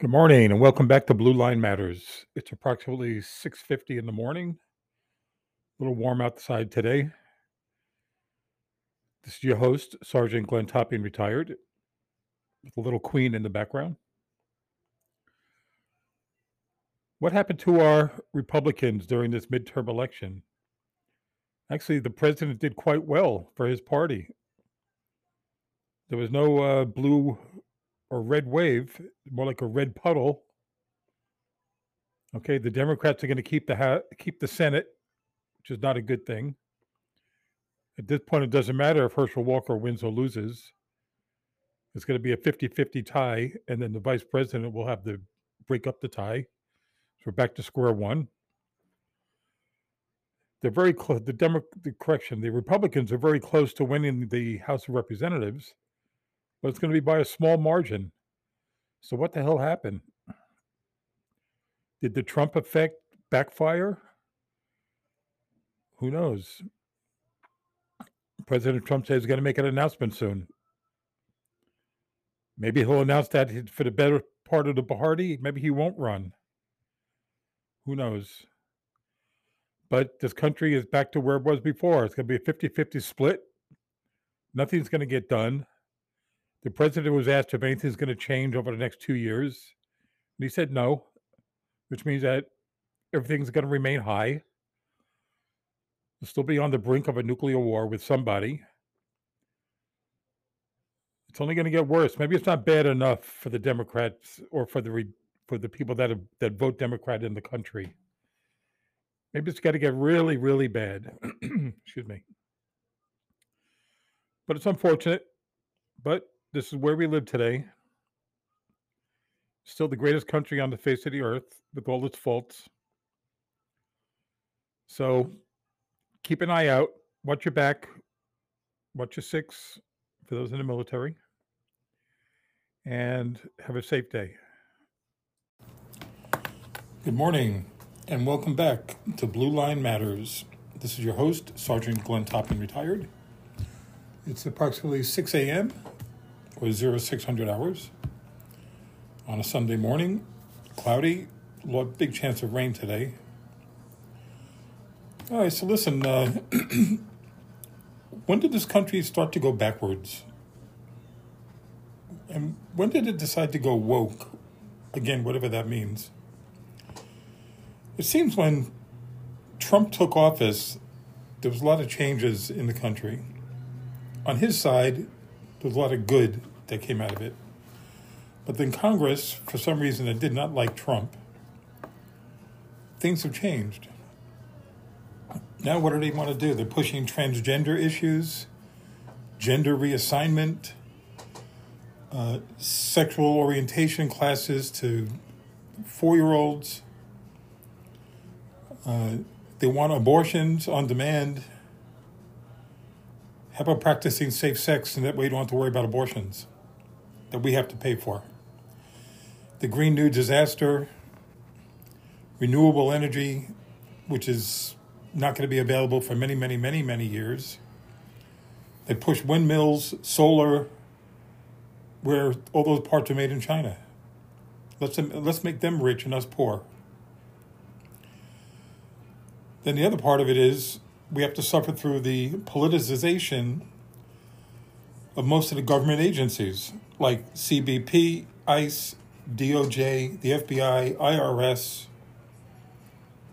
Good morning and welcome back to Blue Line Matters. It's approximately 6:50 in the morning. A little warm outside today. This is your host, Sergeant Glenn Topping, retired, with a little queen in the background. What happened to our Republicans during this midterm election? Actually, the president did quite well for his party. There was no uh, blue or red wave, more like a red puddle. Okay, the Democrats are going to keep the ha- keep the Senate, which is not a good thing. At this point, it doesn't matter if Herschel Walker wins or loses. It's going to be a 50-50 tie, and then the vice president will have to break up the tie. So we're back to square one. They're very close. The Demo- the correction, the Republicans are very close to winning the House of Representatives but it's going to be by a small margin. So what the hell happened? Did the Trump effect backfire? Who knows? President Trump says he's going to make an announcement soon. Maybe he'll announce that for the better part of the party. Maybe he won't run. Who knows? But this country is back to where it was before. It's going to be a 50 50 split. Nothing's going to get done. The president was asked if anything's going to change over the next two years. And he said no, which means that everything's going to remain high. We'll still be on the brink of a nuclear war with somebody. It's only going to get worse. Maybe it's not bad enough for the Democrats or for the for the people that have, that vote Democrat in the country. Maybe it's got to get really, really bad. Excuse me. But it's unfortunate. But this is where we live today. Still the greatest country on the face of the earth with all its faults. So keep an eye out. Watch your back. Watch your six for those in the military. And have a safe day. Good morning and welcome back to Blue Line Matters. This is your host, Sergeant Glenn Topping, retired. It's approximately 6 a.m or 0600 hours on a Sunday morning. Cloudy, big chance of rain today. All right, so listen, uh, when did this country start to go backwards? And when did it decide to go woke? Again, whatever that means. It seems when Trump took office, there was a lot of changes in the country. On his side, there was a lot of good that came out of it. But then Congress, for some reason that did not like Trump, things have changed. Now, what do they want to do? They're pushing transgender issues, gender reassignment, uh, sexual orientation classes to four year olds. Uh, they want abortions on demand. How about practicing safe sex and that way you don't have to worry about abortions that we have to pay for? The Green New Disaster, renewable energy, which is not going to be available for many, many, many, many years. They push windmills, solar, where all those parts are made in China. Let's, let's make them rich and us poor. Then the other part of it is we have to suffer through the politicization of most of the government agencies like CBP, ICE, DOJ, the FBI, IRS,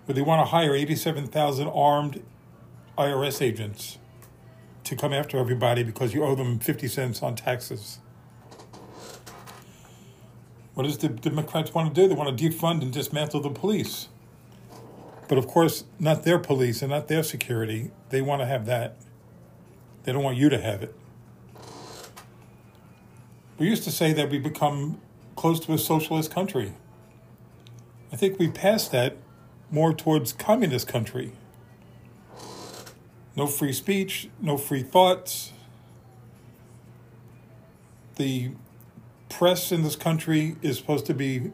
where they want to hire 87,000 armed IRS agents to come after everybody because you owe them 50 cents on taxes. What does the Democrats want to do? They want to defund and dismantle the police. But of course, not their police and not their security. They want to have that. They don't want you to have it. We used to say that we become close to a socialist country. I think we passed that more towards communist country. No free speech, no free thoughts. The press in this country is supposed to be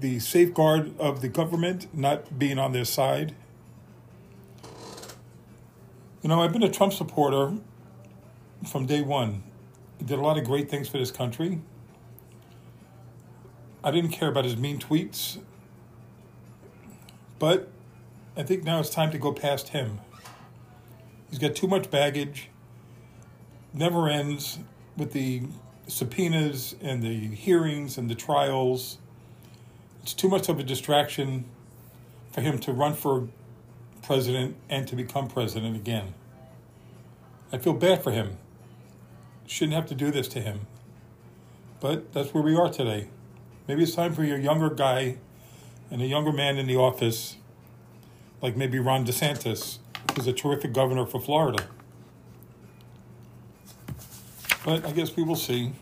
the safeguard of the government not being on their side. You know, I've been a Trump supporter from day one. Did a lot of great things for this country. I didn't care about his mean tweets, but I think now it's time to go past him. He's got too much baggage, never ends with the subpoenas and the hearings and the trials. It's too much of a distraction for him to run for president and to become president again. I feel bad for him. Shouldn't have to do this to him. But that's where we are today. Maybe it's time for a younger guy and a younger man in the office, like maybe Ron DeSantis, who's a terrific governor for Florida. But I guess we will see.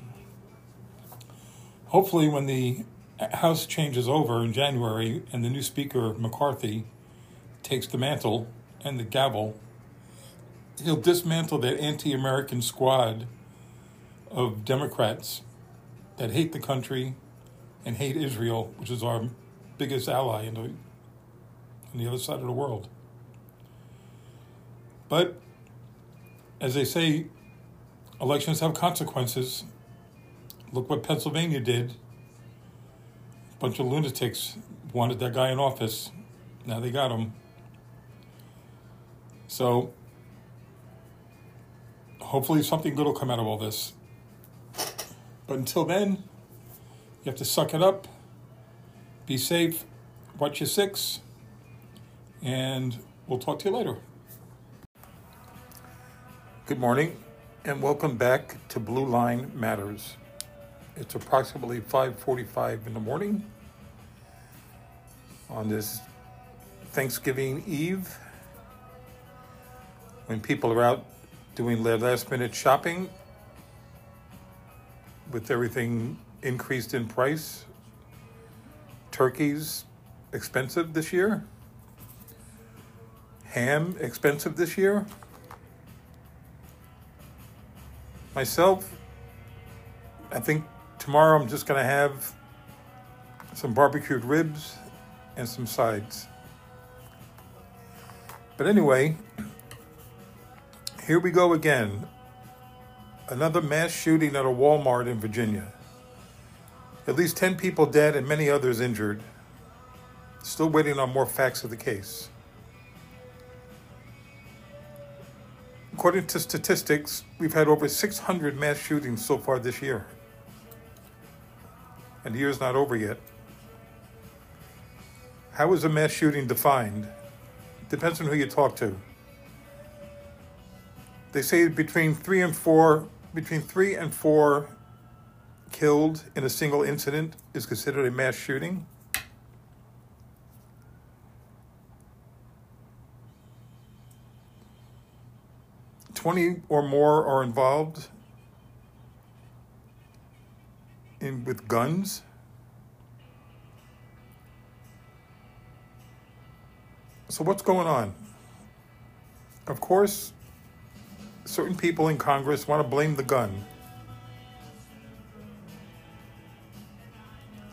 Hopefully, when the House changes over in January and the new Speaker, McCarthy, takes the mantle and the gavel, he'll dismantle that anti American squad of Democrats that hate the country and hate Israel, which is our biggest ally in the, on the other side of the world. But as they say, elections have consequences. Look what Pennsylvania did. A bunch of lunatics wanted that guy in office. Now they got him. So hopefully something good will come out of all this. But until then, you have to suck it up, be safe, watch your six, and we'll talk to you later. Good morning, and welcome back to Blue Line Matters. It's approximately 5:45 in the morning on this Thanksgiving Eve when people are out doing their last minute shopping with everything increased in price. Turkey's expensive this year. Ham expensive this year. Myself, I think tomorrow I'm just going to have some barbecued ribs and some sides. But anyway, here we go again. Another mass shooting at a Walmart in Virginia. At least 10 people dead and many others injured. Still waiting on more facts of the case. According to statistics, we've had over 600 mass shootings so far this year. And the year's not over yet. How is a mass shooting defined? Depends on who you talk to. They say between three and four, between three and four killed in a single incident is considered a mass shooting. Twenty or more are involved in with guns. So what's going on? Of course, certain people in Congress want to blame the gun.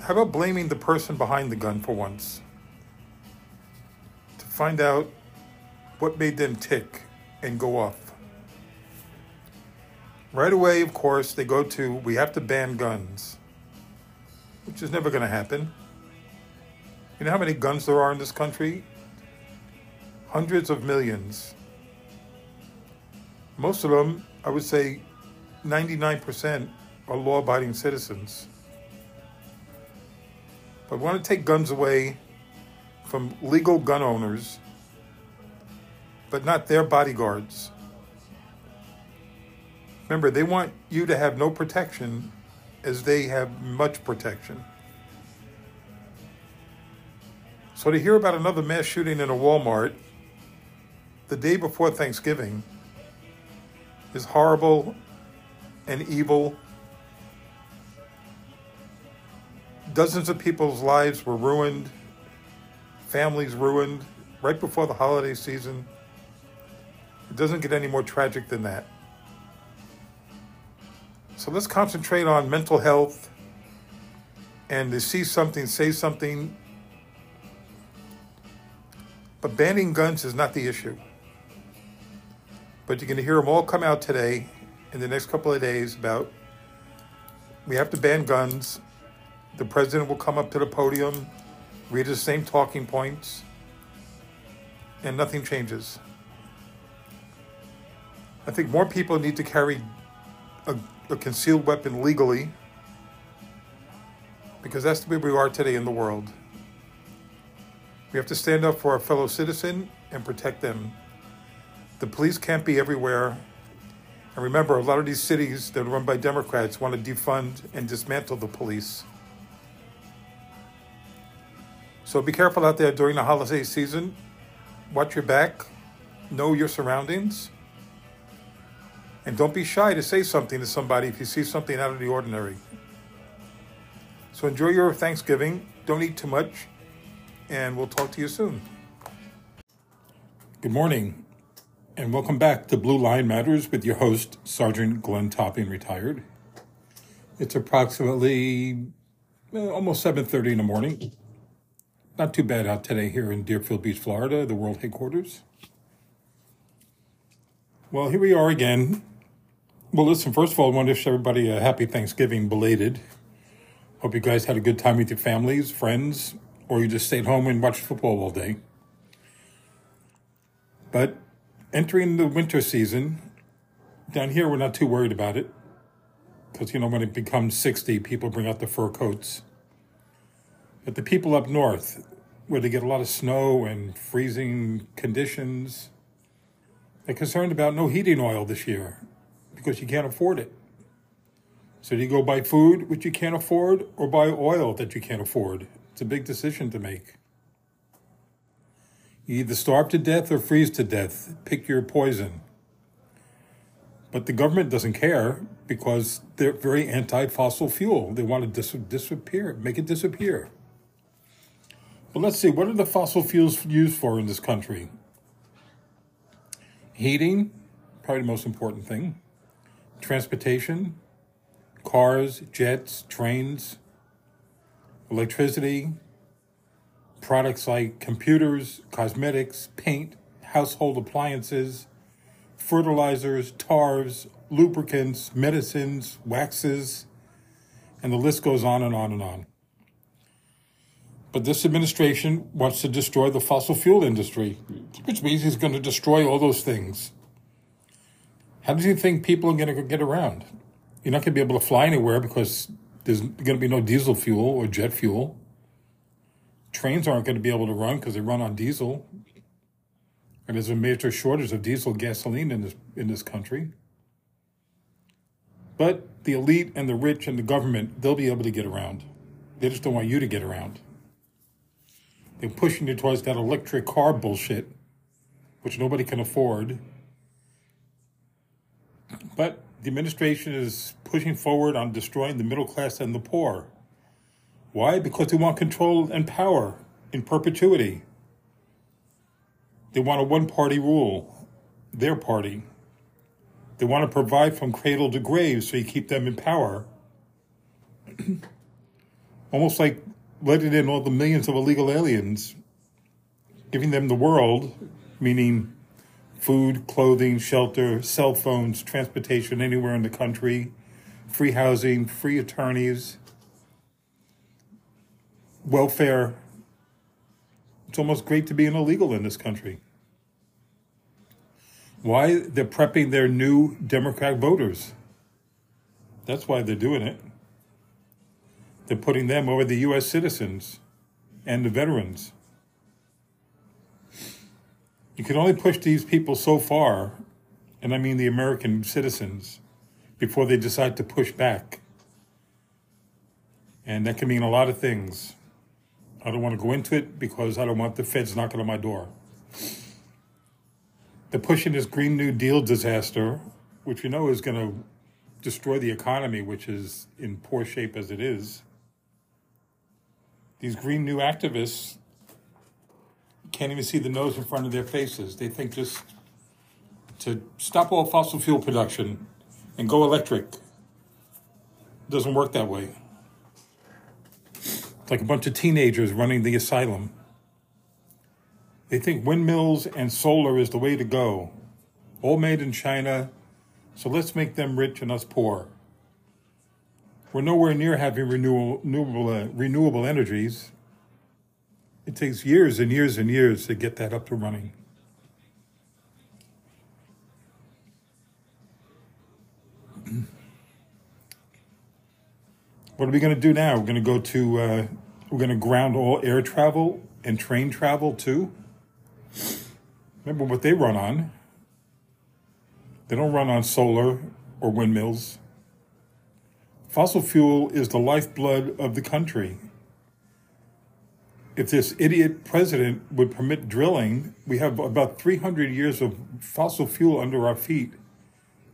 How about blaming the person behind the gun for once? To find out what made them tick and go off. Right away, of course, they go to we have to ban guns, which is never going to happen. You know how many guns there are in this country? Hundreds of millions. Most of them, I would say 99%, are law abiding citizens. But we want to take guns away from legal gun owners, but not their bodyguards. Remember, they want you to have no protection as they have much protection. So to hear about another mass shooting in a Walmart the day before Thanksgiving is horrible and evil. Dozens of people's lives were ruined, families ruined right before the holiday season. It doesn't get any more tragic than that. So let's concentrate on mental health and to see something, say something. But banning guns is not the issue. But you're going to hear them all come out today in the next couple of days about we have to ban guns the president will come up to the podium, read the same talking points, and nothing changes. I think more people need to carry a, a concealed weapon legally because that's the way we are today in the world. We have to stand up for our fellow citizen and protect them. The police can't be everywhere. And remember, a lot of these cities that are run by Democrats want to defund and dismantle the police. So be careful out there during the holiday season. Watch your back. Know your surroundings. And don't be shy to say something to somebody if you see something out of the ordinary. So enjoy your Thanksgiving. Don't eat too much. And we'll talk to you soon. Good morning. And welcome back to Blue Line Matters with your host, Sergeant Glenn Topping, retired. It's approximately uh, almost 7.30 in the morning. Not too bad out today here in Deerfield Beach, Florida, the world headquarters. Well, here we are again. Well, listen, first of all, I want to wish everybody a happy Thanksgiving belated. Hope you guys had a good time with your families, friends, or you just stayed home and watched football all day. But entering the winter season, down here we're not too worried about it. Because, you know, when it becomes 60, people bring out the fur coats. But the people up north, where they get a lot of snow and freezing conditions, they're concerned about no heating oil this year because you can't afford it. So do you go buy food which you can't afford or buy oil that you can't afford? It's a big decision to make. You either starve to death or freeze to death. Pick your poison. But the government doesn't care because they're very anti fossil fuel. They want to dis- disappear, make it disappear. But let's see, what are the fossil fuels used for in this country? Heating, probably the most important thing. Transportation, cars, jets, trains, electricity, products like computers, cosmetics, paint, household appliances, fertilizers, tars, lubricants, medicines, waxes, and the list goes on and on and on. But this administration wants to destroy the fossil fuel industry, which means he's going to destroy all those things. How do you think people are going to get around? You're not going to be able to fly anywhere because there's going to be no diesel fuel or jet fuel. Trains aren't going to be able to run because they run on diesel. And there's a major shortage of diesel gasoline in this in this country. But the elite and the rich and the government, they'll be able to get around. They just don't want you to get around. They're pushing you towards that electric car bullshit, which nobody can afford. But the administration is pushing forward on destroying the middle class and the poor. Why? Because they want control and power in perpetuity. They want a one party rule, their party. They want to provide from cradle to grave so you keep them in power. Almost like letting in all the millions of illegal aliens, giving them the world, meaning food, clothing, shelter, cell phones, transportation anywhere in the country, free housing, free attorneys, welfare. It's almost great to be an illegal in this country. Why? They're prepping their new Democrat voters. That's why they're doing it. They're putting them over the U.S. citizens and the veterans. You can only push these people so far, and I mean the American citizens, before they decide to push back. And that can mean a lot of things. I don't want to go into it because I don't want the feds knocking on my door. They're pushing this Green New Deal disaster, which you know is going to destroy the economy, which is in poor shape as it is. These Green New activists can't even see the nose in front of their faces. They think just to stop all fossil fuel production and go electric doesn't work that way. Like a bunch of teenagers running the asylum. They think windmills and solar is the way to go. All made in China, so let's make them rich and us poor. We're nowhere near having renewable, renewable, uh, renewable energies. It takes years and years and years to get that up to running. What are we going to do now? We're going to go to, uh, we're going to ground all air travel and train travel too. Remember what they run on. They don't run on solar or windmills. Fossil fuel is the lifeblood of the country. If this idiot president would permit drilling, we have about 300 years of fossil fuel under our feet,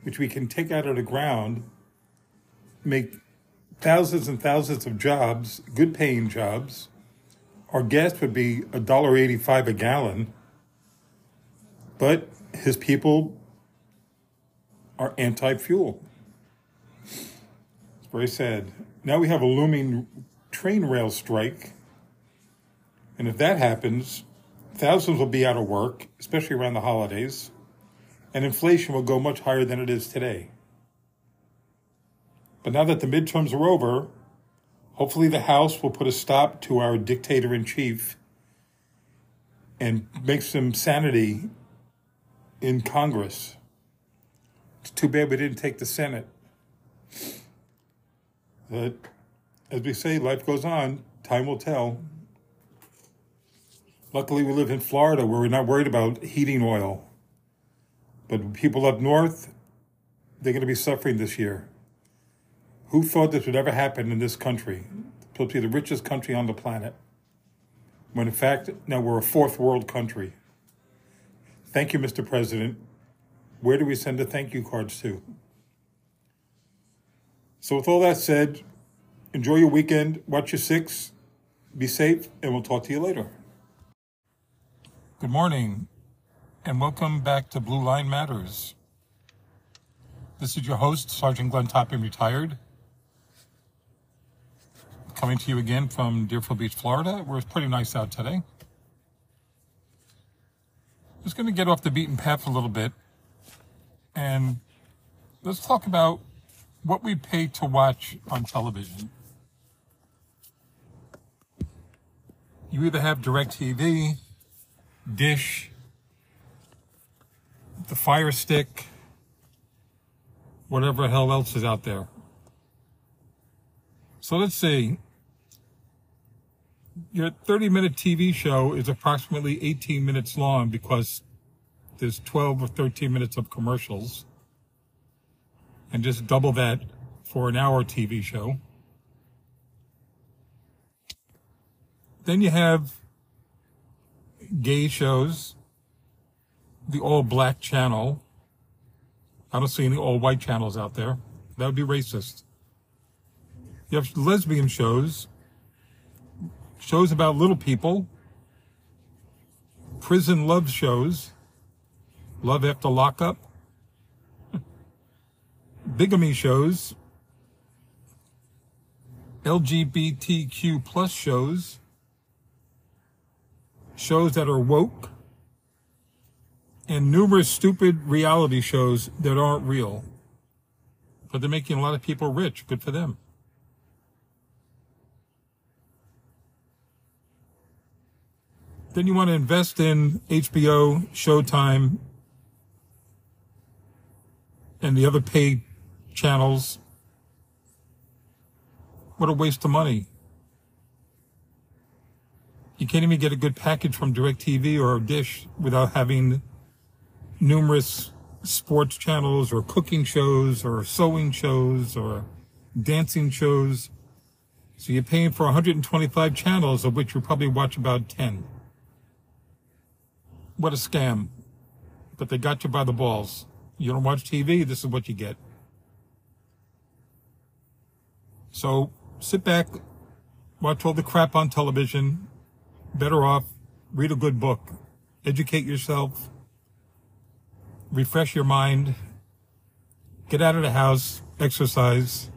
which we can take out of the ground, make thousands and thousands of jobs, good paying jobs. Our gas would be $1.85 a gallon. But his people are anti fuel. It's very sad. Now we have a looming train rail strike. And if that happens, thousands will be out of work, especially around the holidays, and inflation will go much higher than it is today. But now that the midterms are over, hopefully the House will put a stop to our dictator in chief and make some sanity in Congress. It's too bad we didn't take the Senate. But as we say, life goes on. Time will tell. Luckily, we live in Florida where we're not worried about heating oil. But people up north, they're going to be suffering this year. Who thought this would ever happen in this country? Supposed to be the richest country on the planet. When in fact, now we're a fourth world country. Thank you, Mr. President. Where do we send the thank you cards to? So, with all that said, enjoy your weekend, watch your six, be safe, and we'll talk to you later. Good morning, and welcome back to Blue Line Matters. This is your host, Sergeant Glenn Topping, retired coming to you again from Deerfield Beach, Florida, where it's pretty nice out today. Just going to get off the beaten path a little bit and let's talk about what we pay to watch on television. You either have DirecTV, Dish, the Fire Stick, whatever hell else is out there. So let's see your 30 minute TV show is approximately 18 minutes long because there's 12 or 13 minutes of commercials and just double that for an hour TV show. Then you have gay shows, the all black channel. I don't see any all white channels out there. That would be racist. You have lesbian shows, shows about little people, prison love shows, love after lockup, bigamy shows, LGBTQ plus shows, shows that are woke, and numerous stupid reality shows that aren't real. But they're making a lot of people rich. Good for them. Then you want to invest in HBO, Showtime, and the other paid channels. What a waste of money. You can't even get a good package from DirecTV or Dish without having numerous sports channels or cooking shows or sewing shows or dancing shows. So you're paying for 125 channels, of which you probably watch about 10 what a scam. But they got you by the balls. You don't watch TV, this is what you get. So sit back, watch all the crap on television. Better off, read a good book, educate yourself, refresh your mind, get out of the house, exercise,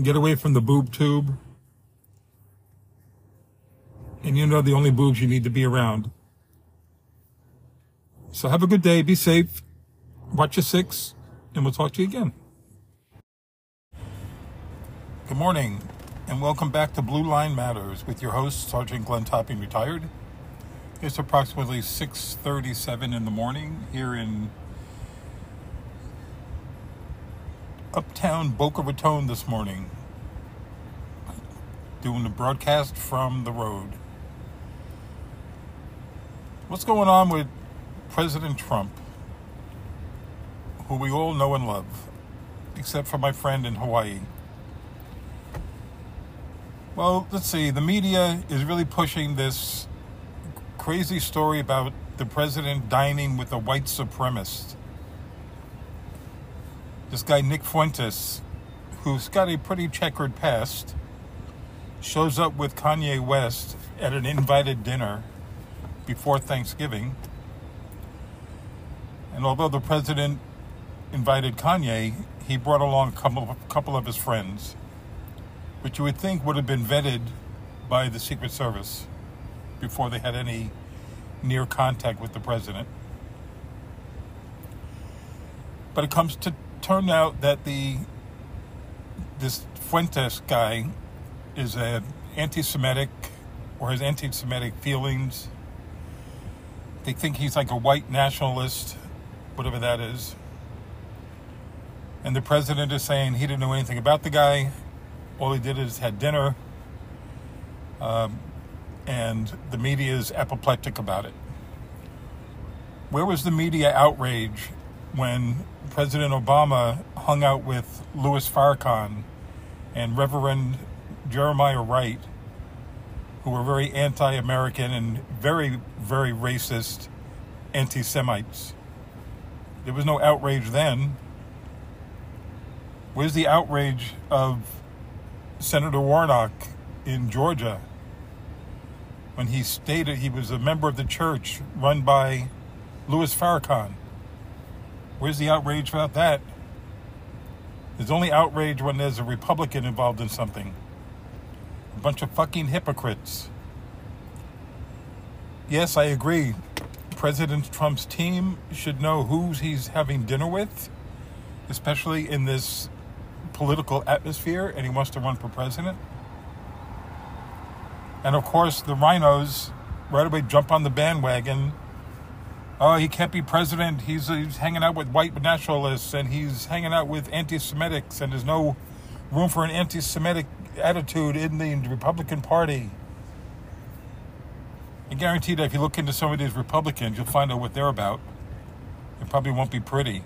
get away from the boob tube and you know the only boobs you need to be around. So have a good day, be safe, watch your six, and we'll talk to you again. Good morning, and welcome back to Blue Line Matters with your host, Sergeant Glenn Topping, retired. It's approximately 6.37 in the morning here in uptown Boca Raton this morning, doing the broadcast from the road. What's going on with President Trump, who we all know and love, except for my friend in Hawaii? Well, let's see. The media is really pushing this crazy story about the president dining with a white supremacist. This guy, Nick Fuentes, who's got a pretty checkered past, shows up with Kanye West at an invited dinner before Thanksgiving. And although the president invited Kanye, he brought along a couple, couple of his friends which you would think would have been vetted by the Secret Service before they had any near contact with the president. But it comes to turn out that the this Fuentes guy is a anti-Semitic or has anti-Semitic feelings. They think he's like a white nationalist, whatever that is. And the president is saying he didn't know anything about the guy all he did is had dinner, um, and the media is apoplectic about it. Where was the media outrage when President Obama hung out with Louis Farrakhan and Reverend Jeremiah Wright, who were very anti American and very, very racist anti Semites? There was no outrage then. Where's the outrage of Senator Warnock in Georgia when he stated he was a member of the church run by Louis Farrakhan. Where's the outrage about that? There's only outrage when there's a Republican involved in something. A bunch of fucking hypocrites. Yes, I agree. President Trump's team should know who he's having dinner with, especially in this political atmosphere and he wants to run for president. And of course, the rhinos right away jump on the bandwagon. Oh, he can't be president. He's, he's hanging out with white nationalists and he's hanging out with anti Semitics, and there's no room for an anti Semitic attitude in the Republican Party. I guarantee that if you look into some of these Republicans, you'll find out what they're about. It probably won't be pretty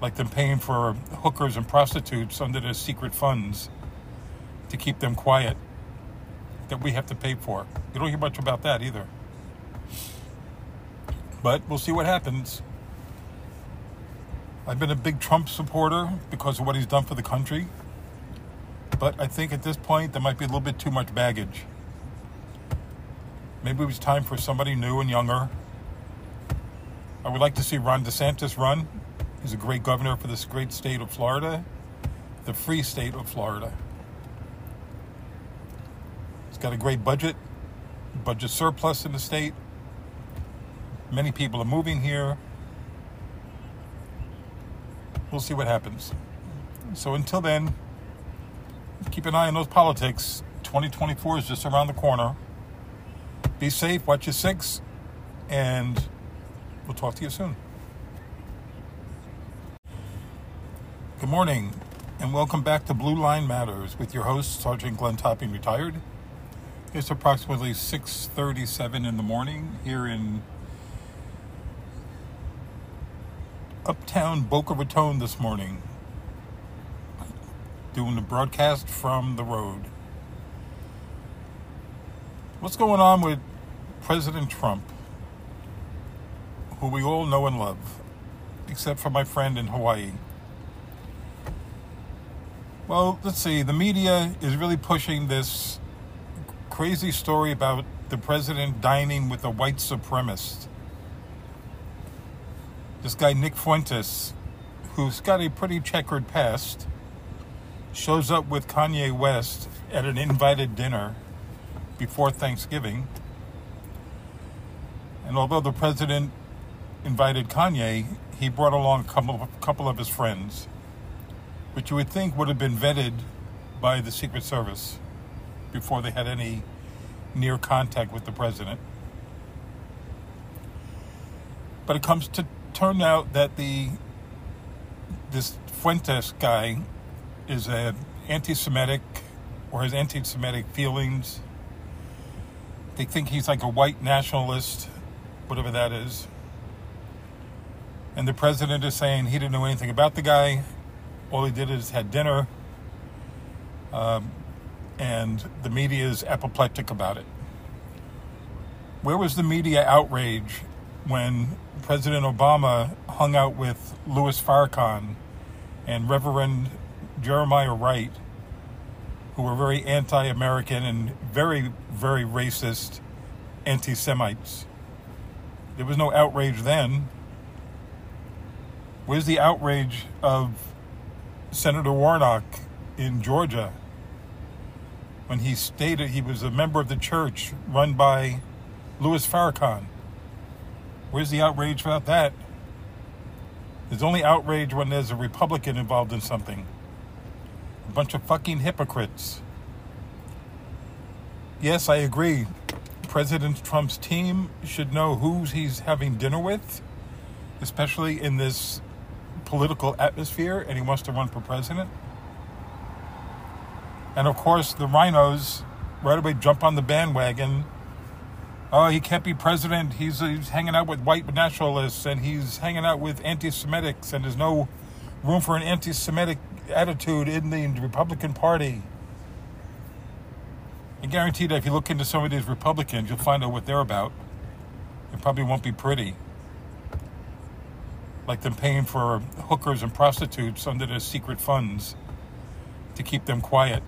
like them paying for hookers and prostitutes under their secret funds to keep them quiet that we have to pay for. You don't hear much about that either. But we'll see what happens. I've been a big Trump supporter because of what he's done for the country. But I think at this point there might be a little bit too much baggage. Maybe it was time for somebody new and younger. I would like to see Ron DeSantis run He's a great governor for this great state of Florida, the free state of Florida. He's got a great budget, budget surplus in the state. Many people are moving here. We'll see what happens. So until then, keep an eye on those politics. 2024 is just around the corner. Be safe, watch your six, and we'll talk to you soon. Good morning, and welcome back to Blue Line Matters with your host, Sergeant Glenn Topping, retired. It's approximately 6.37 in the morning here in uptown Boca Raton this morning, doing the broadcast from the road. What's going on with President Trump, who we all know and love, except for my friend in Hawaii? Well, let's see. The media is really pushing this crazy story about the president dining with a white supremacist. This guy, Nick Fuentes, who's got a pretty checkered past, shows up with Kanye West at an invited dinner before Thanksgiving. And although the president invited Kanye, he brought along a couple, of his friends which you would think would have been vetted by the Secret Service before they had any near contact with the president. But it comes to turn out that the this Fuentes guy is a anti-Semitic or has anti-Semitic feelings. They think he's like a white nationalist, whatever that is. And the president is saying he didn't know anything about the guy. All he did is had dinner. Um, and the media is apoplectic about it. Where was the media outrage when President Obama hung out with Louis Farrakhan and Reverend Jeremiah Wright, who were very anti American and very, very racist anti Semites? There was no outrage then. Where's the outrage of Senator Warnock in Georgia when he stated he was a member of the church run by Louis Farrakhan? Where's the outrage about that? There's only outrage when there's a Republican involved in something. A bunch of fucking hypocrites. Yes, I agree. President Trump's team should know who he's having dinner with, especially in this political atmosphere and he wants to run for president. And of course, the rhinos right away jump on the bandwagon. Oh, he can't be president. He's, he's hanging out with white nationalists and he's hanging out with anti Semitics, and there's no room for an anti Semitic attitude in the Republican Party. I guarantee that if you look into some of these Republicans, you'll find out what they're about. It probably won't be pretty like them paying for hookers and prostitutes under their secret funds to keep them quiet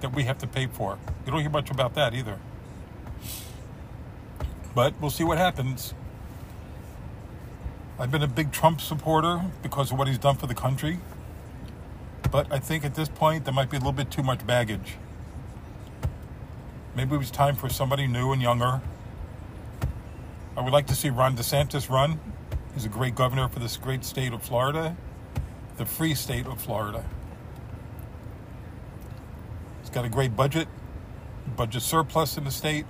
that we have to pay for. You don't hear much about that either. But we'll see what happens. I've been a big Trump supporter because of what he's done for the country. But I think at this point there might be a little bit too much baggage. Maybe it was time for somebody new and younger. I would like to see Ron DeSantis run. He's a great governor for this great state of Florida, the free state of Florida. He's got a great budget, budget surplus in the state.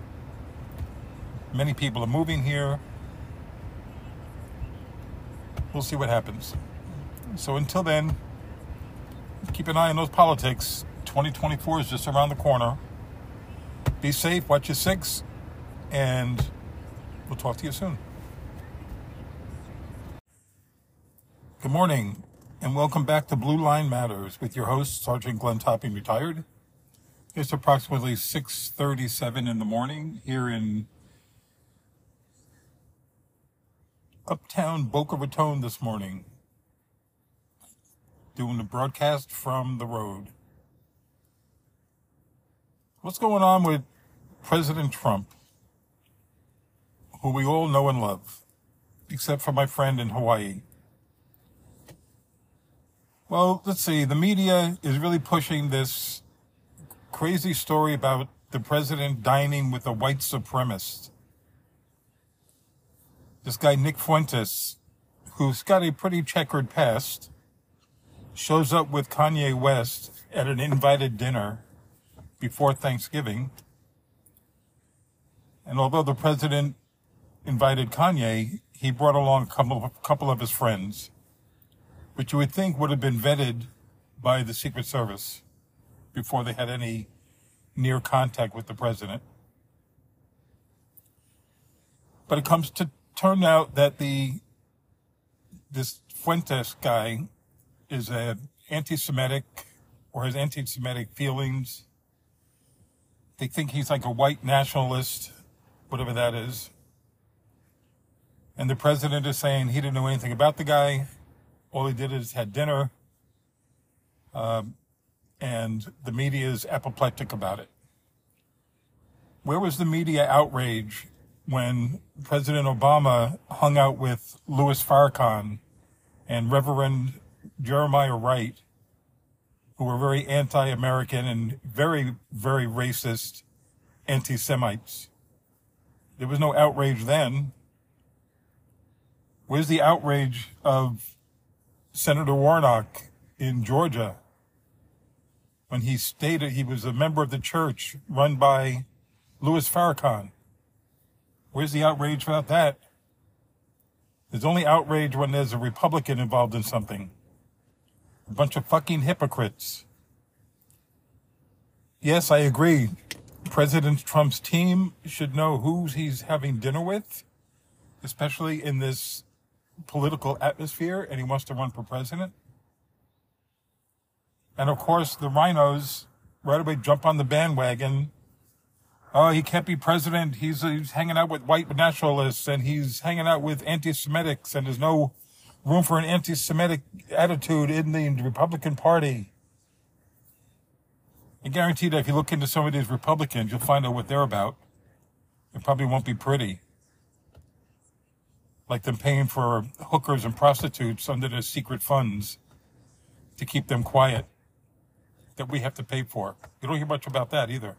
Many people are moving here. We'll see what happens. So until then, keep an eye on those politics. 2024 is just around the corner. Be safe, watch your six, and we'll talk to you soon. Good morning, and welcome back to Blue Line Matters with your host, Sergeant Glenn Topping, retired. It's approximately 6.37 in the morning here in uptown Boca Raton this morning, doing the broadcast from the road. What's going on with President Trump, who we all know and love, except for my friend in Hawaii? Well, let's see. The media is really pushing this crazy story about the president dining with a white supremacist. This guy, Nick Fuentes, who's got a pretty checkered past, shows up with Kanye West at an invited dinner before Thanksgiving. And although the president invited Kanye, he brought along a couple of, couple of his friends which you would think would have been vetted by the Secret Service before they had any near contact with the president. But it comes to turn out that the this Fuentes guy is a anti-Semitic or has anti-Semitic feelings. They think he's like a white nationalist, whatever that is. And the president is saying he didn't know anything about the guy all he did is had dinner, um, and the media is apoplectic about it. Where was the media outrage when President Obama hung out with Louis Farrakhan and Reverend Jeremiah Wright, who were very anti-American and very, very racist anti-Semites? There was no outrage then. Where's the outrage of Senator Warnock in Georgia when he stated he was a member of the church run by Louis Farrakhan. Where's the outrage about that? There's only outrage when there's a Republican involved in something. A bunch of fucking hypocrites. Yes, I agree. President Trump's team should know who he's having dinner with, especially in this political atmosphere, and he wants to run for president. And of course, the RINOs right away jump on the bandwagon. Oh, he can't be president. He's, he's hanging out with white nationalists and he's hanging out with anti-Semitics and there's no room for an anti-Semitic attitude in the Republican Party. I guarantee that if you look into some of these Republicans, you'll find out what they're about. It probably won't be pretty. Like them paying for hookers and prostitutes under their secret funds to keep them quiet that we have to pay for. You don't hear much about that either.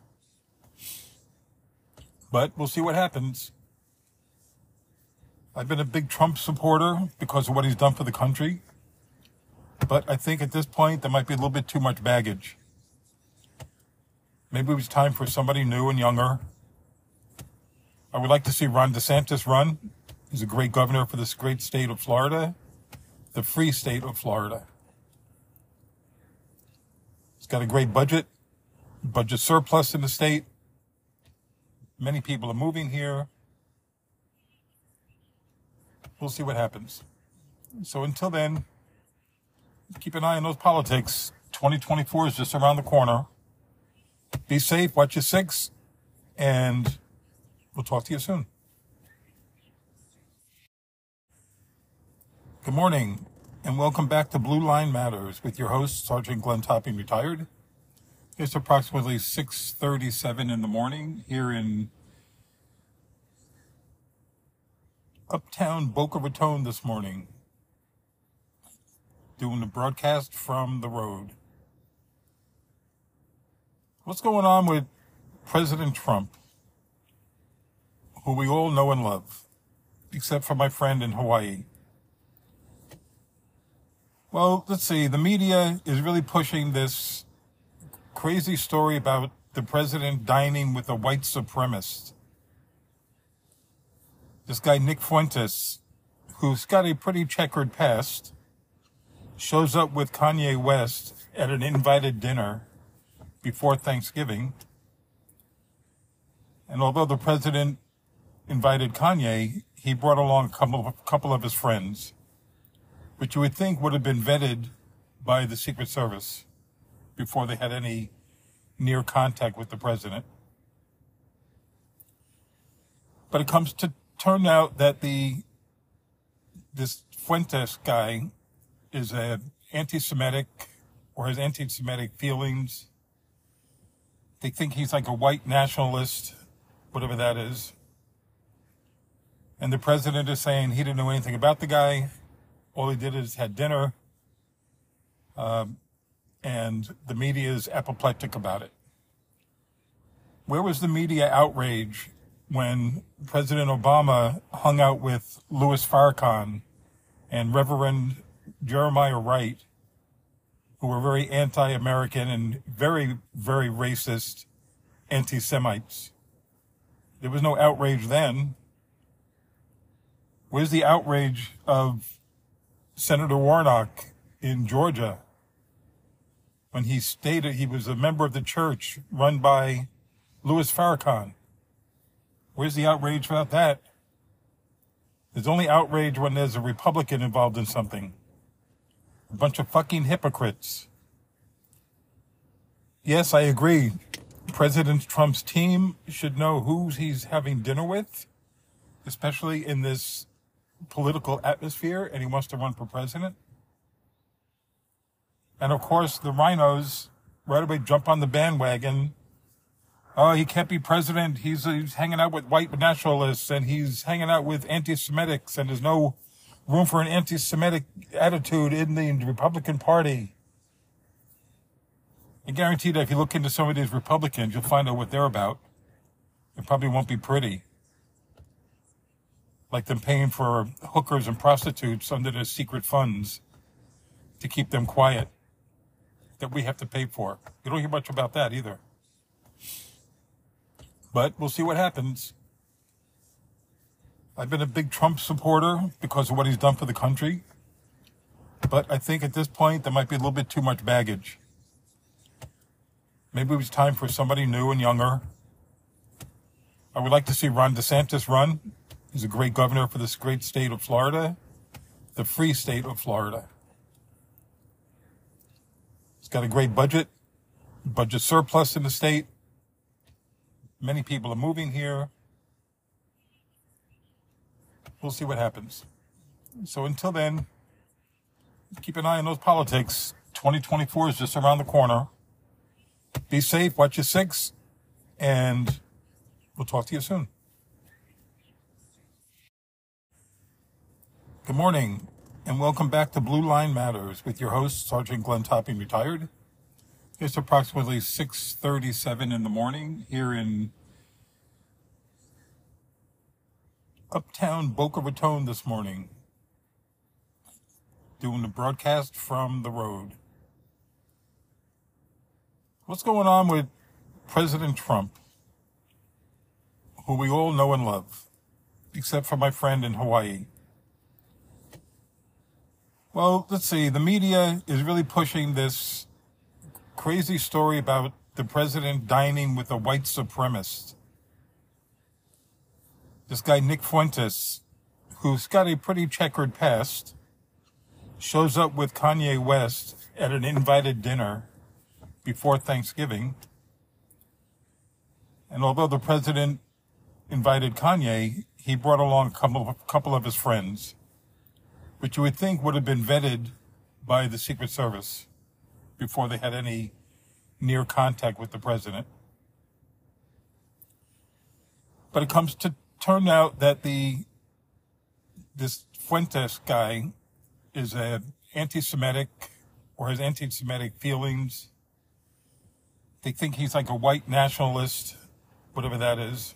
But we'll see what happens. I've been a big Trump supporter because of what he's done for the country. But I think at this point, there might be a little bit too much baggage. Maybe it was time for somebody new and younger. I would like to see Ron DeSantis run. He's a great governor for this great state of Florida, the free state of Florida. He's got a great budget, budget surplus in the state. Many people are moving here. We'll see what happens. So until then, keep an eye on those politics. 2024 is just around the corner. Be safe, watch your six, and we'll talk to you soon. Good morning and welcome back to Blue Line Matters with your host, Sergeant Glenn Topping, retired. It's approximately 6.37 in the morning here in uptown Boca Raton this morning, doing the broadcast from the road. What's going on with President Trump, who we all know and love, except for my friend in Hawaii? Well, let's see. The media is really pushing this crazy story about the president dining with a white supremacist. This guy, Nick Fuentes, who's got a pretty checkered past, shows up with Kanye West at an invited dinner before Thanksgiving. And although the president invited Kanye, he brought along a couple of, couple of his friends which you would think would have been vetted by the Secret Service before they had any near contact with the president. But it comes to turn out that the this Fuentes guy is a anti-Semitic or has anti-Semitic feelings. They think he's like a white nationalist, whatever that is. And the president is saying he didn't know anything about the guy. All he did is had dinner, um, and the media is apoplectic about it. Where was the media outrage when President Obama hung out with Louis Farrakhan and Reverend Jeremiah Wright, who were very anti-American and very, very racist anti-Semites? There was no outrage then. Where's the outrage of Senator Warnock in Georgia when he stated he was a member of the church run by Louis Farrakhan. Where's the outrage about that? There's only outrage when there's a Republican involved in something. A bunch of fucking hypocrites. Yes, I agree. President Trump's team should know who he's having dinner with, especially in this political atmosphere and he wants to run for president. And of course, the RINOs right away jump on the bandwagon. Oh, he can't be president. He's, uh, he's hanging out with white nationalists and he's hanging out with anti-Semitics and there's no room for an anti-Semitic attitude in the Republican Party. I guarantee that if you look into some of these Republicans, you'll find out what they're about. It probably won't be pretty like them paying for hookers and prostitutes under their secret funds to keep them quiet. that we have to pay for. You don't hear much about that either. But we'll see what happens. I've been a big Trump supporter because of what he's done for the country. But I think at this point, there might be a little bit too much baggage. Maybe it was time for somebody new and younger. I would like to see Ron DeSantis run. He's a great governor for this great state of Florida, the free state of Florida. He's got a great budget, budget surplus in the state. Many people are moving here. We'll see what happens. So until then, keep an eye on those politics. 2024 is just around the corner. Be safe, watch your six, and we'll talk to you soon. Good morning, and welcome back to Blue Line Matters with your host, Sergeant Glenn Topping, retired. It's approximately 6.37 in the morning here in uptown Boca Raton this morning, doing the broadcast from the road. What's going on with President Trump, who we all know and love, except for my friend in Hawaii? Well, let's see. The media is really pushing this crazy story about the president dining with a white supremacist. This guy, Nick Fuentes, who's got a pretty checkered past, shows up with Kanye West at an invited dinner before Thanksgiving. And although the president invited Kanye, he brought along a couple of, couple of his friends, which you would think would have been vetted by the Secret Service before they had any near contact with the president. But it comes to turn out that the this Fuentes guy is a anti-Semitic or has anti-Semitic feelings they think he's like a white nationalist, whatever that is.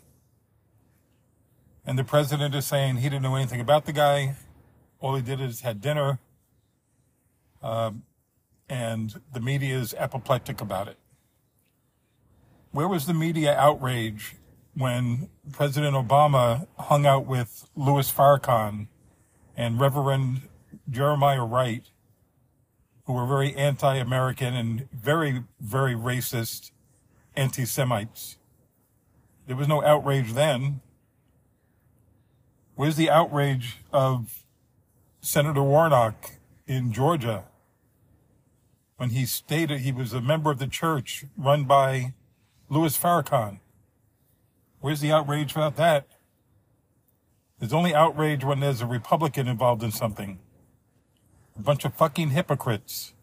And the president is saying he didn't know anything about the guy. All he did is had dinner. Um, and the media is apoplectic about it. Where was the media outrage when President Obama hung out with Louis Farrakhan and Reverend Jeremiah Wright who were very anti-American and very, very racist anti-Semites. There was no outrage then. Where's the outrage of Senator Warnock in Georgia when he stated he was a member of the church run by Louis Farrakhan? Where's the outrage about that? There's only outrage when there's a Republican involved in something. A bunch of fucking hypocrites.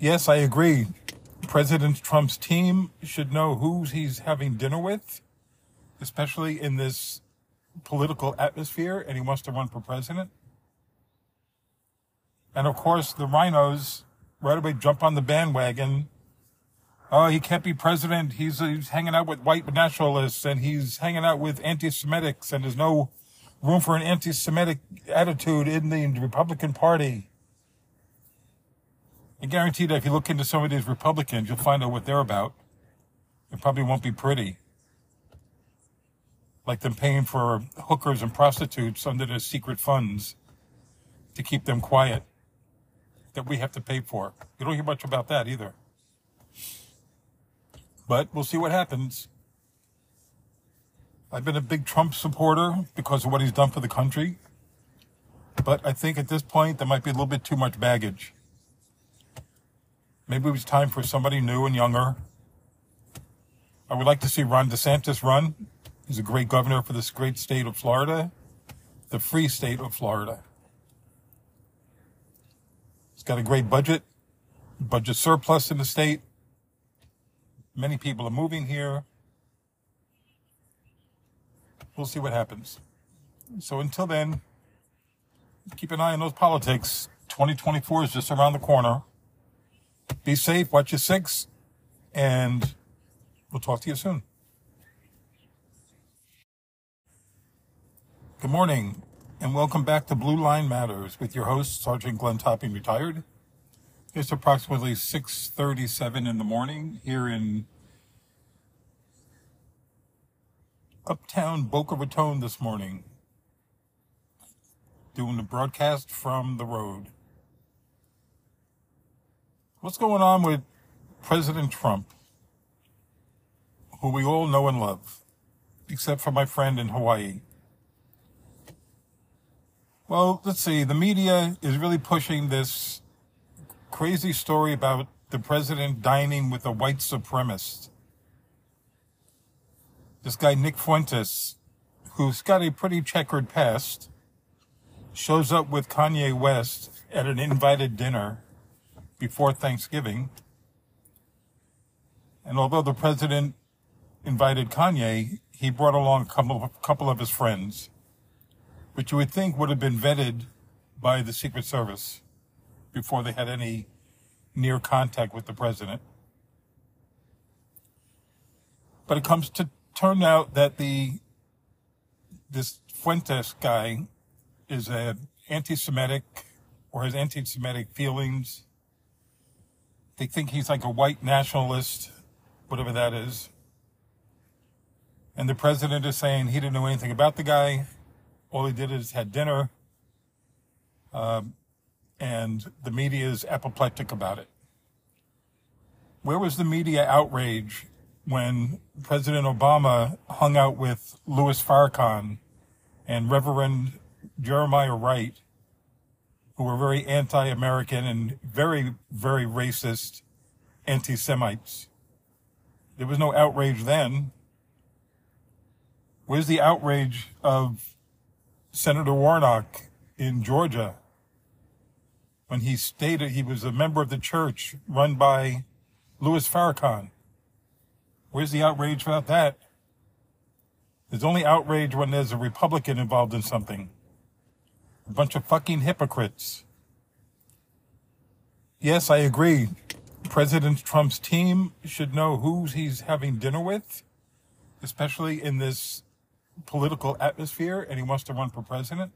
Yes, I agree. President Trump's team should know who he's having dinner with, especially in this political atmosphere, and he wants to run for president. And of course, the RINOs right away jump on the bandwagon. Oh, he can't be president. He's, he's hanging out with white nationalists and he's hanging out with anti-Semitics and there's no room for an anti-Semitic attitude in the Republican Party. I guarantee that if you look into some of these Republicans, you'll find out what they're about. It probably won't be pretty. Like them paying for hookers and prostitutes under their secret funds to keep them quiet that we have to pay for. You don't hear much about that either. But we'll see what happens. I've been a big Trump supporter because of what he's done for the country. But I think at this point, there might be a little bit too much baggage. Maybe it was time for somebody new and younger. I would like to see Ron DeSantis run. He's a great governor for this great state of Florida, the free state of Florida. Got a great budget, budget surplus in the state. Many people are moving here we'll see what happens. So until then, keep an eye on those politics. 2024 is just around the corner. Be safe, watch your six, and we'll talk to you soon. Good morning, and welcome back to Blue Line Matters with your host, Sergeant Glenn Topping, retired. It's approximately 6:37 in the morning here in uptown Boca Raton this morning, doing the broadcast from the road. What's going on with President Trump, who we all know and love, except for my friend in Hawaii? Well, let's see. The media is really pushing this crazy story about the president dining with a white supremacist. This guy, Nick Fuentes, who's got a pretty checkered past, shows up with Kanye West at an invited dinner before Thanksgiving. And although the president invited Kanye, he brought along a couple of, couple of his friends which you would think would have been vetted by the Secret Service before they had any near contact with the president. But it comes to turn out that the this Fuentes guy is a anti-Semitic or has anti-Semitic feelings. They think he's like a white nationalist, whatever that is. And the president is saying he didn't know anything about the guy all he did is had dinner, um, and the media is apoplectic about it. Where was the media outrage when President Obama hung out with Louis Farrakhan and Reverend Jeremiah Wright, who were very anti-American and very, very racist anti-Semites? There was no outrage then. Where's the outrage of Senator Warnock in Georgia when he stated he was a member of the church run by Louis Farrakhan. Where's the outrage about that? There's only outrage when there's a Republican involved in something. A bunch of fucking hypocrites. Yes, I agree. President Trump's team should know who he's having dinner with, especially in this political atmosphere and he wants to run for president.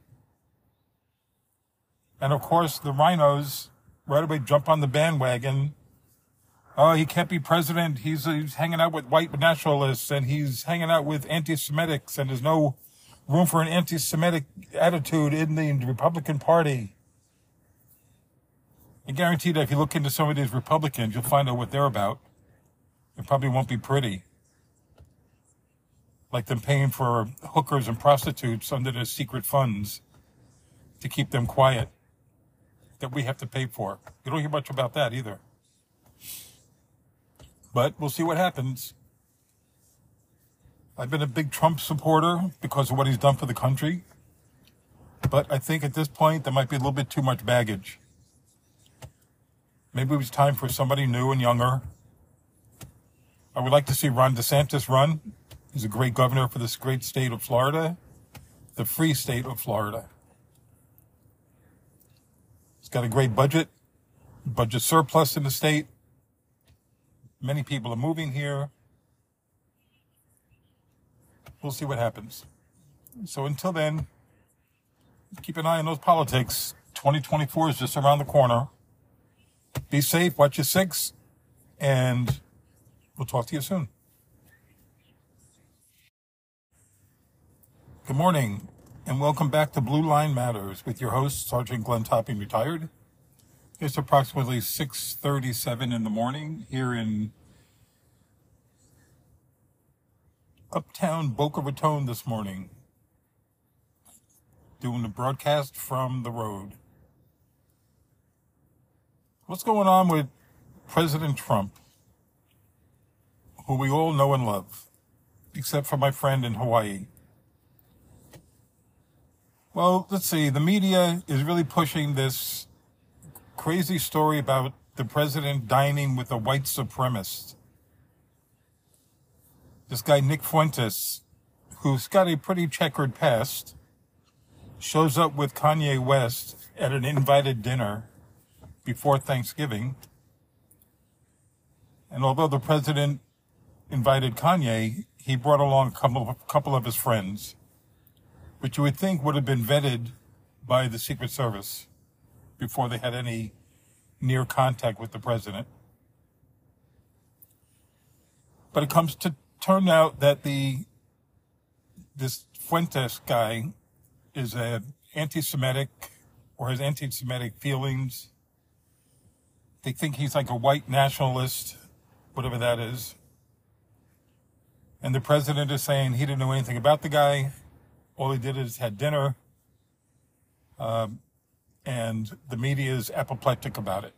And of course, the RINOs right away jump on the bandwagon. Oh, he can't be president. He's, he's hanging out with white nationalists and he's hanging out with anti-Semitics and there's no room for an anti-Semitic attitude in the Republican Party. I guarantee that if you look into some of these Republicans, you'll find out what they're about. It probably won't be pretty like them paying for hookers and prostitutes under their secret funds to keep them quiet that we have to pay for. You don't hear much about that either. But we'll see what happens. I've been a big Trump supporter because of what he's done for the country. But I think at this point, there might be a little bit too much baggage. Maybe it was time for somebody new and younger. I would like to see Ron DeSantis run He's a great governor for this great state of Florida, the free state of Florida. He's got a great budget, budget surplus in the state. Many people are moving here. We'll see what happens. So until then, keep an eye on those politics. 2024 is just around the corner. Be safe, watch your six, and we'll talk to you soon. Good morning, and welcome back to Blue Line Matters with your host, Sergeant Glenn Topping, retired. It's approximately 6.37 in the morning here in uptown Boca Raton this morning, doing the broadcast from the road. What's going on with President Trump, who we all know and love, except for my friend in Hawaii? Well, let's see. The media is really pushing this crazy story about the president dining with a white supremacist. This guy, Nick Fuentes, who's got a pretty checkered past, shows up with Kanye West at an invited dinner before Thanksgiving. And although the president invited Kanye, he brought along a couple, a couple of his friends which you would think would have been vetted by the Secret Service before they had any near contact with the president. But it comes to turn out that the this Fuentes guy is a anti-Semitic or has anti-Semitic feelings. They think he's like a white nationalist, whatever that is. And the president is saying he didn't know anything about the guy. All he did is had dinner. Um, and the media is apoplectic about it.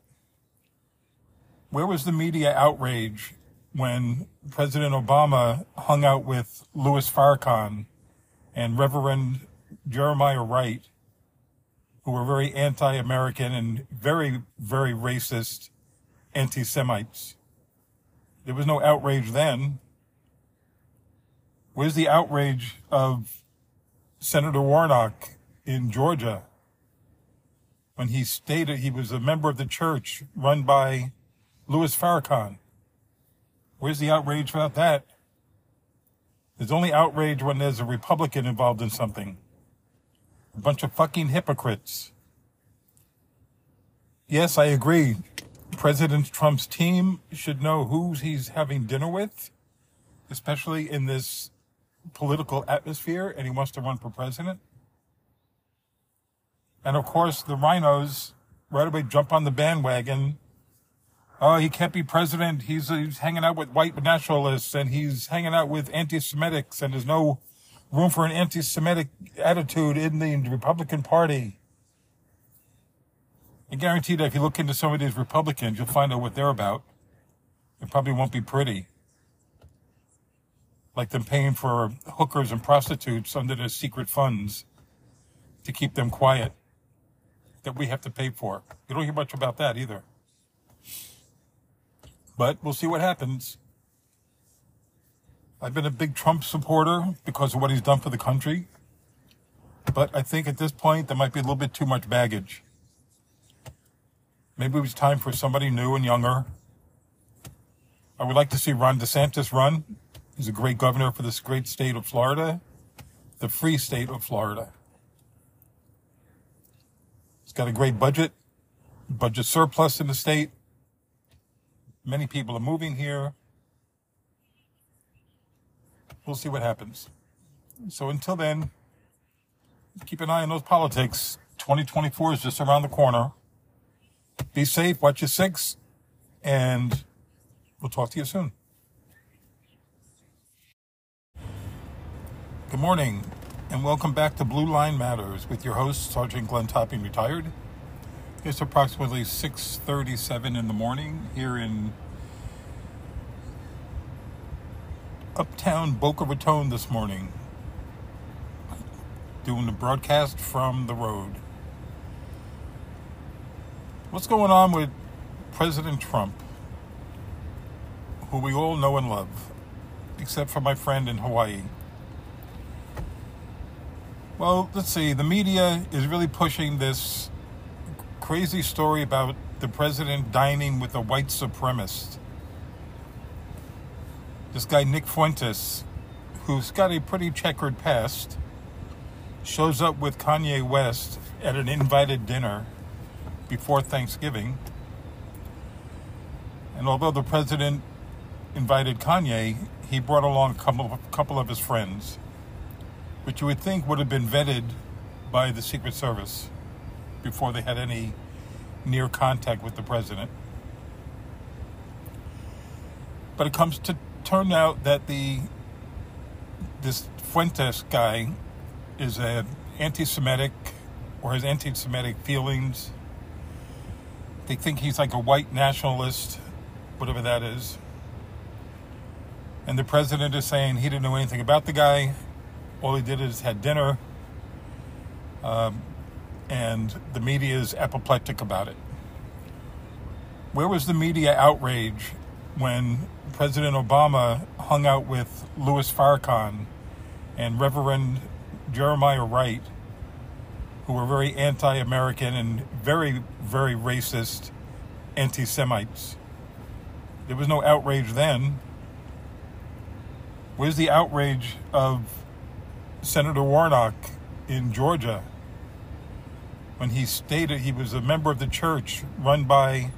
Where was the media outrage when President Obama hung out with Louis Farrakhan and Reverend Jeremiah Wright, who were very anti-American and very, very racist anti-Semites? There was no outrage then. Where's the outrage of Senator Warnock in Georgia when he stated he was a member of the church run by Louis Farrakhan? Where's the outrage about that? There's only outrage when there's a Republican involved in something. A bunch of fucking hypocrites. Yes, I agree. President Trump's team should know who he's having dinner with, especially in this political atmosphere, and he wants to run for president. And of course, the RINOs right away jump on the bandwagon. Oh, he can't be president. He's, he's hanging out with white nationalists and he's hanging out with anti-Semitics and there's no room for an anti-Semitic attitude in the Republican Party. I guarantee that if you look into some of these Republicans, you'll find out what they're about. It probably won't be pretty. Like them paying for hookers and prostitutes under their secret funds to keep them quiet that we have to pay for. You don't hear much about that either. But we'll see what happens. I've been a big Trump supporter because of what he's done for the country. But I think at this point, there might be a little bit too much baggage. Maybe it was time for somebody new and younger. I would like to see Ron DeSantis run. He's a great governor for this great state of Florida, the free state of Florida He's got a great budget, budget surplus in the state. Many people are moving here. We'll see what happens. So until then, keep an eye on those politics. 2024 is just around the corner. Be safe, watch your six, and we'll talk to you soon. Good morning and welcome back to Blue Line Matters with your host Sergeant Glenn Topping, retired. It's approximately 6:37 in the morning here in Uptown Boca Raton this morning, doing the broadcast from the road. What's going on with President Trump, who we all know and love, except for my friend in Hawaii? Well, let's see. The media is really pushing this crazy story about the president dining with a white supremacist. This guy, Nick Fuentes, who's got a pretty checkered past, shows up with Kanye West at an invited dinner before Thanksgiving. And although the president invited Kanye, he brought along a couple, a couple of his friends which you would think would have been vetted by the Secret Service before they had any near contact with the president. But it comes to turn out that the this Fuentes guy is a anti-Semitic or has anti-Semitic feelings. They think he's like a white nationalist, whatever that is. And the president is saying he didn't know anything about the guy all he did is had dinner, um, and the media is apoplectic about it. Where was the media outrage when President Obama hung out with Louis Farrakhan and Reverend Jeremiah Wright, who were very anti American and very, very racist anti Semites? There was no outrage then. Where's the outrage of Senator Warnock in Georgia when he stated he was a member of the church run by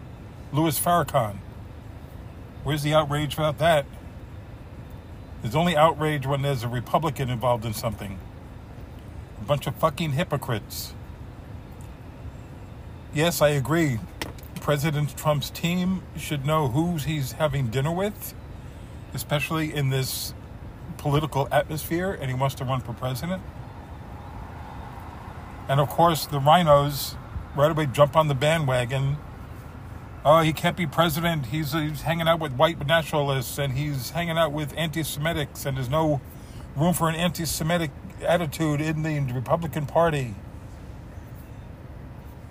Louis Farrakhan. Where's the outrage about that? There's only outrage when there's a Republican involved in something. A bunch of fucking hypocrites. Yes, I agree. President Trump's team should know who he's having dinner with, especially in this political atmosphere, and he wants to run for president. And of course, the RINOs right away jump on the bandwagon. Oh, he can't be president. He's, he's hanging out with white nationalists and he's hanging out with anti Semitics, and there's no room for an anti Semitic attitude in the Republican Party.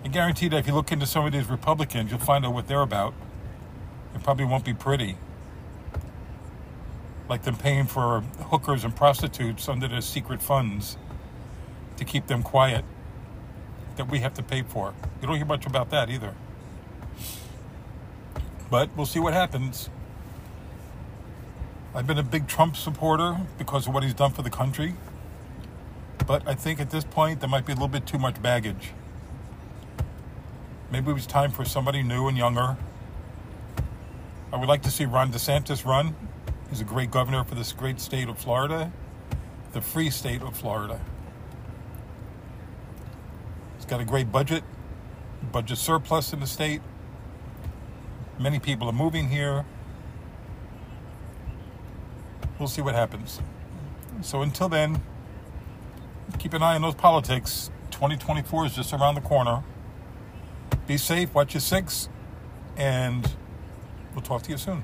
I guarantee that if you look into some of these Republicans, you'll find out what they're about. It probably won't be pretty. Like them paying for hookers and prostitutes under their secret funds to keep them quiet that we have to pay for. You don't hear much about that either. But we'll see what happens. I've been a big Trump supporter because of what he's done for the country. But I think at this point there might be a little bit too much baggage. Maybe it was time for somebody new and younger. I would like to see Ron DeSantis run. He's a great governor for this great state of Florida, the free state of Florida. He's got a great budget, budget surplus in the state. Many people are moving here. We'll see what happens. So until then, keep an eye on those politics. 2024 is just around the corner. Be safe, watch your six, and we'll talk to you soon.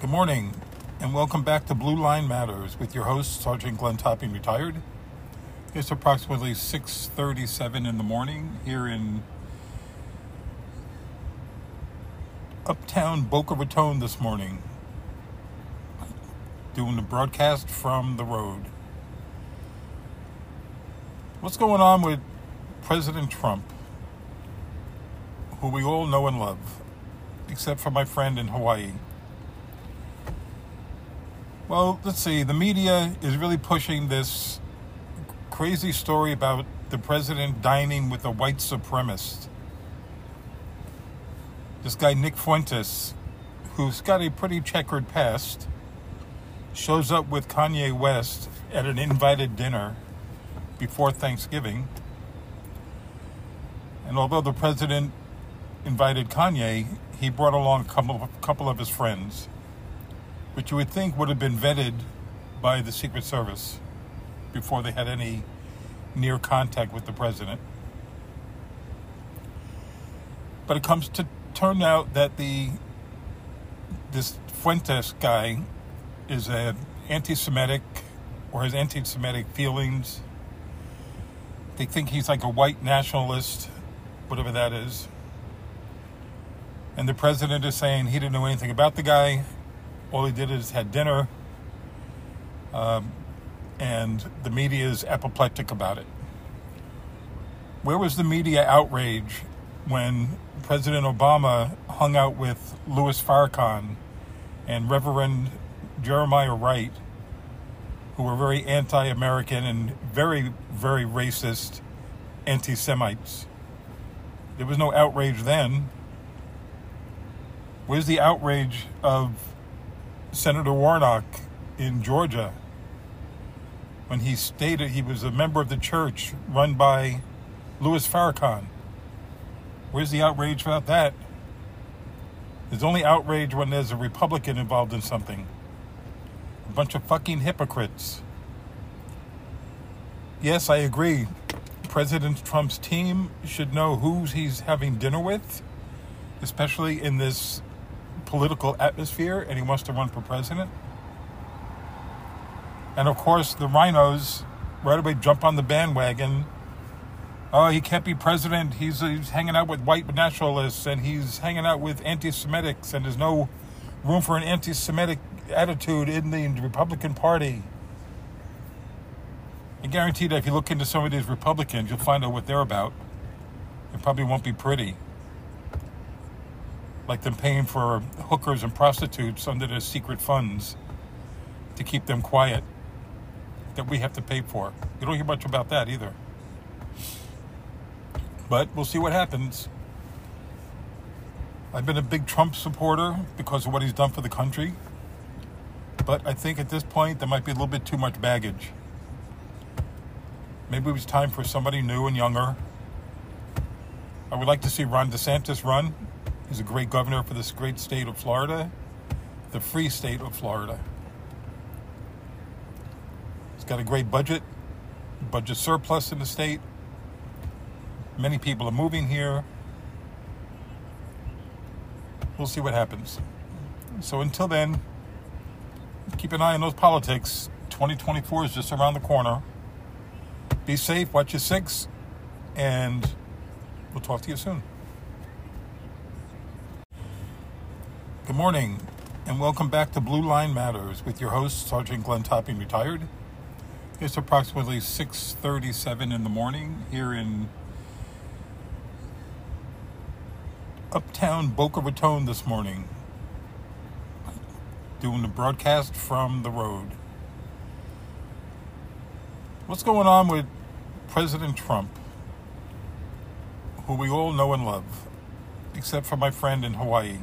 Good morning, and welcome back to Blue Line Matters with your host, Sergeant Glenn Topping, retired. It's approximately 6:37 in the morning here in uptown Boca Raton this morning, doing the broadcast from the road. What's going on with President Trump, who we all know and love, except for my friend in Hawaii? Well, let's see. The media is really pushing this crazy story about the president dining with a white supremacist. This guy, Nick Fuentes, who's got a pretty checkered past, shows up with Kanye West at an invited dinner before Thanksgiving. And although the president invited Kanye, he brought along a couple of, couple of his friends which you would think would have been vetted by the Secret Service before they had any near contact with the president. But it comes to turn out that the this Fuentes guy is an anti-Semitic or has anti-Semitic feelings. They think he's like a white nationalist, whatever that is. And the president is saying he didn't know anything about the guy all he did is had dinner, um, and the media is apoplectic about it. Where was the media outrage when President Obama hung out with Louis Farrakhan and Reverend Jeremiah Wright, who were very anti American and very, very racist anti Semites? There was no outrage then. Where's the outrage of Senator Warnock in Georgia when he stated he was a member of the church run by Louis Farrakhan. Where's the outrage about that? There's only outrage when there's a Republican involved in something. A bunch of fucking hypocrites. Yes, I agree. President Trump's team should know who he's having dinner with, especially in this political atmosphere and he wants to run for president. And of course, the RINOs right away jump on the bandwagon. Oh, he can't be president. He's, he's hanging out with white nationalists and he's hanging out with anti Semitics, and there's no room for an anti Semitic attitude in the Republican Party. I guarantee that if you look into some of these Republicans, you'll find out what they're about. It probably won't be pretty like them paying for hookers and prostitutes under their secret funds to keep them quiet. that we have to pay for. You don't hear much about that either. But we'll see what happens. I've been a big Trump supporter because of what he's done for the country. But I think at this point, there might be a little bit too much baggage. Maybe it was time for somebody new and younger. I would like to see Ron DeSantis run. He's a great governor for this great state of Florida, the free state of Florida. He's got a great budget, budget surplus in the state. Many people are moving here. We'll see what happens. So until then, keep an eye on those politics. 2024 is just around the corner. Be safe, watch your six, and we'll talk to you soon. Good morning, and welcome back to Blue Line Matters with your host, Sergeant Glenn Topping, retired. It's approximately 6:37 in the morning here in uptown Boca Raton this morning, doing the broadcast from the road. What's going on with President Trump, who we all know and love, except for my friend in Hawaii?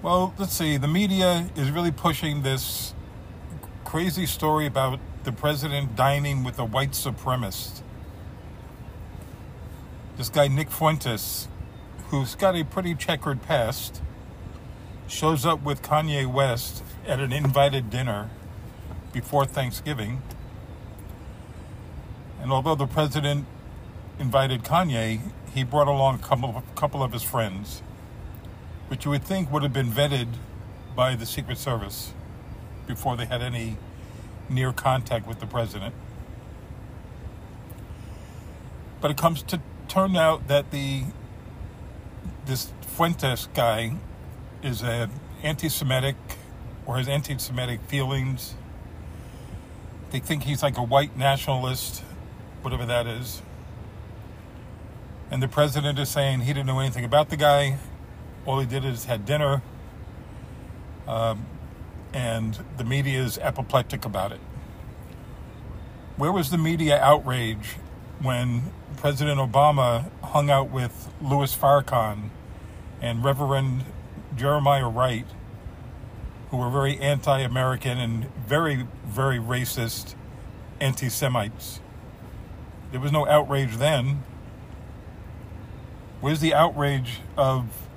Well, let's see. The media is really pushing this crazy story about the president dining with a white supremacist. This guy, Nick Fuentes, who's got a pretty checkered past, shows up with Kanye West at an invited dinner before Thanksgiving. And although the president invited Kanye, he brought along a couple of, couple of his friends which you would think would have been vetted by the Secret Service before they had any near contact with the president. But it comes to turn out that the this Fuentes guy is a anti-Semitic or has anti-Semitic feelings. They think he's like a white nationalist, whatever that is. And the president is saying he didn't know anything about the guy all he did is had dinner, um, and the media is apoplectic about it. Where was the media outrage when President Obama hung out with Louis Farrakhan and Reverend Jeremiah Wright, who were very anti American and very, very racist anti Semites? There was no outrage then. Where's the outrage of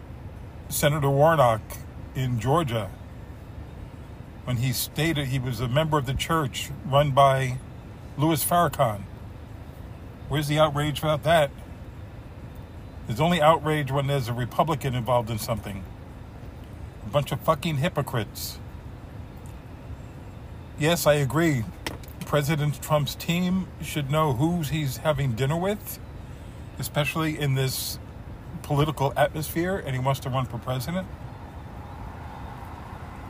Senator Warnock in Georgia when he stated he was a member of the church run by Louis Farrakhan. Where's the outrage about that? There's only outrage when there's a Republican involved in something. A bunch of fucking hypocrites. Yes, I agree. President Trump's team should know who he's having dinner with, especially in this political atmosphere and he wants to run for president.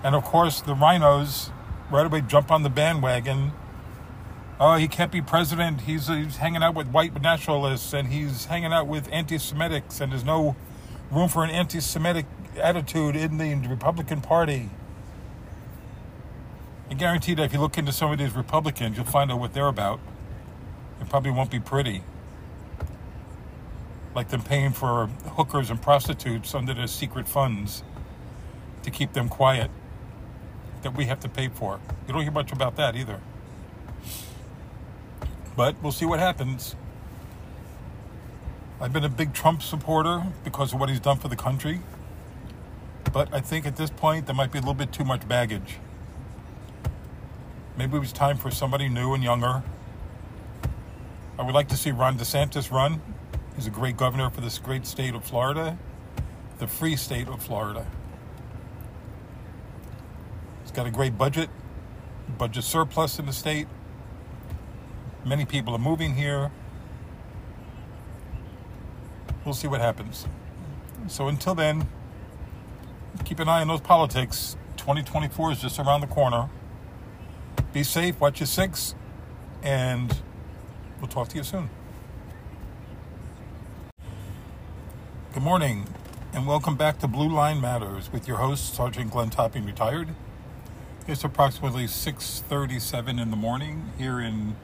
And of course, the RINOs right away jump on the bandwagon. Oh, he can't be president. He's, he's hanging out with white nationalists and he's hanging out with anti Semitics, and there's no room for an anti Semitic attitude in the Republican Party. I guarantee that if you look into some of these Republicans, you'll find out what they're about. It probably won't be pretty like them paying for hookers and prostitutes under their secret funds to keep them quiet that we have to pay for. You don't hear much about that either. But we'll see what happens. I've been a big Trump supporter because of what he's done for the country. But I think at this point, there might be a little bit too much baggage. Maybe it was time for somebody new and younger. I would like to see Ron DeSantis run He's a great governor for this great state of Florida, the free state of Florida. He's got a great budget, budget surplus in the state. Many people are moving here. We'll see what happens. So until then, keep an eye on those politics. 2024 is just around the corner. Be safe, watch your six, and we'll talk to you soon. Good morning, and welcome back to Blue Line Matters with your host, Sergeant Glenn Topping, retired. It's approximately 6:37 in the morning here in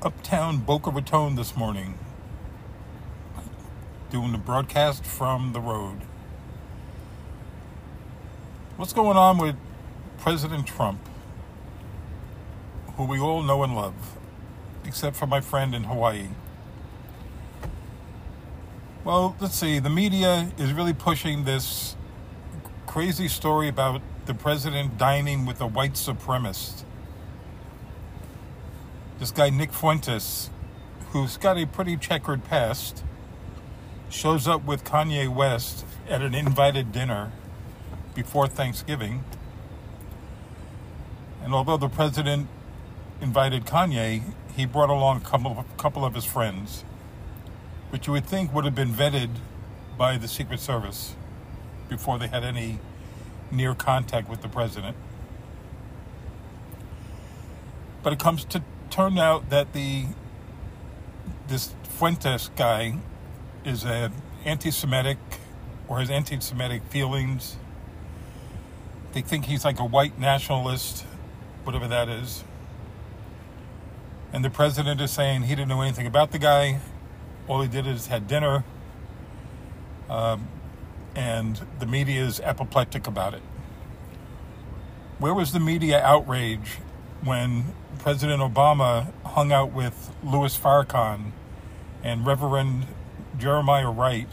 Uptown Boca Raton this morning. Doing the broadcast from the road. What's going on with President Trump, who we all know and love, except for my friend in Hawaii? Well, let's see. The media is really pushing this crazy story about the president dining with a white supremacist. This guy, Nick Fuentes, who's got a pretty checkered past, shows up with Kanye West at an invited dinner before Thanksgiving. And although the president invited Kanye, he brought along a couple, a couple of his friends which you would think would have been vetted by the Secret Service before they had any near contact with the president. But it comes to turn out that the this Fuentes guy is a anti-Semitic or has anti-Semitic feelings. They think he's like a white nationalist, whatever that is. And the president is saying he didn't know anything about the guy all he did is had dinner, um, and the media is apoplectic about it. Where was the media outrage when President Obama hung out with Louis Farrakhan and Reverend Jeremiah Wright,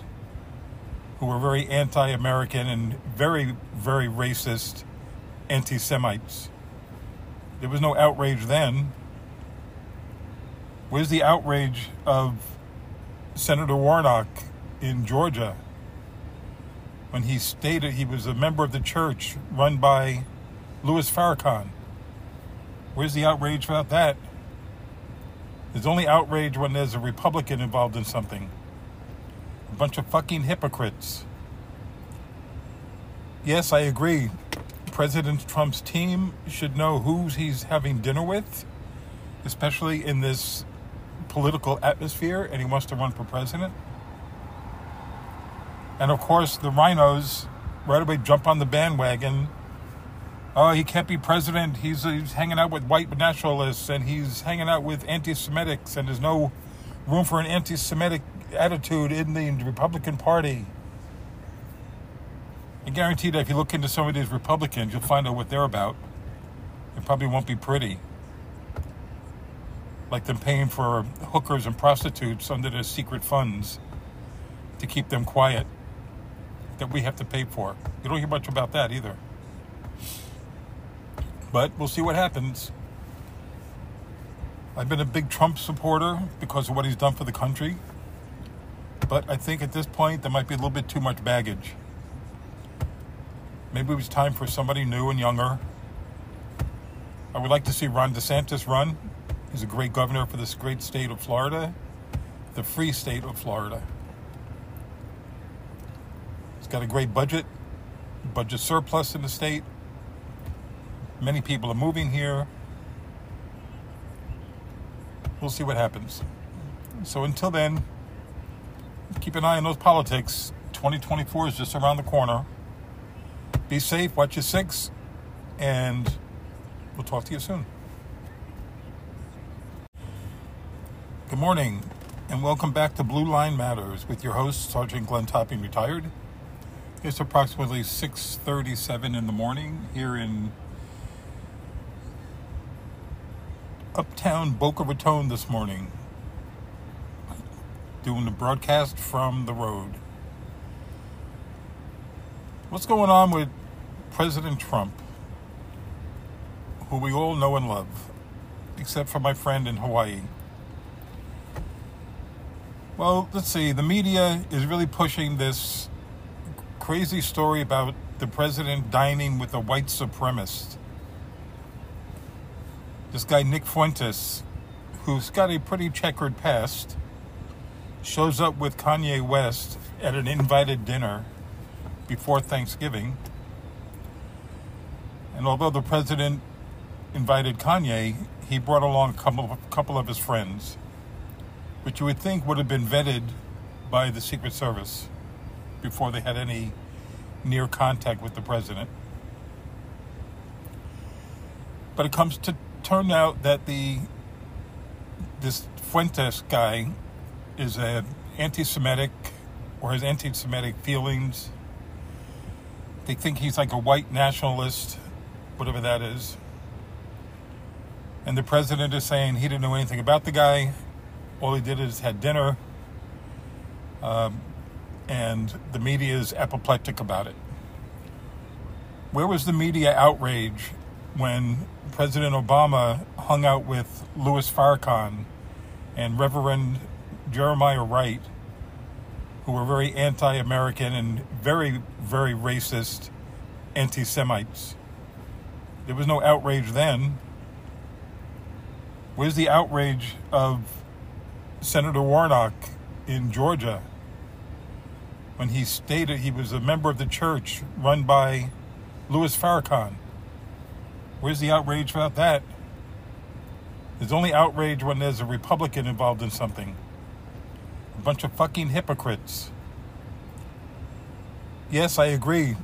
who were very anti American and very, very racist anti Semites? There was no outrage then. Where's the outrage of Senator Warnock in Georgia when he stated he was a member of the church run by Louis Farrakhan. Where's the outrage about that? There's only outrage when there's a Republican involved in something. A bunch of fucking hypocrites. Yes, I agree. President Trump's team should know who he's having dinner with, especially in this political atmosphere and he wants to run for president. And of course, the RINOs right away jump on the bandwagon. Oh, he can't be president. He's, he's hanging out with white nationalists and he's hanging out with anti Semitics, and there's no room for an anti Semitic attitude in the Republican Party. I guarantee that if you look into some of these Republicans, you'll find out what they're about. It probably won't be pretty like them paying for hookers and prostitutes under their secret funds to keep them quiet that we have to pay for. You don't hear much about that either. But we'll see what happens. I've been a big Trump supporter because of what he's done for the country. But I think at this point there might be a little bit too much baggage. Maybe it was time for somebody new and younger. I would like to see Ron DeSantis run He's a great governor for this great state of Florida, the free state of Florida. He's got a great budget, budget surplus in the state. Many people are moving here. We'll see what happens. So until then, keep an eye on those politics. 2024 is just around the corner. Be safe, watch your six, and we'll talk to you soon. Good morning, and welcome back to Blue Line Matters with your host, Sergeant Glenn Topping, retired. It's approximately 6:37 in the morning here in Uptown Boca Raton this morning, doing the broadcast from the road. What's going on with President Trump, who we all know and love, except for my friend in Hawaii? Well, let's see. The media is really pushing this crazy story about the president dining with a white supremacist. This guy, Nick Fuentes, who's got a pretty checkered past, shows up with Kanye West at an invited dinner before Thanksgiving. And although the president invited Kanye, he brought along a couple, a couple of his friends which you would think would have been vetted by the Secret Service before they had any near contact with the president. But it comes to turn out that the this Fuentes guy is a anti-Semitic or has anti-Semitic feelings. They think he's like a white nationalist, whatever that is. And the president is saying he didn't know anything about the guy. All he did is had dinner. Um, and the media is apoplectic about it. Where was the media outrage when President Obama hung out with Louis Farrakhan and Reverend Jeremiah Wright, who were very anti American and very, very racist anti Semites? There was no outrage then. Where's the outrage of Senator Warnock in Georgia when he stated he was a member of the church run by Louis Farrakhan? Where's the outrage about that? There's only outrage when there's a Republican involved in something. A bunch of fucking hypocrites. Yes, I agree.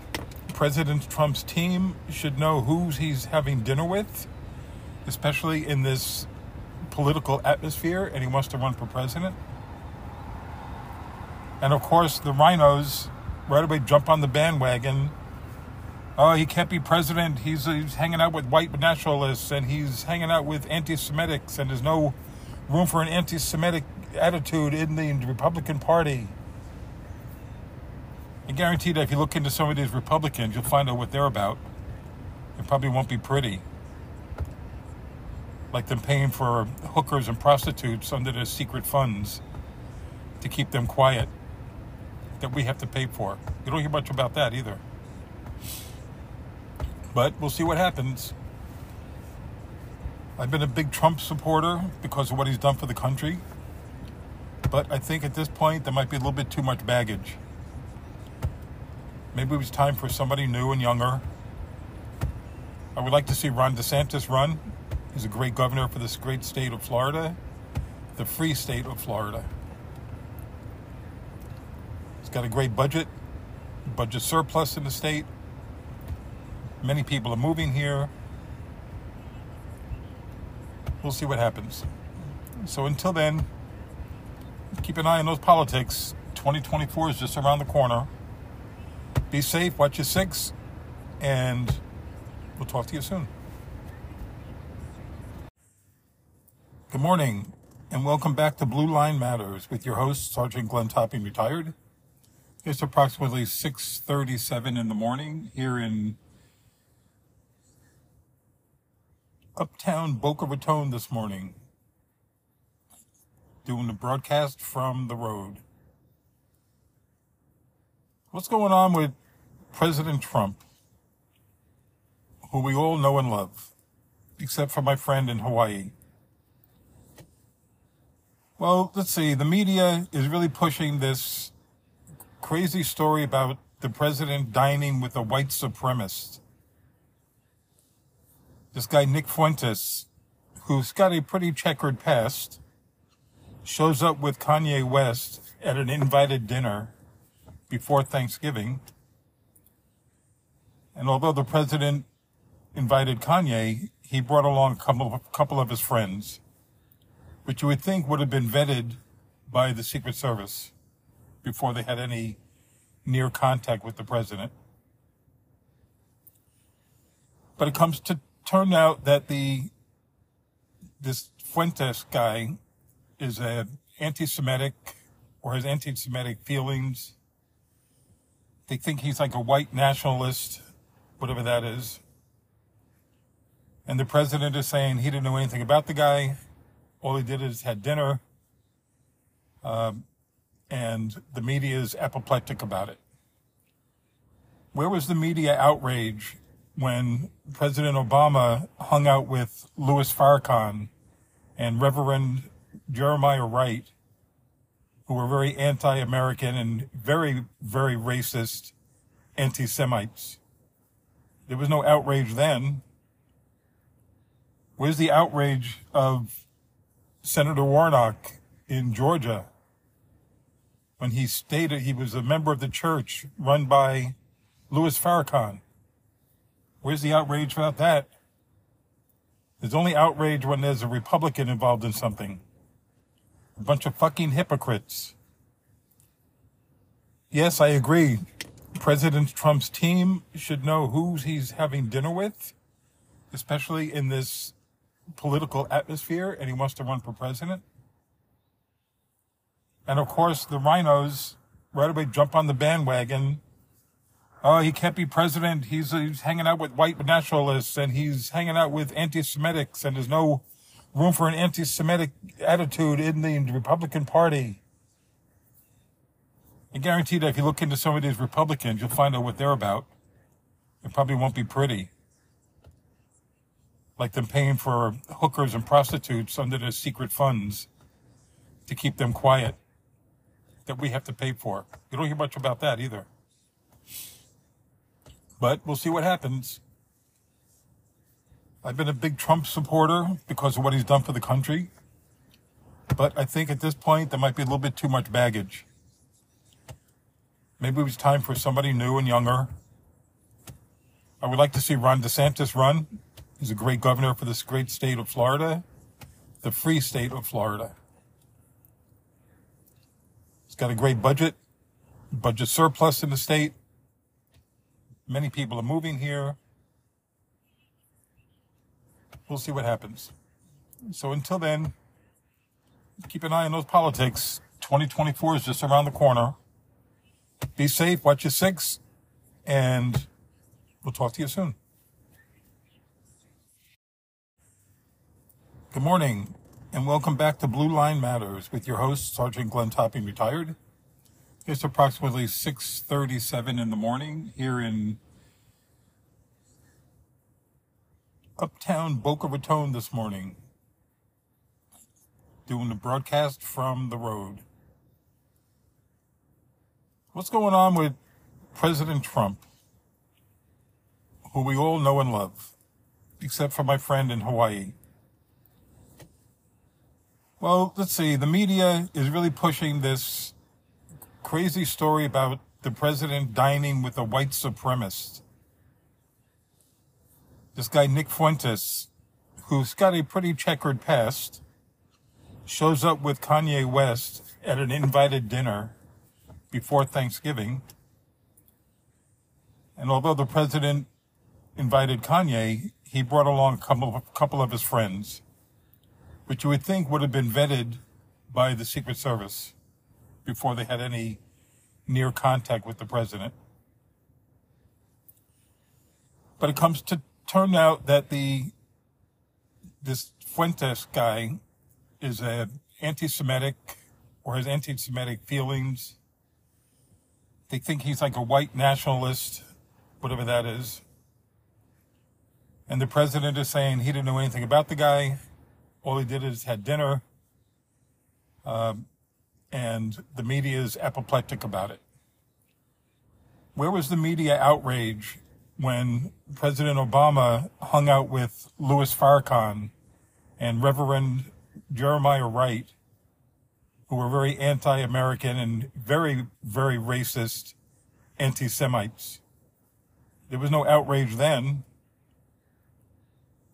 President Trump's team should know who he's having dinner with, especially in this political atmosphere, and he wants to run for president. And of course, the RINOs right away jump on the bandwagon oh, he can't be president. He's, he's hanging out with white nationalists and he's hanging out with anti Semitics, and there's no room for an anti Semitic attitude in the Republican Party. I guarantee that if you look into some of these Republicans, you'll find out what they're about. It probably won't be pretty. Like them paying for hookers and prostitutes under their secret funds to keep them quiet that we have to pay for. You don't hear much about that either. But we'll see what happens. I've been a big Trump supporter because of what he's done for the country. But I think at this point, there might be a little bit too much baggage. Maybe it was time for somebody new and younger. I would like to see Ron DeSantis run. He's a great governor for this great state of Florida, the free state of Florida. He's got a great budget, budget surplus in the state. Many people are moving here. We'll see what happens. So until then, keep an eye on those politics. 2024 is just around the corner. Be safe, watch your six, and we'll talk to you soon. Good morning, and welcome back to Blue Line Matters with your host, Sergeant Glenn Topping, retired. It's approximately 6.37 in the morning here in uptown Boca Raton this morning, doing the broadcast from the road. What's going on with President Trump, who we all know and love, except for my friend in Hawaii? Well, let's see. The media is really pushing this crazy story about the president dining with a white supremacist this guy Nick Fuentes, who's got a pretty checkered past, shows up with Kanye West at an invited dinner before Thanksgiving. And although the president invited Kanye, he brought along a couple of, couple of his friends, which you would think would have been vetted by the Secret Service before they had any near contact with the president. But it comes to turn out that the this Fuentes guy is a anti-Semitic or has anti-Semitic feelings. They think he's like a white nationalist, whatever that is. And the president is saying he didn't know anything about the guy. All he did is had dinner. Um, and the media is apoplectic about it. Where was the media outrage when President Obama hung out with Louis Farrakhan and Reverend Jeremiah Wright, who were very anti-American and very, very racist anti-Semites. There was no outrage then. Where's the outrage of Senator Warnock in Georgia when he stated he was a member of the church run by Louis Farrakhan. Where's the outrage about that? There's only outrage when there's a Republican involved in something. A bunch of fucking hypocrites. Yes, I agree. President Trump's team should know who he's having dinner with, especially in this political atmosphere, and he wants to run for president. And of course, the RINOs right away jump on the bandwagon. Oh, he can't be president. He's, he's hanging out with white nationalists and he's hanging out with anti-Semitics and there's no room for an anti-Semitic attitude in the Republican Party. I guarantee that if you look into some of these Republicans, you'll find out what they're about. It probably won't be pretty. Like them paying for hookers and prostitutes under their secret funds to keep them quiet that we have to pay for. You don't hear much about that either. But we'll see what happens. I've been a big Trump supporter because of what he's done for the country. But I think at this point, there might be a little bit too much baggage. Maybe it was time for somebody new and younger. I would like to see Ron DeSantis run. He's a great governor for this great state of Florida, the free state of Florida He's got a great budget, budget surplus in the state. Many people are moving here. We'll see what happens. So until then, keep an eye on those politics. 2024 is just around the corner. Be safe, watch your six, and we'll talk to you soon. Good morning and welcome back to Blue Line Matters with your host, Sergeant Glenn Topping, retired. It's approximately 6.37 in the morning here in uptown Boca Raton this morning, doing the broadcast from the road. What's going on with President Trump, who we all know and love, except for my friend in Hawaii? Well, let's see. The media is really pushing this crazy story about the president dining with a white supremacist. This guy, Nick Fuentes, who's got a pretty checkered past, shows up with Kanye West at an invited dinner before Thanksgiving. And although the president invited Kanye, he brought along a couple of, couple of his friends which you would think would have been vetted by the Secret Service before they had any near contact with the president. But it comes to turn out that the this Fuentes guy is a anti-Semitic or has anti-Semitic feelings. They think he's like a white nationalist, whatever that is. And the president is saying he didn't know anything about the guy. All he did is had dinner, um, and the media is apoplectic about it. Where was the media outrage when President Obama hung out with Louis Farrakhan and Reverend Jeremiah Wright, who were very anti-American and very, very racist anti-Semites? There was no outrage then.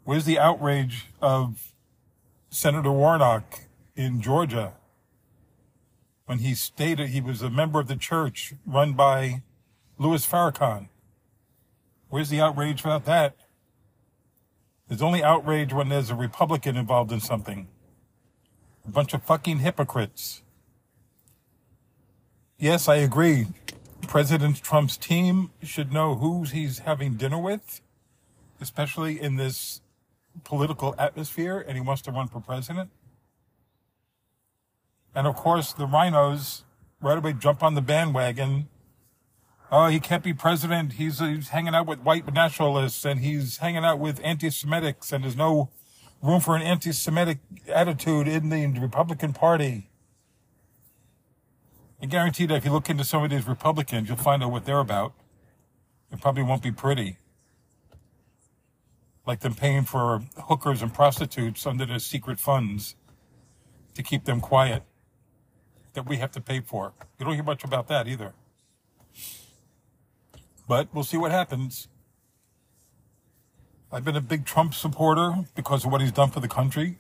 Where's the outrage of Senator Warnock in Georgia when he stated he was a member of the church run by Louis Farrakhan. Where's the outrage about that? There's only outrage when there's a Republican involved in something. A bunch of fucking hypocrites. Yes, I agree. President Trump's team should know who he's having dinner with, especially in this political atmosphere and he wants to run for president. And of course, the RINOs right away jump on the bandwagon. Oh, he can't be president. He's, he's hanging out with white nationalists and he's hanging out with anti-Semitics and there's no room for an anti-Semitic attitude in the Republican Party. I guarantee that if you look into some of these Republicans, you'll find out what they're about. It probably won't be pretty like them paying for hookers and prostitutes under their secret funds to keep them quiet that we have to pay for. You don't hear much about that either. but we'll see what happens. I've been a big Trump supporter because of what he's done for the country.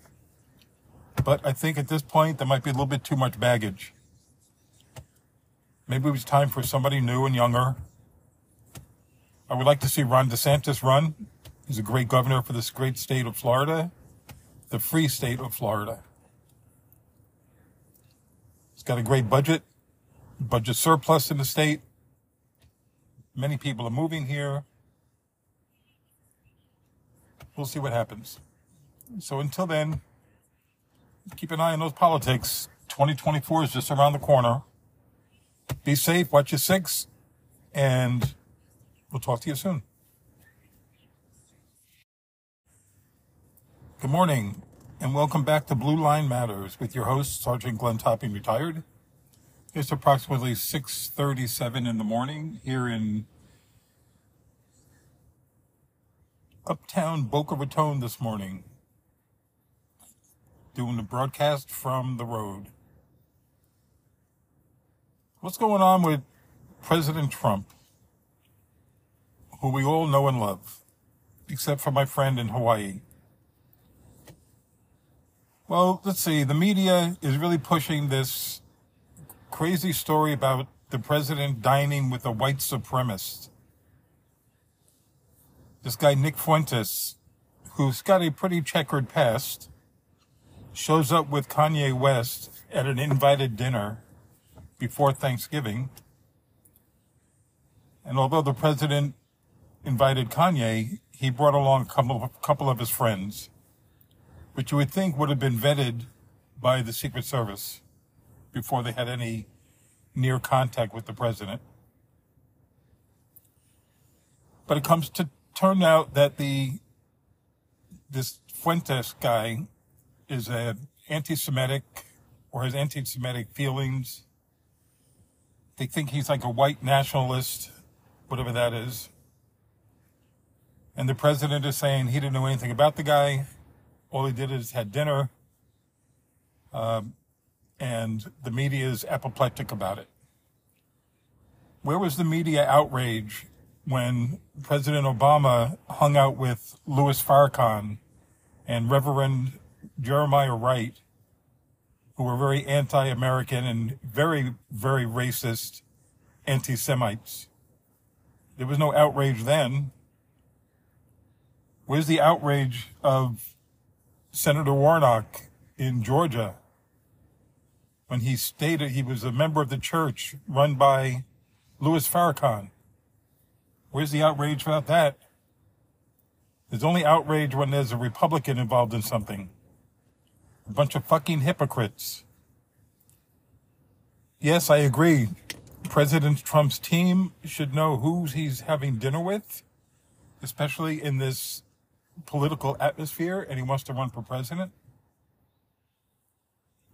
But I think at this point, there might be a little bit too much baggage. Maybe it was time for somebody new and younger. I would like to see Ron DeSantis run. He's a great governor for this great state of Florida, the free state of Florida. He's got a great budget, budget surplus in the state. Many people are moving here. We'll see what happens. So until then, keep an eye on those politics. 2024 is just around the corner. Be safe, watch your six, and we'll talk to you soon. Good morning, and welcome back to Blue Line Matters with your host, Sergeant Glenn Topping, retired. It's approximately 6.37 in the morning here in uptown Boca Raton this morning doing the broadcast from the road. What's going on with President Trump, who we all know and love, except for my friend in Hawaii? Well, let's see. The media is really pushing this crazy story about the president dining with a white supremacist. This guy, Nick Fuentes, who's got a pretty checkered past, shows up with Kanye West at an invited dinner before Thanksgiving. And although the president invited Kanye, he brought along a couple of, couple of his friends, which you would think would have been vetted by the Secret Service before they had any near contact with the president. But it comes to turn out that the this Fuentes guy is a anti-Semitic or has anti-Semitic feelings. They think he's like a white nationalist, whatever that is. And the president is saying he didn't know anything about the guy. All he did is had dinner. Um, and the media is apoplectic about it. Where was the media outrage when President Obama hung out with Louis Farrakhan and Reverend Jeremiah Wright, who were very anti-American and very, very racist anti-Semites. There was no outrage then. Where's the outrage of Senator Warnock in Georgia when he stated he was a member of the church run by Louis Farrakhan? Where's the outrage about that? There's only outrage when there's a Republican involved in something. A bunch of fucking hypocrites. Yes, I agree. President Trump's team should know who he's having dinner with, especially in this political atmosphere, and he wants to run for president.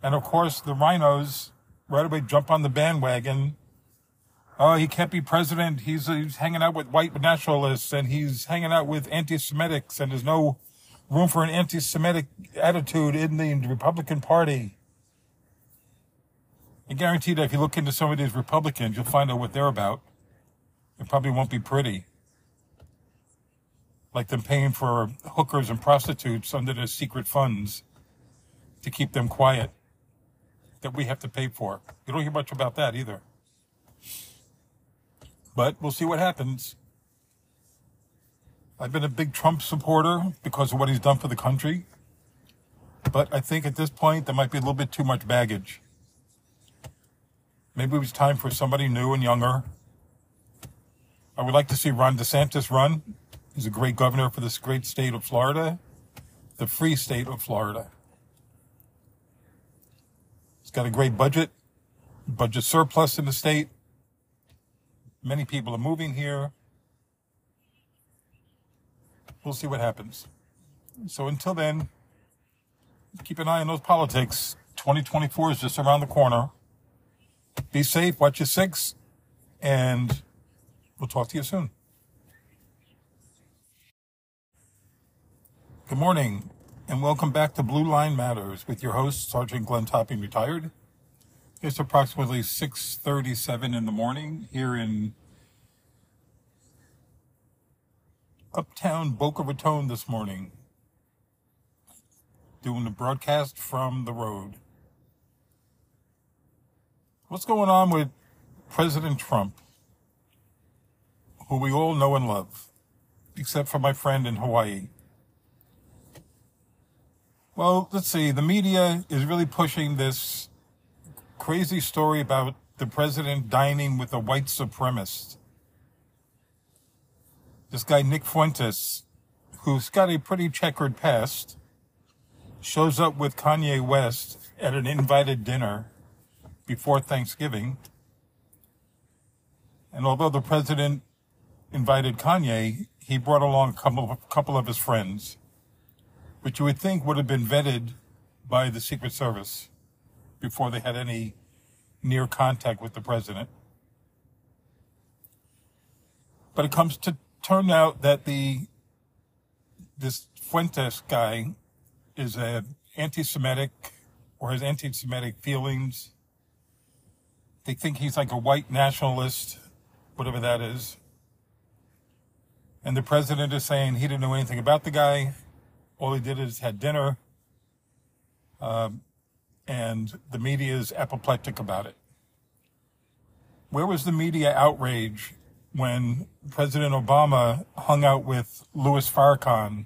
And of course, the RINOs right away jump on the bandwagon. Oh, he can't be president. He's, he's hanging out with white nationalists and he's hanging out with anti-Semitics and there's no room for an anti-Semitic attitude in the Republican Party. I guarantee that if you look into some of these Republicans, you'll find out what they're about. It probably won't be pretty. Like them paying for hookers and prostitutes under their secret funds to keep them quiet that we have to pay for. You don't hear much about that either. But we'll see what happens. I've been a big Trump supporter because of what he's done for the country. But I think at this point, there might be a little bit too much baggage. Maybe it was time for somebody new and younger. I would like to see Ron DeSantis run. He's a great governor for this great state of Florida, the free state of Florida. He's got a great budget, budget surplus in the state. Many people are moving here we'll see what happens. So until then, keep an eye on those politics. 2024 is just around the corner. Be safe, watch your six, and we'll talk to you soon. Good morning, and welcome back to Blue Line Matters with your host, Sergeant Glenn Topping, retired. It's approximately 6.37 in the morning here in uptown Boca Raton this morning, doing the broadcast from the road. What's going on with President Trump, who we all know and love, except for my friend in Hawaii? Well, let's see. The media is really pushing this crazy story about the president dining with a white supremacist. This guy, Nick Fuentes, who's got a pretty checkered past, shows up with Kanye West at an invited dinner before Thanksgiving. And although the president invited Kanye, he brought along a couple of, couple of his friends, which you would think would have been vetted by the Secret Service before they had any near contact with the president. But it comes to turn out that the this Fuentes guy is a anti-Semitic or has anti-Semitic feelings. They think he's like a white nationalist, whatever that is. And the president is saying he didn't know anything about the guy. All he did is had dinner. Um, and the media is apoplectic about it. Where was the media outrage when President Obama hung out with Louis Farrakhan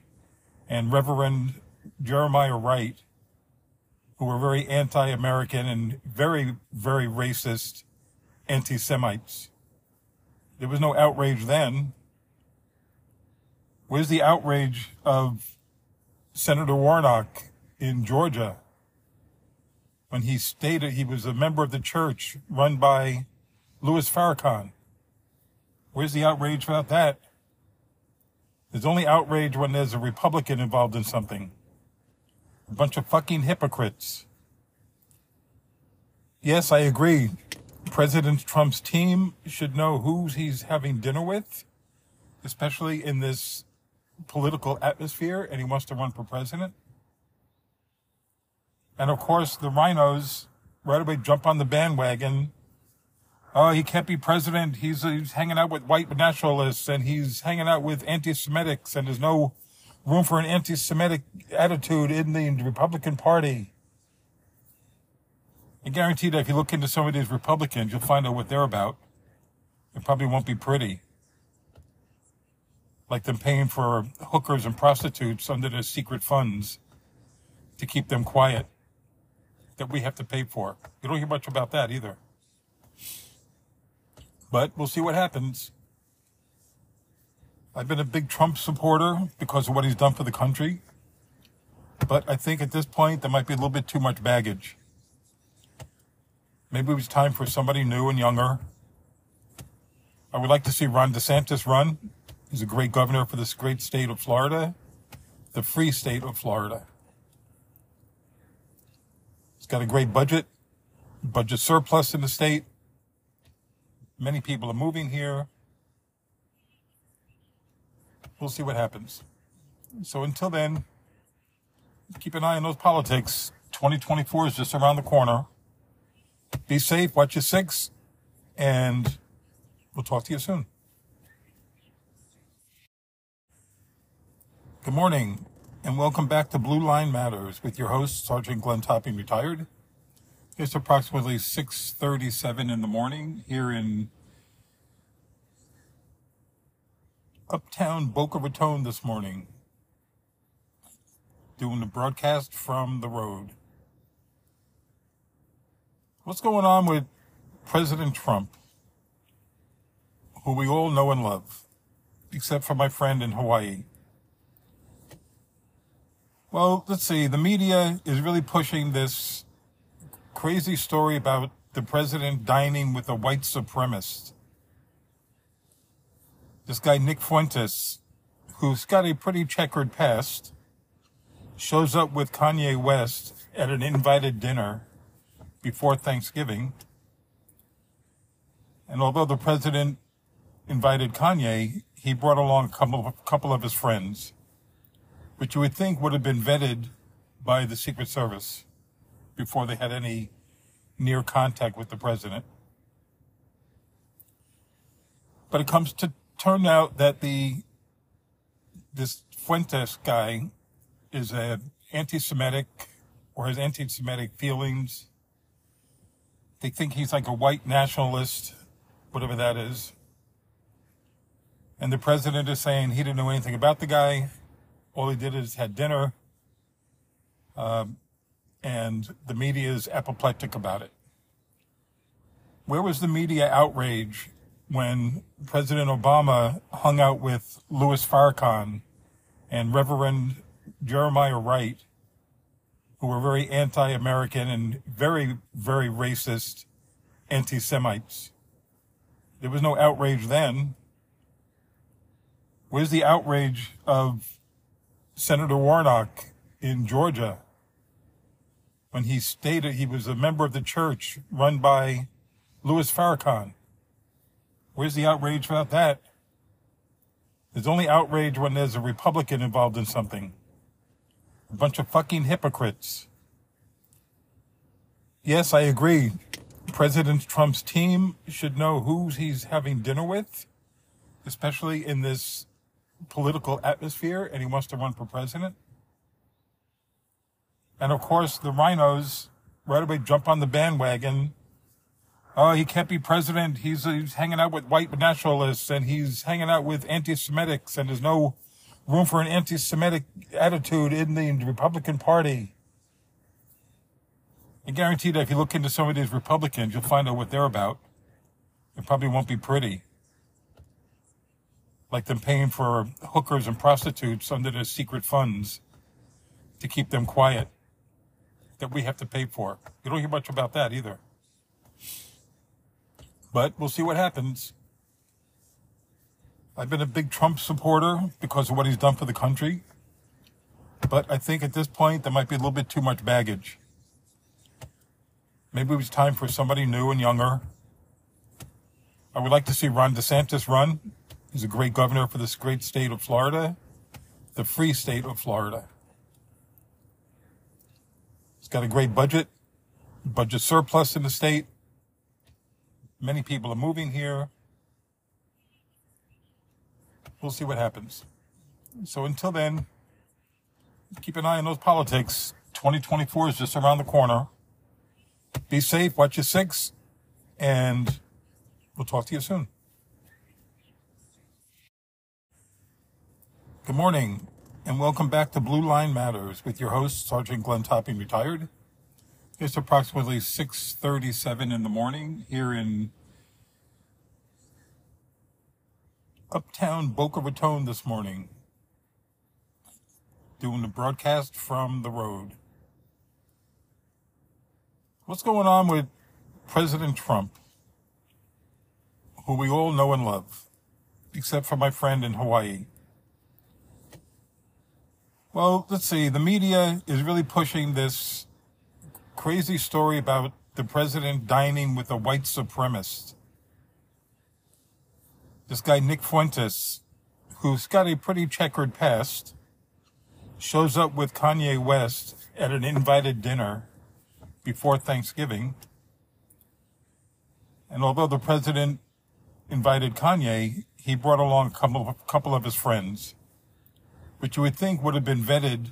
and Reverend Jeremiah Wright, who were very anti-American and very, very racist anti-Semites? There was no outrage then. Where's the outrage of Senator Warnock in Georgia when he stated he was a member of the church run by Louis Farrakhan. Where's the outrage about that? There's only outrage when there's a Republican involved in something. A bunch of fucking hypocrites. Yes, I agree. President Trump's team should know who he's having dinner with, especially in this political atmosphere, and he wants to run for president. And of course, the RINOs right away jump on the bandwagon. Oh, he can't be president. He's, he's hanging out with white nationalists and he's hanging out with anti-Semitics and there's no room for an anti-Semitic attitude in the Republican Party. I guarantee that if you look into some of these Republicans, you'll find out what they're about. It probably won't be pretty. Like them paying for hookers and prostitutes under their secret funds to keep them quiet that we have to pay for. You don't hear much about that either. But we'll see what happens. I've been a big Trump supporter because of what he's done for the country. But I think at this point, there might be a little bit too much baggage. Maybe it was time for somebody new and younger. I would like to see Ron DeSantis run. He's a great governor for this great state of Florida, the free state of Florida. He's got a great budget, budget surplus in the state. Many people are moving here. We'll see what happens. So until then, keep an eye on those politics. 2024 is just around the corner. Be safe, watch your six, and we'll talk to you soon. Good morning and welcome back to Blue Line Matters with your host, Sergeant Glenn Topping, retired. It's approximately 6.37 in the morning here in uptown Boca Raton this morning, doing the broadcast from the road. What's going on with President Trump, who we all know and love, except for my friend in Hawaii? Well, let's see. The media is really pushing this crazy story about the president dining with a white supremacist. This guy, Nick Fuentes, who's got a pretty checkered past, shows up with Kanye West at an invited dinner before Thanksgiving. And although the president invited Kanye, he brought along a couple of, couple of his friends which you would think would have been vetted by the Secret Service before they had any near contact with the president. But it comes to turn out that the this Fuentes guy is a anti-Semitic or has anti-Semitic feelings. They think he's like a white nationalist, whatever that is. And the president is saying he didn't know anything about the guy. All he did is had dinner. Um, and the media is apoplectic about it. Where was the media outrage when President Obama hung out with Louis Farrakhan and Reverend Jeremiah Wright, who were very anti-American and very, very racist anti-Semites? There was no outrage then. Where's the outrage of Senator Warnock in Georgia when he stated he was a member of the church run by Louis Farrakhan? Where's the outrage about that? There's only outrage when there's a Republican involved in something. A bunch of fucking hypocrites. Yes, I agree. President Trump's team should know who he's having dinner with, especially in this political atmosphere, and he wants to run for president. And of course, the RINOs right away jump on the bandwagon oh, he can't be president. He's, he's hanging out with white nationalists and he's hanging out with anti-Semitics and there's no room for an anti-Semitic attitude in the Republican Party. I guarantee that if you look into some of these Republicans, you'll find out what they're about. It probably won't be pretty. Like them paying for hookers and prostitutes under their secret funds to keep them quiet that we have to pay for. You don't hear much about that either. But we'll see what happens. I've been a big Trump supporter because of what he's done for the country. But I think at this point, there might be a little bit too much baggage. Maybe it was time for somebody new and younger. I would like to see Ron DeSantis run. He's a great governor for this great state of Florida, the free state of Florida. He's got a great budget, budget surplus in the state. Many people are moving here. We'll see what happens. So until then, keep an eye on those politics. 2024 is just around the corner. Be safe, watch your six, and we'll talk to you soon. Good morning, and welcome back to Blue Line Matters with your host, Sergeant Glenn Topping, retired. It's approximately 6:37 in the morning here in uptown Boca Raton this morning, doing the broadcast from the road. What's going on with President Trump, who we all know and love, except for my friend in Hawaii? Well, let's see. The media is really pushing this crazy story about the president dining with a white supremacist. This guy, Nick Fuentes, who's got a pretty checkered past, shows up with Kanye West at an invited dinner before Thanksgiving. And although the president invited Kanye, he brought along a couple of, his friends, which you would think would have been vetted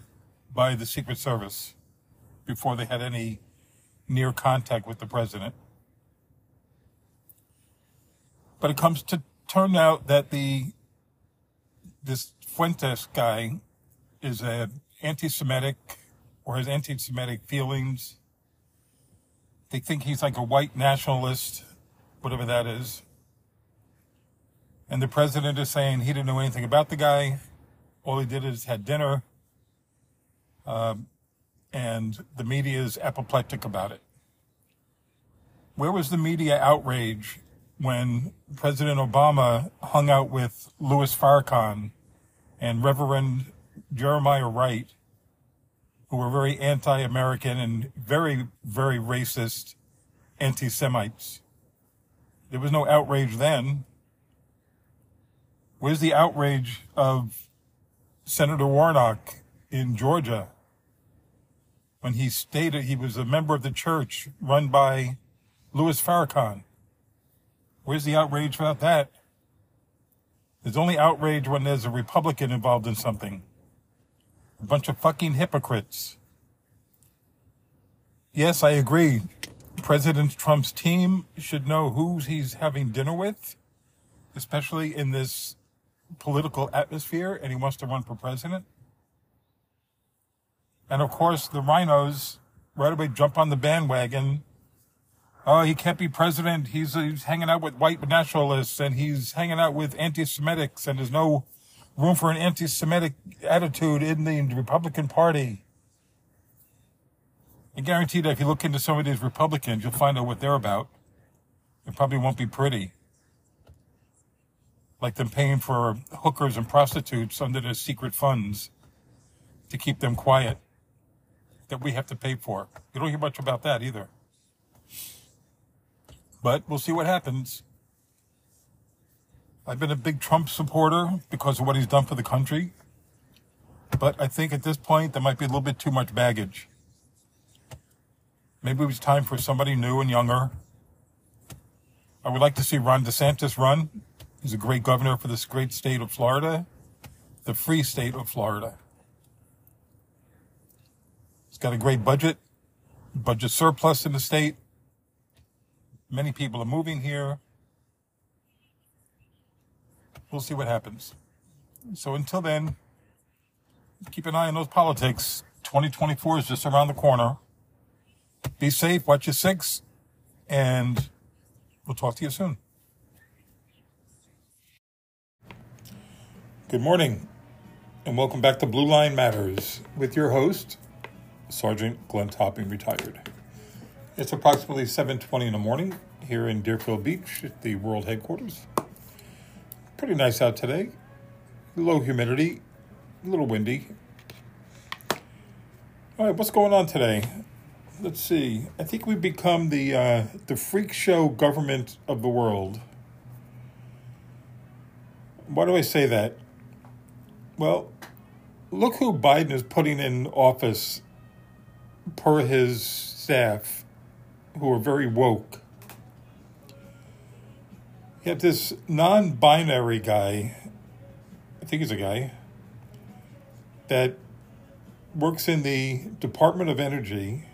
by the Secret Service before they had any near contact with the president. But it comes to turn out that the this Fuentes guy is a anti-Semitic or has anti-Semitic feelings. They think he's like a white nationalist, whatever that is. And the president is saying he didn't know anything about the guy. All he did is had dinner. Um, and the media is apoplectic about it. Where was the media outrage when President Obama hung out with Louis Farrakhan and Reverend Jeremiah Wright, who were very anti-American and very, very racist anti-Semites? There was no outrage then. Where's the outrage of Senator Warnock in Georgia when he stated he was a member of the church run by Louis Farrakhan. Where's the outrage about that? There's only outrage when there's a Republican involved in something. A bunch of fucking hypocrites. Yes, I agree. President Trump's team should know who he's having dinner with, especially in this political atmosphere, and he wants to run for president. And of course, the RINOs right away jump on the bandwagon. Oh, he can't be president. He's, he's hanging out with white nationalists and he's hanging out with anti-Semitics and there's no room for an anti-Semitic attitude in the Republican Party. I guarantee that if you look into some of these Republicans, you'll find out what they're about. It probably won't be pretty. Like them paying for hookers and prostitutes under their secret funds to keep them quiet that we have to pay for. You don't hear much about that either. But we'll see what happens. I've been a big Trump supporter because of what he's done for the country. But I think at this point, there might be a little bit too much baggage. Maybe it was time for somebody new and younger. I would like to see Ron DeSantis run. He's a great governor for this great state of Florida, the free state of Florida. He's got a great budget, budget surplus in the state. Many people are moving here. We'll see what happens. So until then, keep an eye on those politics. 2024 is just around the corner. Be safe, watch your six, and we'll talk to you soon. Good morning, and welcome back to Blue Line Matters with your host, Sergeant Glenn Topping, retired. It's approximately 7:20 in the morning here in Deerfield Beach at the world headquarters. Pretty nice out today. Low humidity, a little windy. All right, what's going on today? let's see. I think we've become the uh, the freak show government of the world. Why do I say that? Well, look who Biden is putting in office per his staff, who are very woke. You have this non binary guy, I think he's a guy, that works in the Department of Energy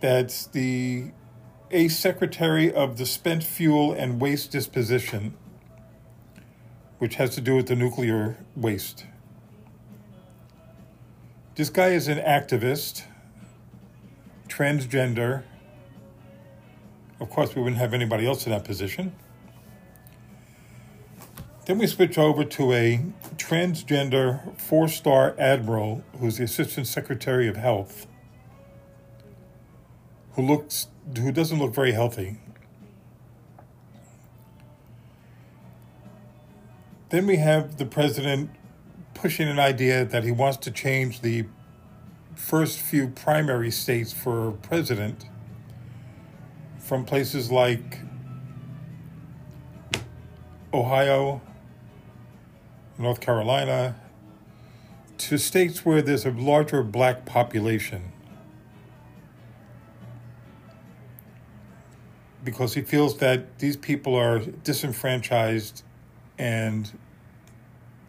that's the a secretary of the spent fuel and waste disposition, which has to do with the nuclear waste. This guy is an activist, transgender. Of course, we wouldn't have anybody else in that position. Then we switch over to a transgender four star admiral who's the Assistant Secretary of Health who looks who doesn't look very healthy. Then we have the president pushing an idea that he wants to change the first few primary states for president from places like Ohio, North Carolina, to states where there's a larger black population. because he feels that these people are disenfranchised and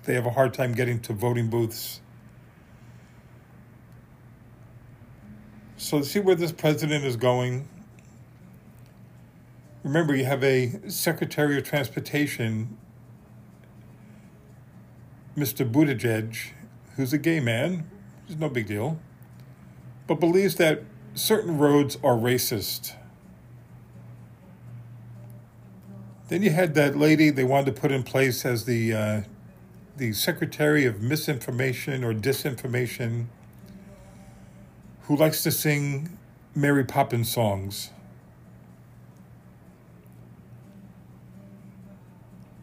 they have a hard time getting to voting booths. So, see where this president is going. Remember, you have a Secretary of Transportation, Mr. Buttigieg, who's a gay man, It's no big deal, but believes that certain roads are racist. Then you had that lady they wanted to put in place as the uh, the secretary of misinformation or disinformation, who likes to sing Mary Poppins songs.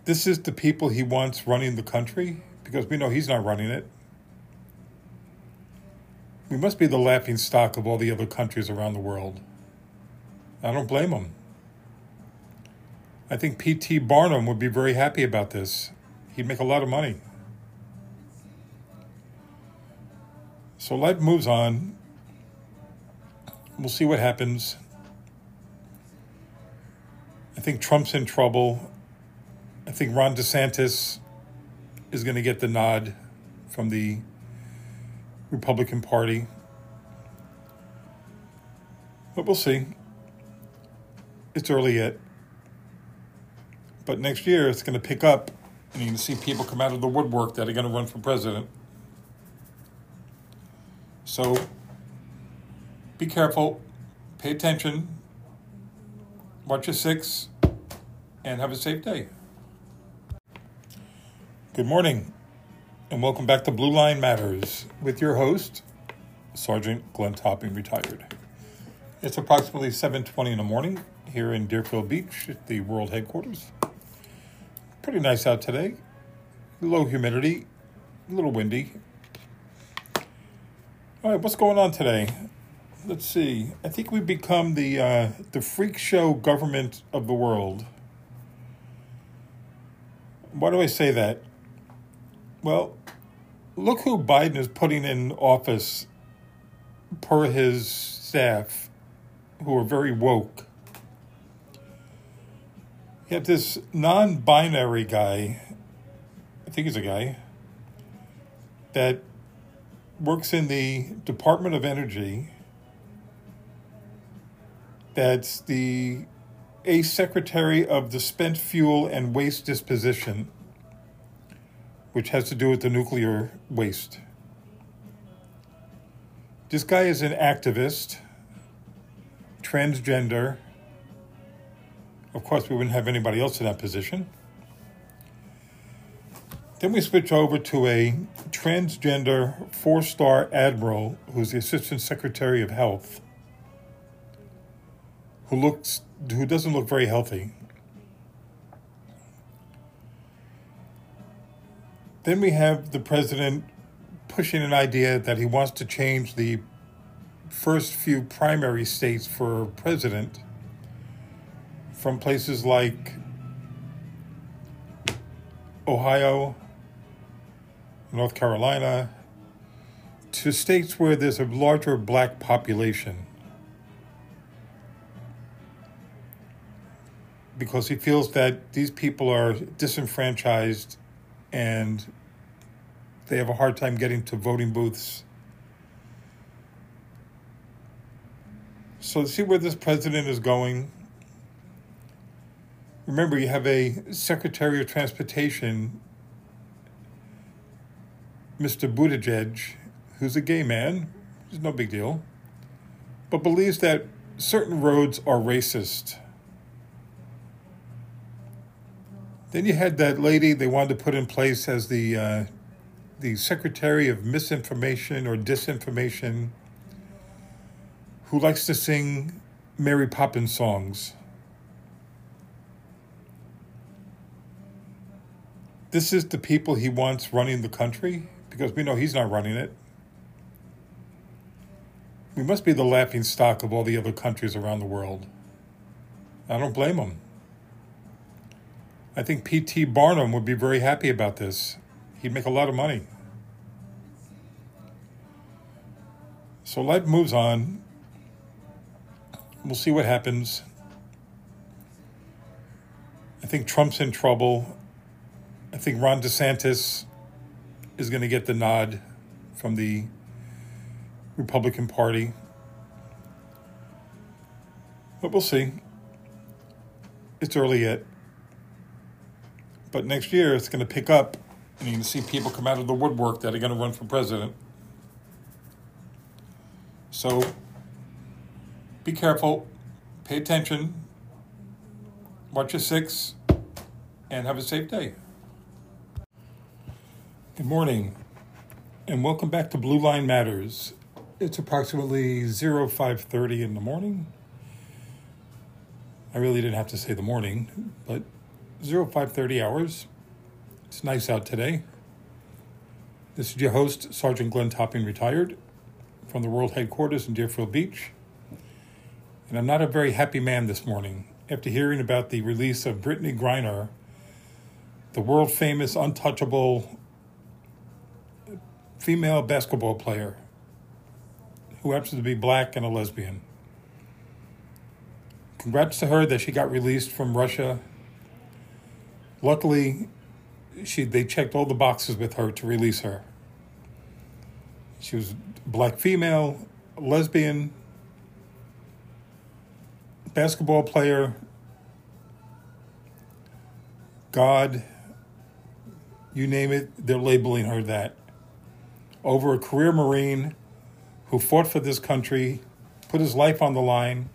This is the people he wants running the country because we know he's not running it. We must be the laughing stock of all the other countries around the world. I don't blame him. I think P.T. Barnum would be very happy about this. Make a lot of money. So life moves on. We'll see what happens. I think Trump's in trouble. I think Ron DeSantis is going to get the nod from the Republican Party. But we'll see. It's early yet. But next year it's going to pick up, and you're going to see people come out of the woodwork that are going to run for president. So be careful, pay attention, watch your six, and have a safe day. Good morning, and welcome back to Blue Line Matters with your host, Sergeant Glenn Topping, retired. It's approximately 7:20 in the morning here in Deerfield Beach at the world headquarters. Pretty nice out today. Low humidity, a little windy. All right, what's going on today? Let's see. I think we've become the uh, the freak show government of the world. Why do I say that? Well, look who Biden is putting in office per his staff, who are very woke. You have this non binary guy, I think he's a guy, that works in the Department of Energy, that's the a secretary of the spent fuel and waste disposition which has to do with the nuclear waste. This guy is an activist, transgender. Of course, we wouldn't have anybody else in that position. Then we switch over to a transgender four star admiral who's the Assistant Secretary of Health, who looks who doesn't look very healthy. Then we have the president pushing an idea that he wants to change the first few primary states for president from places like Ohio, North Carolina, to states where there's a larger black population. Because he feels that these people are disenfranchised and they have a hard time getting to voting booths. So, see where this president is going. Remember, you have a Secretary of Transportation, Mr. Buttigieg, who's a gay man, it's no big deal, but believes that certain roads are racist. Then you had that lady they wanted to put in place as the uh, the Secretary of Misinformation or Disinformation, who likes to sing Mary Poppins songs. This is the people he wants running the country because we know he's not running it. We must be the laughing stock of all the other countries around the world. I don't blame them. I think P.T. Barnum would be very happy about this. He'd make a lot of money. So life moves on. We'll see what happens. I think Trump's in trouble. I think Ron DeSantis is going to get the nod from the Republican Party. But we'll see. It's early yet. But next year it's going to pick up, and you're going to see people come out of the woodwork that are going to run for president. So be careful, pay attention, watch your six, and have a safe day. Good morning, and welcome back to Blue Line Matters. It's approximately 0530 in the morning. I really didn't have to say the morning, but 0530 hours. It's nice out today. This is your host, Sergeant Glenn Topping, retired from the World Headquarters in Deerfield Beach. And I'm not a very happy man this morning after hearing about the release of Brittney Griner, the world famous, untouchable female basketball player who happens to be black and a lesbian. Congrats to her that she got released from Russia Luckily, she they checked all the boxes with her to release her. She was black female, lesbian, basketball player, God, you name it, they're labeling her that. Over a career Marine who fought for this country, put his life on the line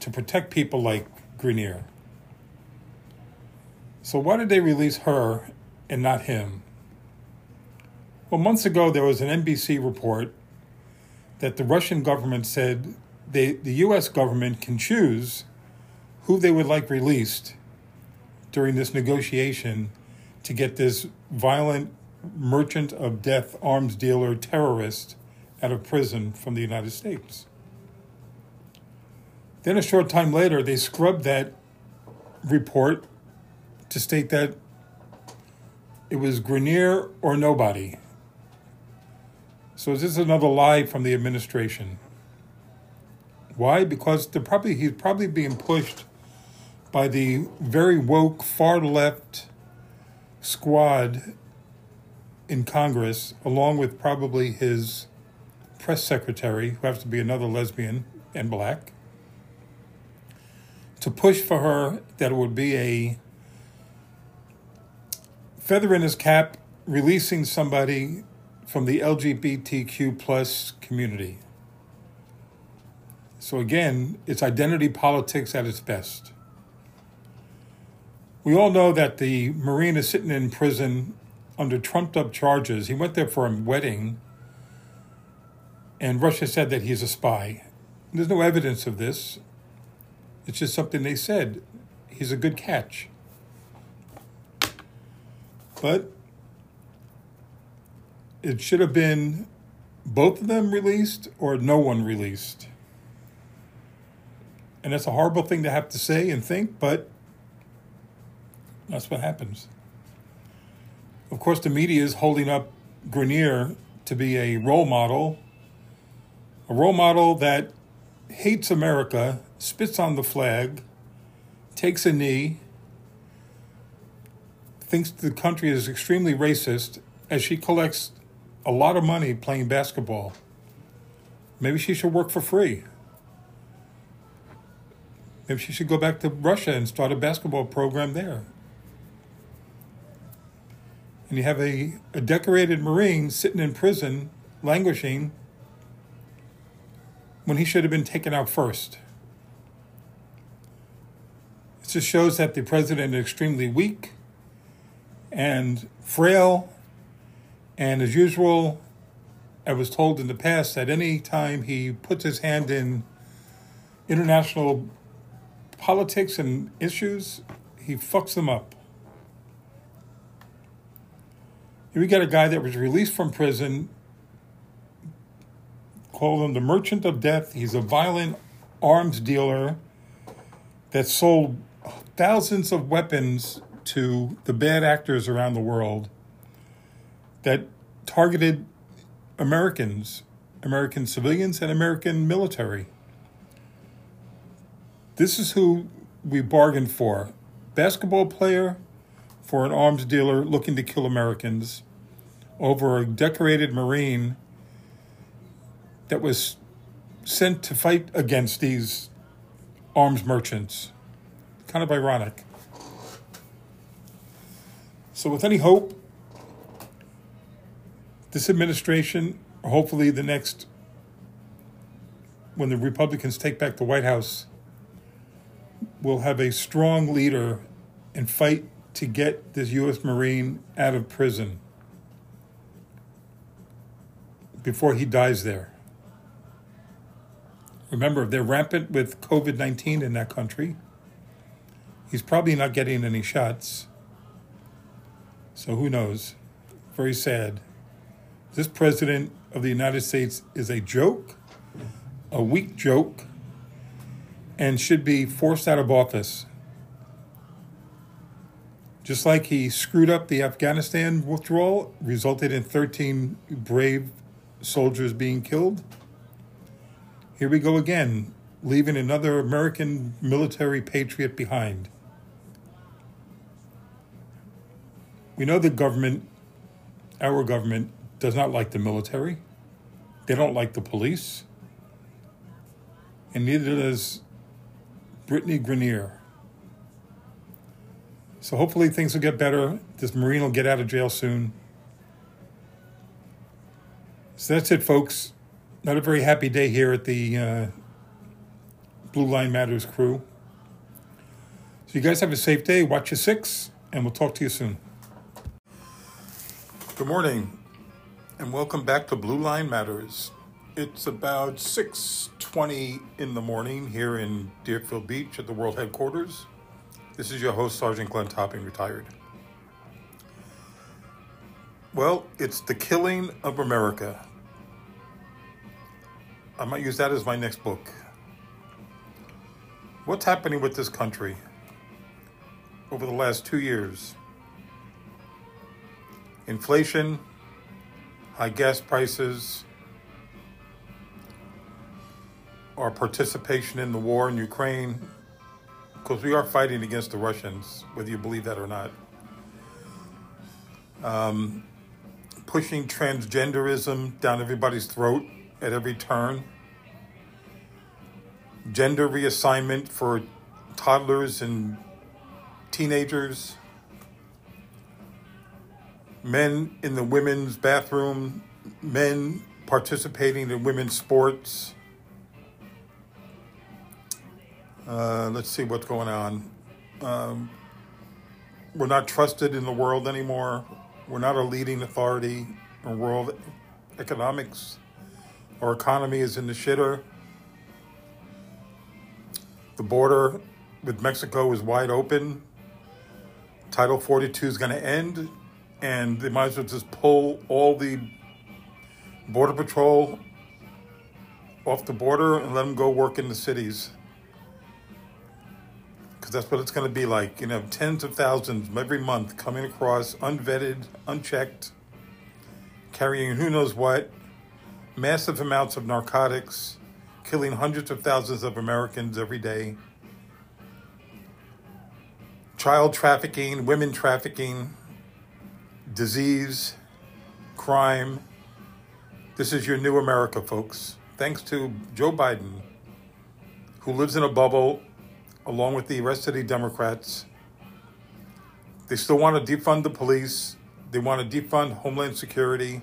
to protect people like Griner. So, why did they release her and not him? Well, months ago, there was an NBC report that the Russian government said they, the U.S. government can choose who they would like released during this negotiation to get this violent merchant of death arms dealer terrorist out of prison from the United States. Then, a short time later, they scrubbed that report to state that it was Griner or nobody. So, is this another lie from the administration? Why? Because they're probably he's probably being pushed by the very woke far left squad in Congress, along with probably his press secretary, who happens to be another lesbian and black, to push for her that it would be a feather in his cap releasing somebody from the LGBTQ plus community. So again, it's identity politics at its best. We all know that the Marine is sitting in prison under trumped up charges. He went there for a wedding, and Russia said that he's a spy. There's no evidence of this. It's just something they said. He's a good catch. But it should have been both of them released or no one released. And that's a horrible thing to have to say and think, but that's what happens. Of course, the media is holding up Griner to be a role model, a role model that hates America, spits on the flag, takes a knee, thinks the country is extremely racist as she collects a lot of money playing basketball. Maybe she should work for free. Maybe she should go back to Russia and start a basketball program there. And you have a, a decorated Marine sitting in prison, languishing, when he should have been taken out first. It just shows that the president is extremely weak and frail. And as usual, I was told in the past that any time he puts his hand in international politics and issues, he fucks them up. Here we got a guy that was released from prison, called him the merchant of death. He's a violent arms dealer that sold thousands of weapons to the bad actors around the world that targeted Americans, American civilians, and American military. This is who we bargained for. Basketball player for an arms dealer looking to kill Americans over a decorated Marine that was sent to fight against these arms merchants. Kind of ironic. So, with any hope, this administration, hopefully the next, when the Republicans take back the White House, will have a strong leader and fight to get this U.S. Marine out of prison before he dies there. Remember, they're rampant with COVID 19 in that country. He's probably not getting any shots. So who knows? Very sad. This president of the United States is a joke, a weak joke, and should be forced out of office. Just like he screwed up the Afghanistan withdrawal, resulted in 13 brave soldiers being killed. Here we go again, leaving another American military patriot behind. We know the government, our government, does not like the military. They don't like the police. And neither does Brittney Griner. So hopefully things will get better. This Marine will get out of jail soon. So that's it, folks. Not a very happy day here at the uh, Blue Line Matters crew. So you guys have a safe day. Watch your six, and we'll talk to you soon. Good morning, and welcome back to Blue Line Matters. It's about 6.20 in the morning here in Deerfield Beach at the World Headquarters. This is your host, Sergeant Glenn Topping, retired. Well, it's the killing of America. I might use that as my next book. What's happening with this country over the last two years? Inflation, high gas prices, our participation in the war in Ukraine, because we are fighting against the Russians, whether you believe that or not. Um, pushing transgenderism down everybody's throat at every turn. Gender reassignment for toddlers and teenagers. Men in the women's bathroom, men participating in women's sports. Uh, let's see what's going on. Um, we're not trusted in the world anymore. We're not a leading authority in world economics. Our economy is in the shitter. The border with Mexico is wide open. Title 42 is going to end, and they might as well just pull all the Border Patrol off the border and let them go work in the cities. Because that's what it's going to be like. You know, tens of thousands every month coming across, unvetted, unchecked, carrying who knows what massive amounts of narcotics, killing hundreds of thousands of Americans every day, child trafficking, women trafficking, disease, crime. This is your new America, folks. Thanks to Joe Biden, who lives in a bubble along with the rest of the Democrats. They still want to defund the police. They want to defund Homeland Security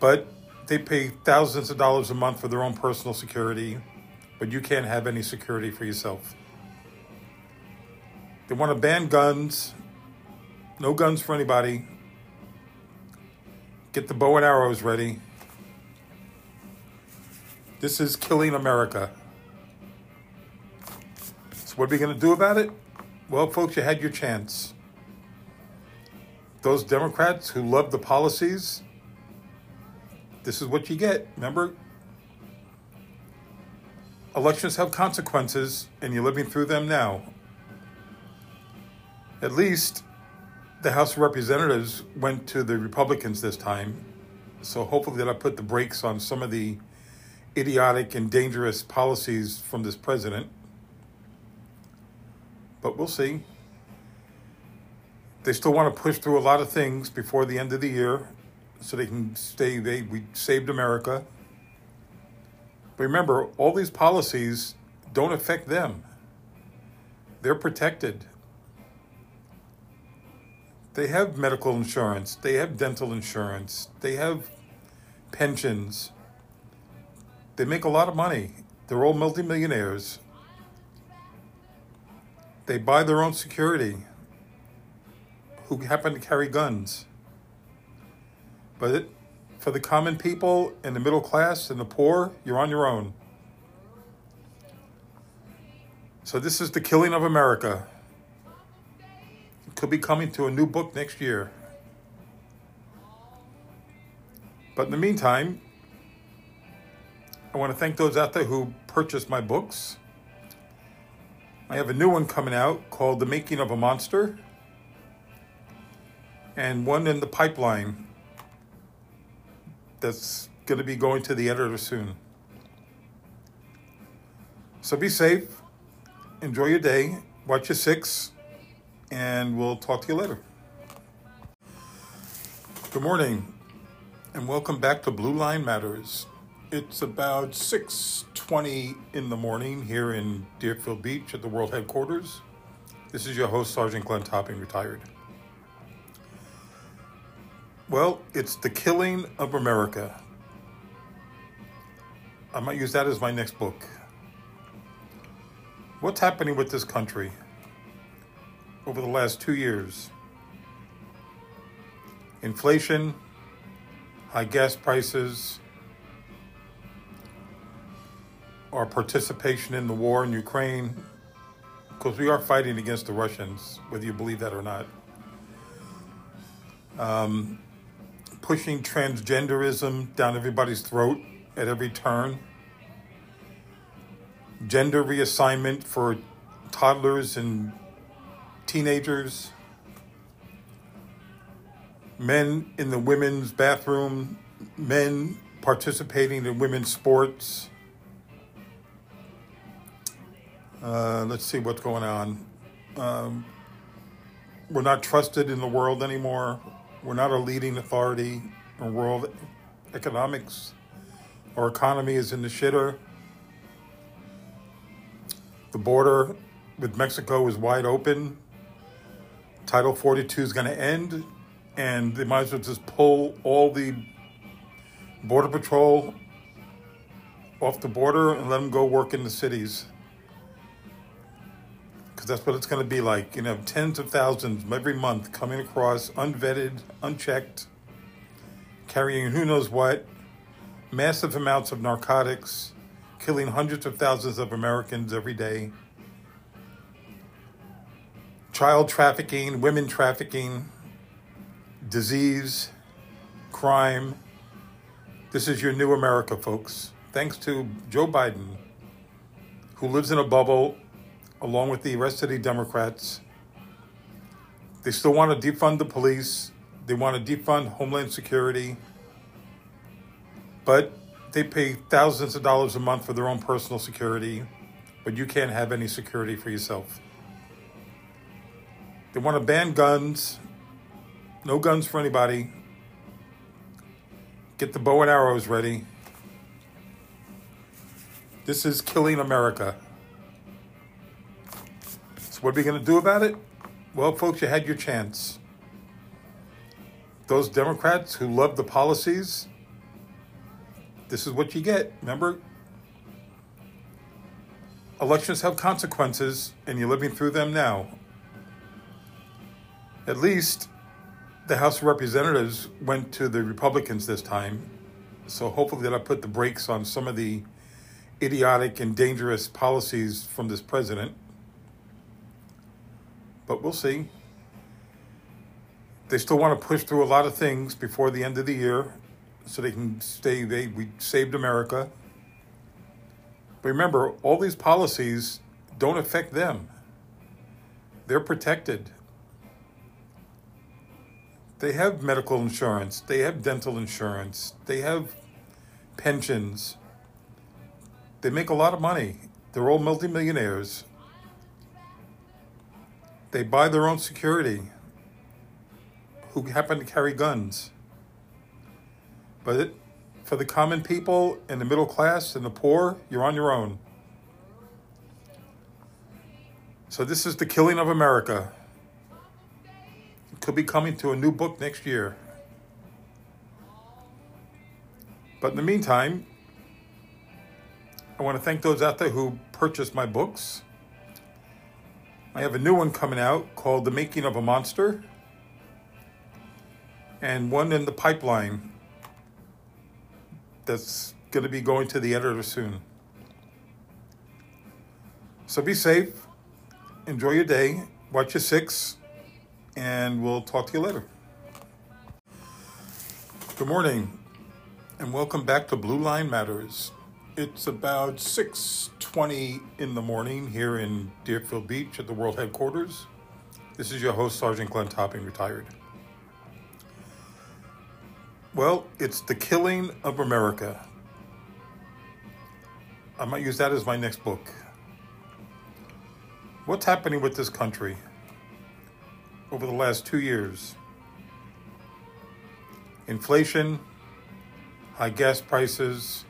but they pay thousands of dollars a month for their own personal security, but you can't have any security for yourself. They want to ban guns, no guns for anybody. Get the bow and arrows ready. This is killing America. So, what are we going to do about it? Well, folks, you had your chance. Those Democrats who love the policies, this is what you get. Remember? Elections have consequences, and you're living through them now. At least the House of Representatives went to the Republicans this time, so hopefully that'll put the brakes on some of the idiotic and dangerous policies from this president. But we'll see. They still want to push through a lot of things before the end of the year, so they can stay. They we saved America. But remember, all these policies don't affect them. They're protected. They have medical insurance. They have dental insurance. They have pensions. They make a lot of money. They're all multimillionaires. They buy their own security who happen to carry guns. But it, for the common people and the middle class and the poor, you're on your own. So this is the killing of America. It could be coming to a new book next year. But in the meantime, I want to thank those out there who purchased my books. I have a new one coming out called The Making of a Monster, and one in the pipeline that's going to be going to the editor soon. So be safe, enjoy your day, watch your six, and we'll talk to you later. Good morning, and welcome back to Blue Line Matters. It's about 6:20 in the morning here in Deerfield Beach at the World Headquarters. This is your host, Sergeant Glenn Topping, retired. Well, it's the killing of America. I might use that as my next book. What's happening with this country over the last two years? Inflation, high gas prices, our participation in the war in Ukraine, because we are fighting against the Russians, whether you believe that or not. Um, pushing transgenderism down everybody's throat at every turn. Gender reassignment for toddlers and teenagers men in the women's bathroom, men participating in women's sports. Uh, let's see what's going on. Um, we're not trusted in the world anymore. We're not a leading authority in world economics. Our economy is in the shitter. The border with Mexico is wide open. Title 42 is going to end and they might as well just pull all the border patrol off the border and let them go work in the cities because that's what it's going to be like you know tens of thousands every month coming across unvetted unchecked carrying who knows what massive amounts of narcotics killing hundreds of thousands of americans every day child trafficking women trafficking disease, crime. This is your new America, folks. Thanks to Joe Biden, who lives in a bubble along with the rest of the Democrats. They still want to defund the police, they want to defund Homeland Security, but they pay thousands of dollars a month for their own personal security, but you can't have any security for yourself. They want to ban guns, no guns for anybody. Get the bow and arrows ready. This is killing America. So, what are we going to do about it? Well, folks, you had your chance. Those Democrats who love the policies, this is what you get. Remember? Elections have consequences, and you're living through them now. At least the House of Representatives went to the Republicans this time, so hopefully that'll put the brakes on some of the idiotic and dangerous policies from this president. But we'll see. They still want to push through a lot of things before the end of the year so they can stay they we saved America. But remember, all these policies don't affect them. They're protected. They have medical insurance, they have dental insurance, they have pensions. They make a lot of money. They're all multimillionaires. They buy their own security who happen to carry guns. But it, for the common people and the middle class and the poor, you're on your own. So, this is the killing of America It could be coming to a new book next year. But in the meantime, I want to thank those out there who purchased my books. I have a new one coming out called The Making of a Monster, and one in the pipeline that's going to be going to the editor soon. So be safe, enjoy your day, watch your six and we'll talk to you later. Good morning, and welcome back to Blue Line Matters. It's about 6:20 in the morning here in Deerfield Beach at the World Headquarters. This is your host, Sergeant Glenn Topping, retired. Well, it's the killing of America. I might use that as my next book. What's happening with this country? over the last two years. inflation, high gas prices,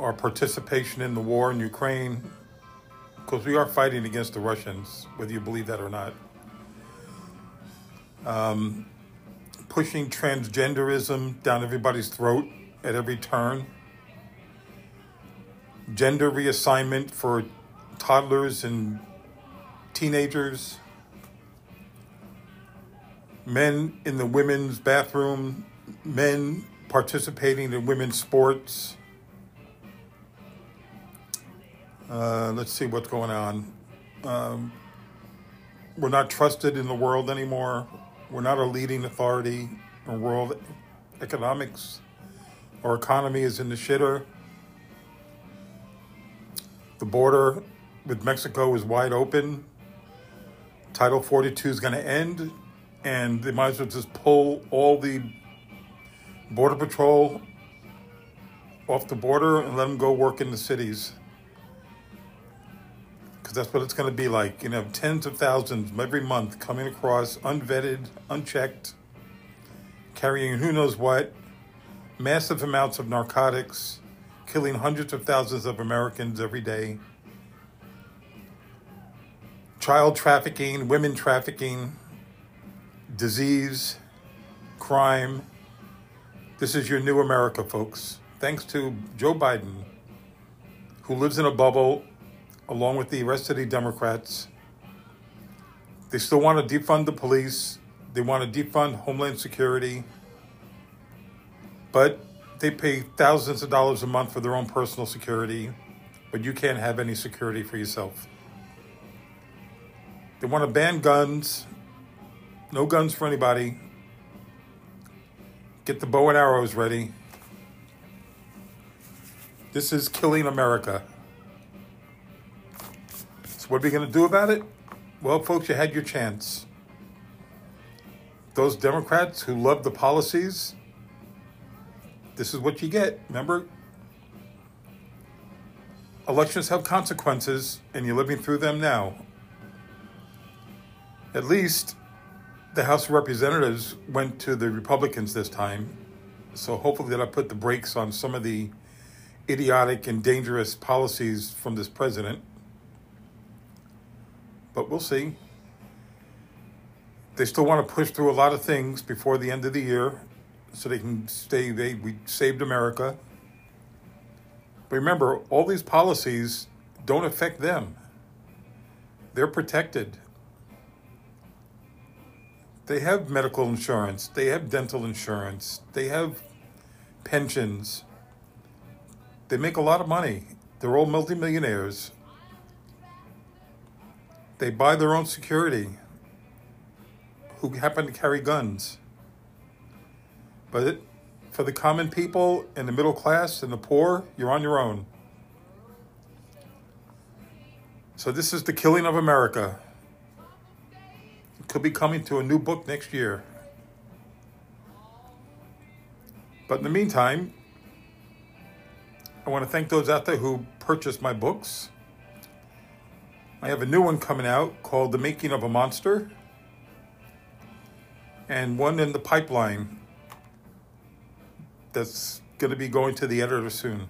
our participation in the war in Ukraine, because we are fighting against the Russians, whether you believe that or not. Um, pushing transgenderism down everybody's throat at every turn. Gender reassignment for toddlers and teenagers. Men in the women's bathroom, men participating in women's sports. Uh, let's see what's going on. Um, we're not trusted in the world anymore. We're not a leading authority in world economics. Our economy is in the shitter. The border with Mexico is wide open. Title 42 is going to end, and they might as well just pull all the Border Patrol off the border and let them go work in the cities because that's what it's going to be like. You know, tens of thousands every month coming across, unvetted, unchecked, carrying who knows what, massive amounts of narcotics, killing hundreds of thousands of Americans every day, child trafficking, women trafficking, disease, crime. This is your new America, folks. Thanks to Joe Biden, who lives in a bubble along with the rest of the Democrats. They still want to defund the police. They want to defund Homeland Security. But they pay thousands of dollars a month for their own personal security, but you can't have any security for yourself. They want to ban guns. No guns for anybody. Get the bow and arrows ready. This is killing America. What are we going to do about it? Well, folks, you had your chance. Those Democrats who love the policies, this is what you get. Remember? Elections have consequences, and you're living through them now. At least the House of Representatives went to the Republicans this time, so hopefully that'll put the brakes on some of the idiotic and dangerous policies from this president but we'll see. They still want to push through a lot of things before the end of the year so they can stay, they, we saved America. But remember, all these policies don't affect them, they're protected. They have medical insurance, they have dental insurance, they have pensions. They make a lot of money. They're all multimillionaires. They buy their own security who happen to carry guns. But it, for the common people and the middle class and the poor, you're on your own. So this is the killing of America. It could be coming to a new book next year. But in the meantime, I want to thank those out there who purchased my books. I have a new one coming out called The Making of a Monster, and one in the pipeline that's going to be going to the editor soon.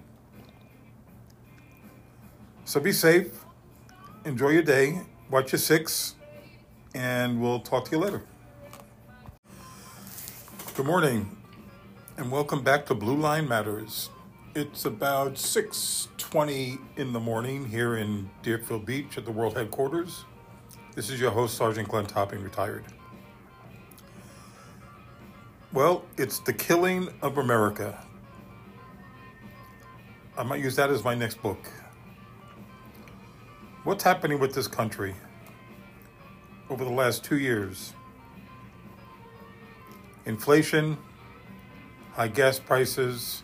So be safe, enjoy your day, watch your six, and we'll talk to you later. Good morning, and welcome back to Blue Line Matters. It's about 6:20 in the morning here in Deerfield Beach at the world headquarters. This is your host Sergeant Glenn Topping retired. Well, it's the killing of America. I might use that as my next book. What's happening with this country over the last 2 years? Inflation, high gas prices,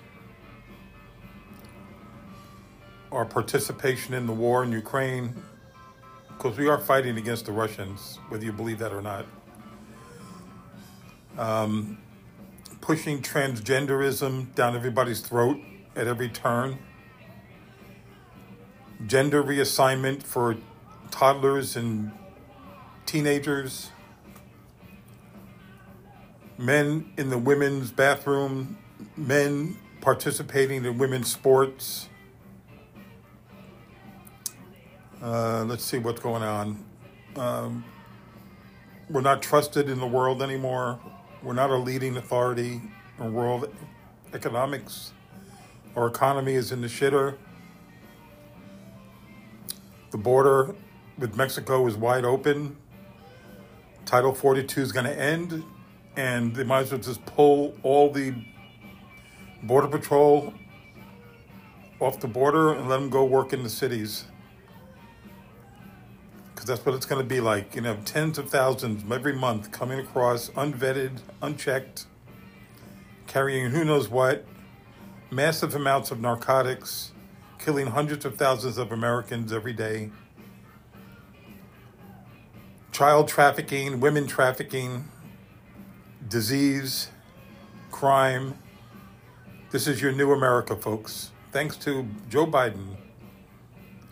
our participation in the war in Ukraine, because we are fighting against the Russians, whether you believe that or not. Um, pushing transgenderism down everybody's throat at every turn. Gender reassignment for toddlers and teenagers. men in the women's bathroom, men participating in women's sports. Uh, let's see what's going on. Um, we're not trusted in the world anymore. We're not a leading authority in world economics. Our economy is in the shitter. The border with Mexico is wide open. Title 42 is going to end, and they might as well just pull all the Border Patrol off the border and let them go work in the cities. Because that's what it's going to be like. You know, tens of thousands every month coming across, unvetted, unchecked, carrying who knows what, massive amounts of narcotics, killing hundreds of thousands of Americans every day child trafficking, women trafficking, disease, crime. This is your new America, folks. Thanks to Joe Biden,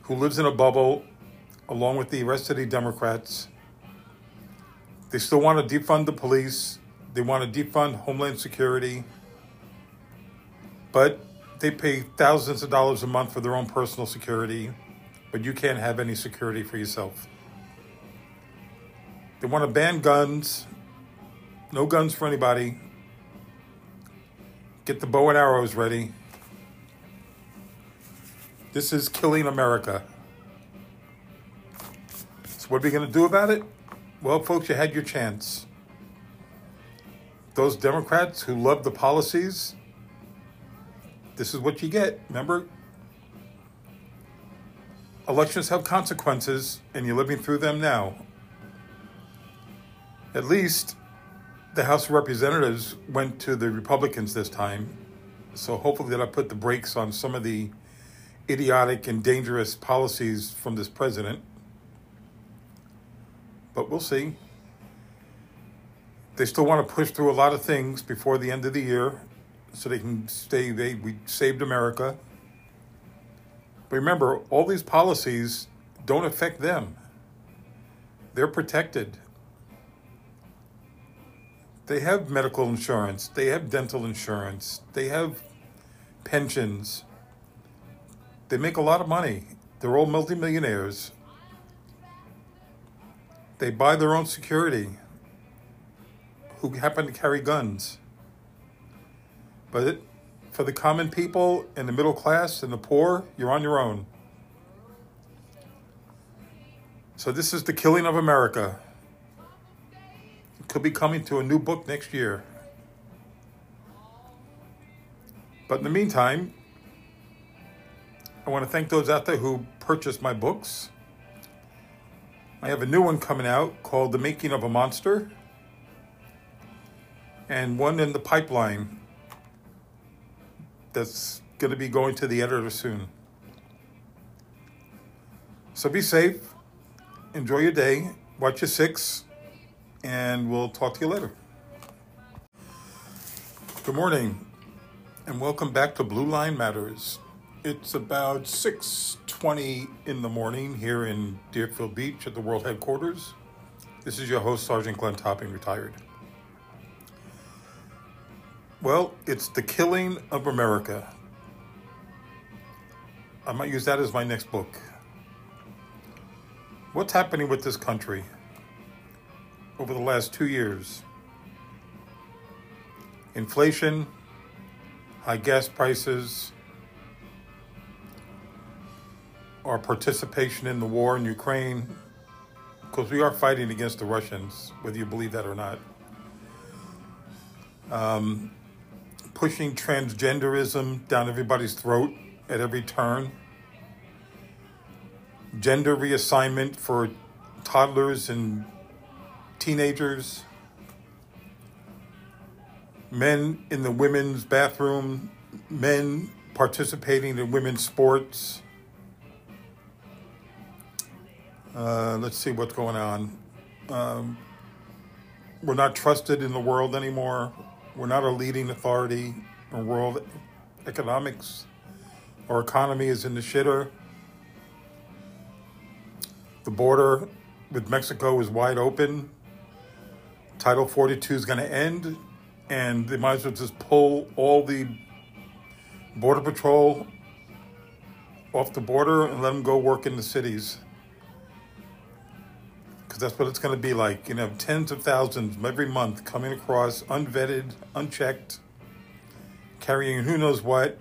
who lives in a bubble along with the rest of the Democrats. They still want to defund the police, they want to defund Homeland Security, but they pay thousands of dollars a month for their own personal security, but you can't have any security for yourself. They want to ban guns. No guns for anybody. Get the bow and arrows ready. This is killing America. So, what are we going to do about it? Well, folks, you had your chance. Those Democrats who love the policies, this is what you get. Remember? Elections have consequences, and you're living through them now at least the House of Representatives went to the Republicans this time. So hopefully that'll put the brakes on some of the idiotic and dangerous policies from this president. But we'll see. They still want to push through a lot of things before the end of the year so they can stay they we saved America. But remember, all these policies don't affect them. They're protected. They have medical insurance, they have dental insurance, they have pensions. They make a lot of money. They're all multimillionaires. They buy their own security who happen to carry guns. But it, for the common people and the middle class and the poor, you're on your own. So, this is the killing of America It could be coming to a new book next year. But in the meantime, I want to thank those out there who purchased my books. I have a new one coming out called The Making of a Monster, and one in the pipeline that's going to be going to the editor soon. So be safe, enjoy your day, watch your six and we'll talk to you later. Good morning, and welcome back to Blue Line Matters. It's about 6:20 in the morning here in Deerfield Beach at the World Headquarters. This is your host, Sergeant Glenn Topping, retired. Well, it's the killing of America. I might use that as my next book. What's happening with this country? over the last two years. Inflation, high gas prices, our participation in the war in Ukraine, because we are fighting against the Russians, whether you believe that or not. Um, pushing transgenderism down everybody's throat at every turn. Gender reassignment for toddlers and teenagers, men in the women's bathroom, men participating in women's sports. Uh, let's see what's going on. Um, we're not trusted in the world anymore. We're not a leading authority in world economics. Our economy is in the shitter. The border with Mexico is wide open. Title 42 is going to end, and they might as well just pull all the border patrol off the border and let them go work in the cities. Because that's what it's going to be like. You know, tens of thousands every month coming across, unvetted, unchecked, carrying who knows what,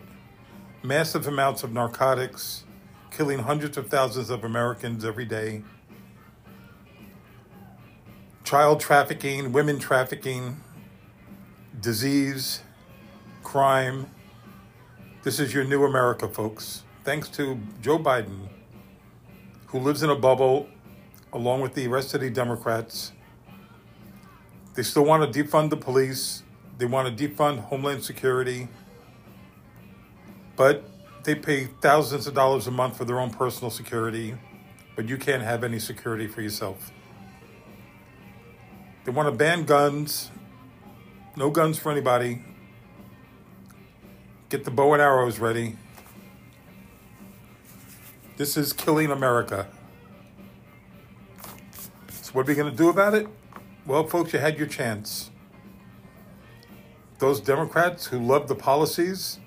massive amounts of narcotics, killing hundreds of thousands of Americans every day, child trafficking, women trafficking, disease, crime. This is your new America, folks. Thanks to Joe Biden, who lives in a bubble along with the rest of the Democrats. They still want to defund the police. They want to defund Homeland Security. But they pay thousands of dollars a month for their own personal security, but you can't have any security for yourself. They want to ban guns, no guns for anybody. Get the bow and arrows ready. This is killing America. What are we going to do about it? Well, folks, you had your chance. Those Democrats who love the policies,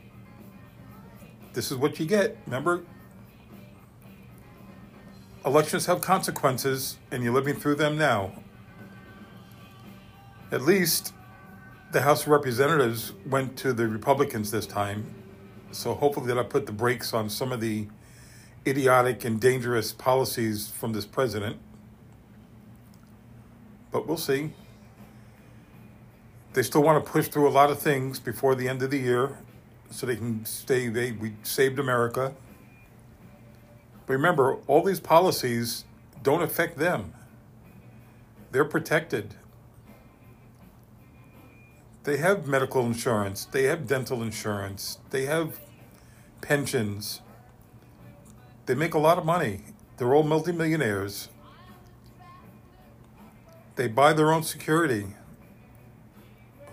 this is what you get. Remember? Elections have consequences, and you're living through them now. At least the House of Representatives went to the Republicans this time, so hopefully that'll put the brakes on some of the idiotic and dangerous policies from this president. But we'll see. They still want to push through a lot of things before the end of the year so they can stay they we saved America. But remember, all these policies don't affect them. They're protected. They have medical insurance, they have dental insurance, they have pensions. They make a lot of money. They're all multimillionaires. They buy their own security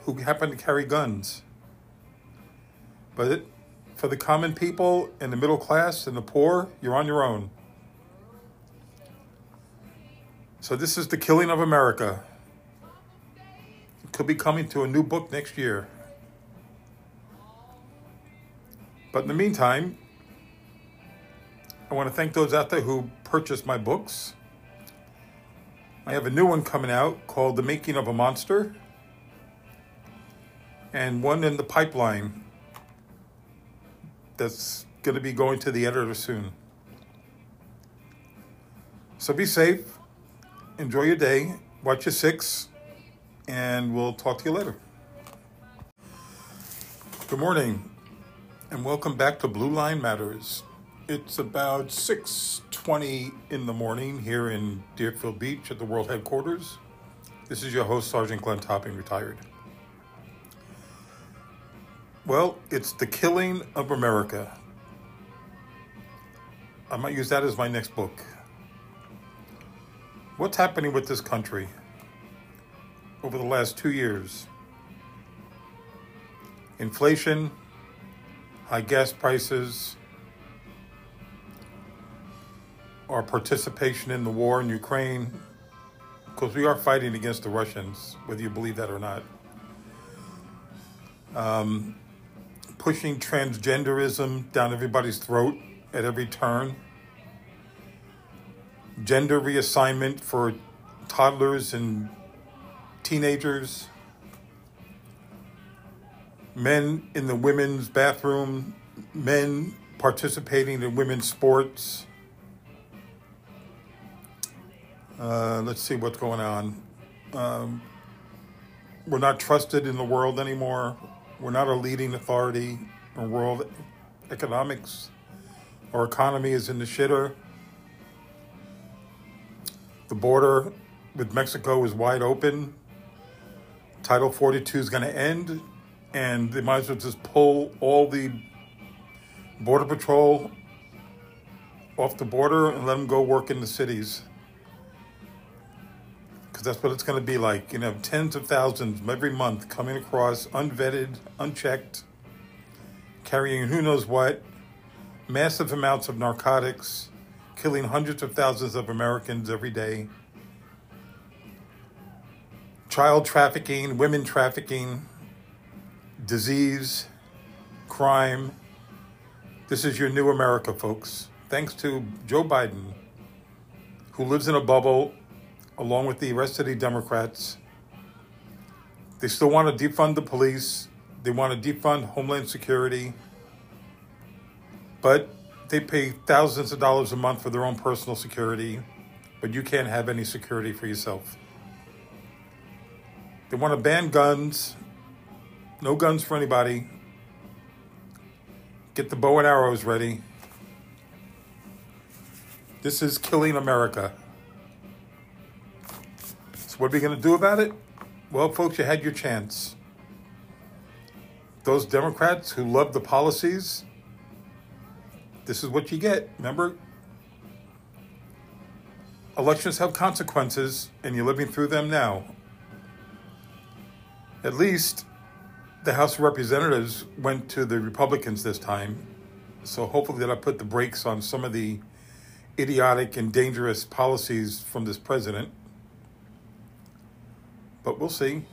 who happen to carry guns. But it, for the common people and the middle class and the poor, you're on your own. So, this is the killing of America It could be coming to a new book next year. But in the meantime, I want to thank those out there who purchased my books. I have a new one coming out called The Making of a Monster, and one in the pipeline that's going to be going to the editor soon. So be safe, enjoy your day, watch your six and we'll talk to you later. Good morning, and welcome back to Blue Line Matters. It's about 6:20 in the morning here in Deerfield Beach at the World Headquarters. This is your host, Sergeant Glenn Topping, retired. Well, it's the killing of America. I might use that as my next book. What's happening with this country? over the last two years. Inflation, high gas prices, our participation in the war in Ukraine, because we are fighting against the Russians, whether you believe that or not. Um, pushing transgenderism down everybody's throat at every turn. Gender reassignment for toddlers and teenagers, men in the women's bathroom, men participating in women's sports. Uh, let's see what's going on. Um, we're not trusted in the world anymore. We're not a leading authority in world economics. Our economy is in the shitter. The border with Mexico is wide open. Title 42 is going to end, and they might as well just pull all the Border Patrol off the border and let them go work in the cities. Because that's what it's going to be like. You know, tens of thousands every month coming across, unvetted, unchecked, carrying who knows what, massive amounts of narcotics, killing hundreds of thousands of Americans every day child trafficking, women trafficking, disease, crime. This is your new America, folks. Thanks to Joe Biden, who lives in a bubble along with the rest of the Democrats. They still want to defund the police, they want to defund Homeland Security, but they pay thousands of dollars a month for their own personal security, but you can't have any security for yourself. They want to ban guns, no guns for anybody. Get the bow and arrows ready. This is killing America. So, what are we going to do about it? Well, folks, you had your chance. Those Democrats who love the policies, this is what you get. Remember? Elections have consequences, and you're living through them now. At least the House of Representatives went to the Republicans this time. So hopefully that'll put the brakes on some of the idiotic and dangerous policies from this president. But we'll see.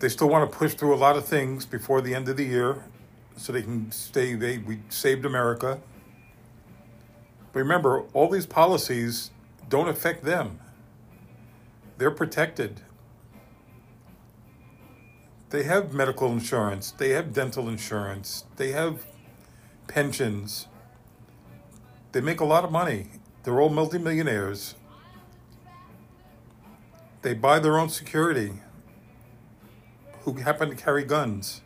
They still want to push through a lot of things before the end of the year so they can stay they we saved America. But remember, all these policies don't affect them. They're protected. They have medical insurance, they have dental insurance, they have pensions. They make a lot of money. They're all multimillionaires. They buy their own security who happen to carry guns.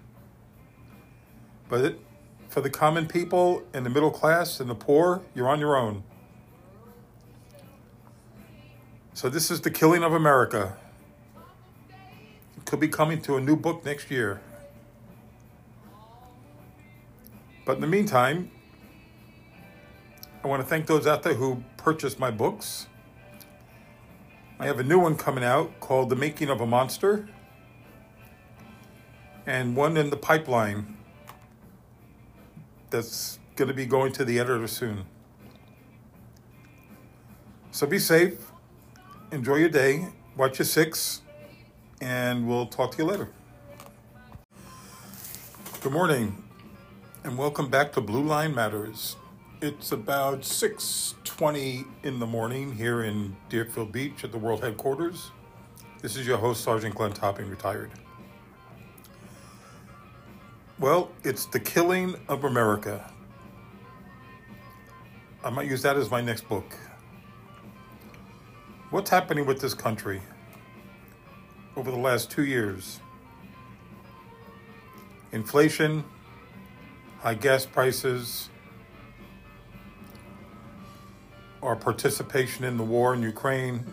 But it, for the common people and the middle class and the poor, you're on your own. So, this is the killing of America It could be coming to a new book next year. But in the meantime, I want to thank those out there who purchased my books. I have a new one coming out called The Making of a Monster, and one in the pipeline that's going to be going to the editor soon. So be safe, enjoy your day, watch your six and we'll talk to you later. Good morning, and welcome back to Blue Line Matters. It's about 6:20 in the morning here in Deerfield Beach at the World Headquarters. This is your host, Sergeant Glenn Topping, retired. Well, it's the killing of America. I might use that as my next book. What's happening with this country? over the last two years. Inflation, high gas prices, our participation in the war in Ukraine,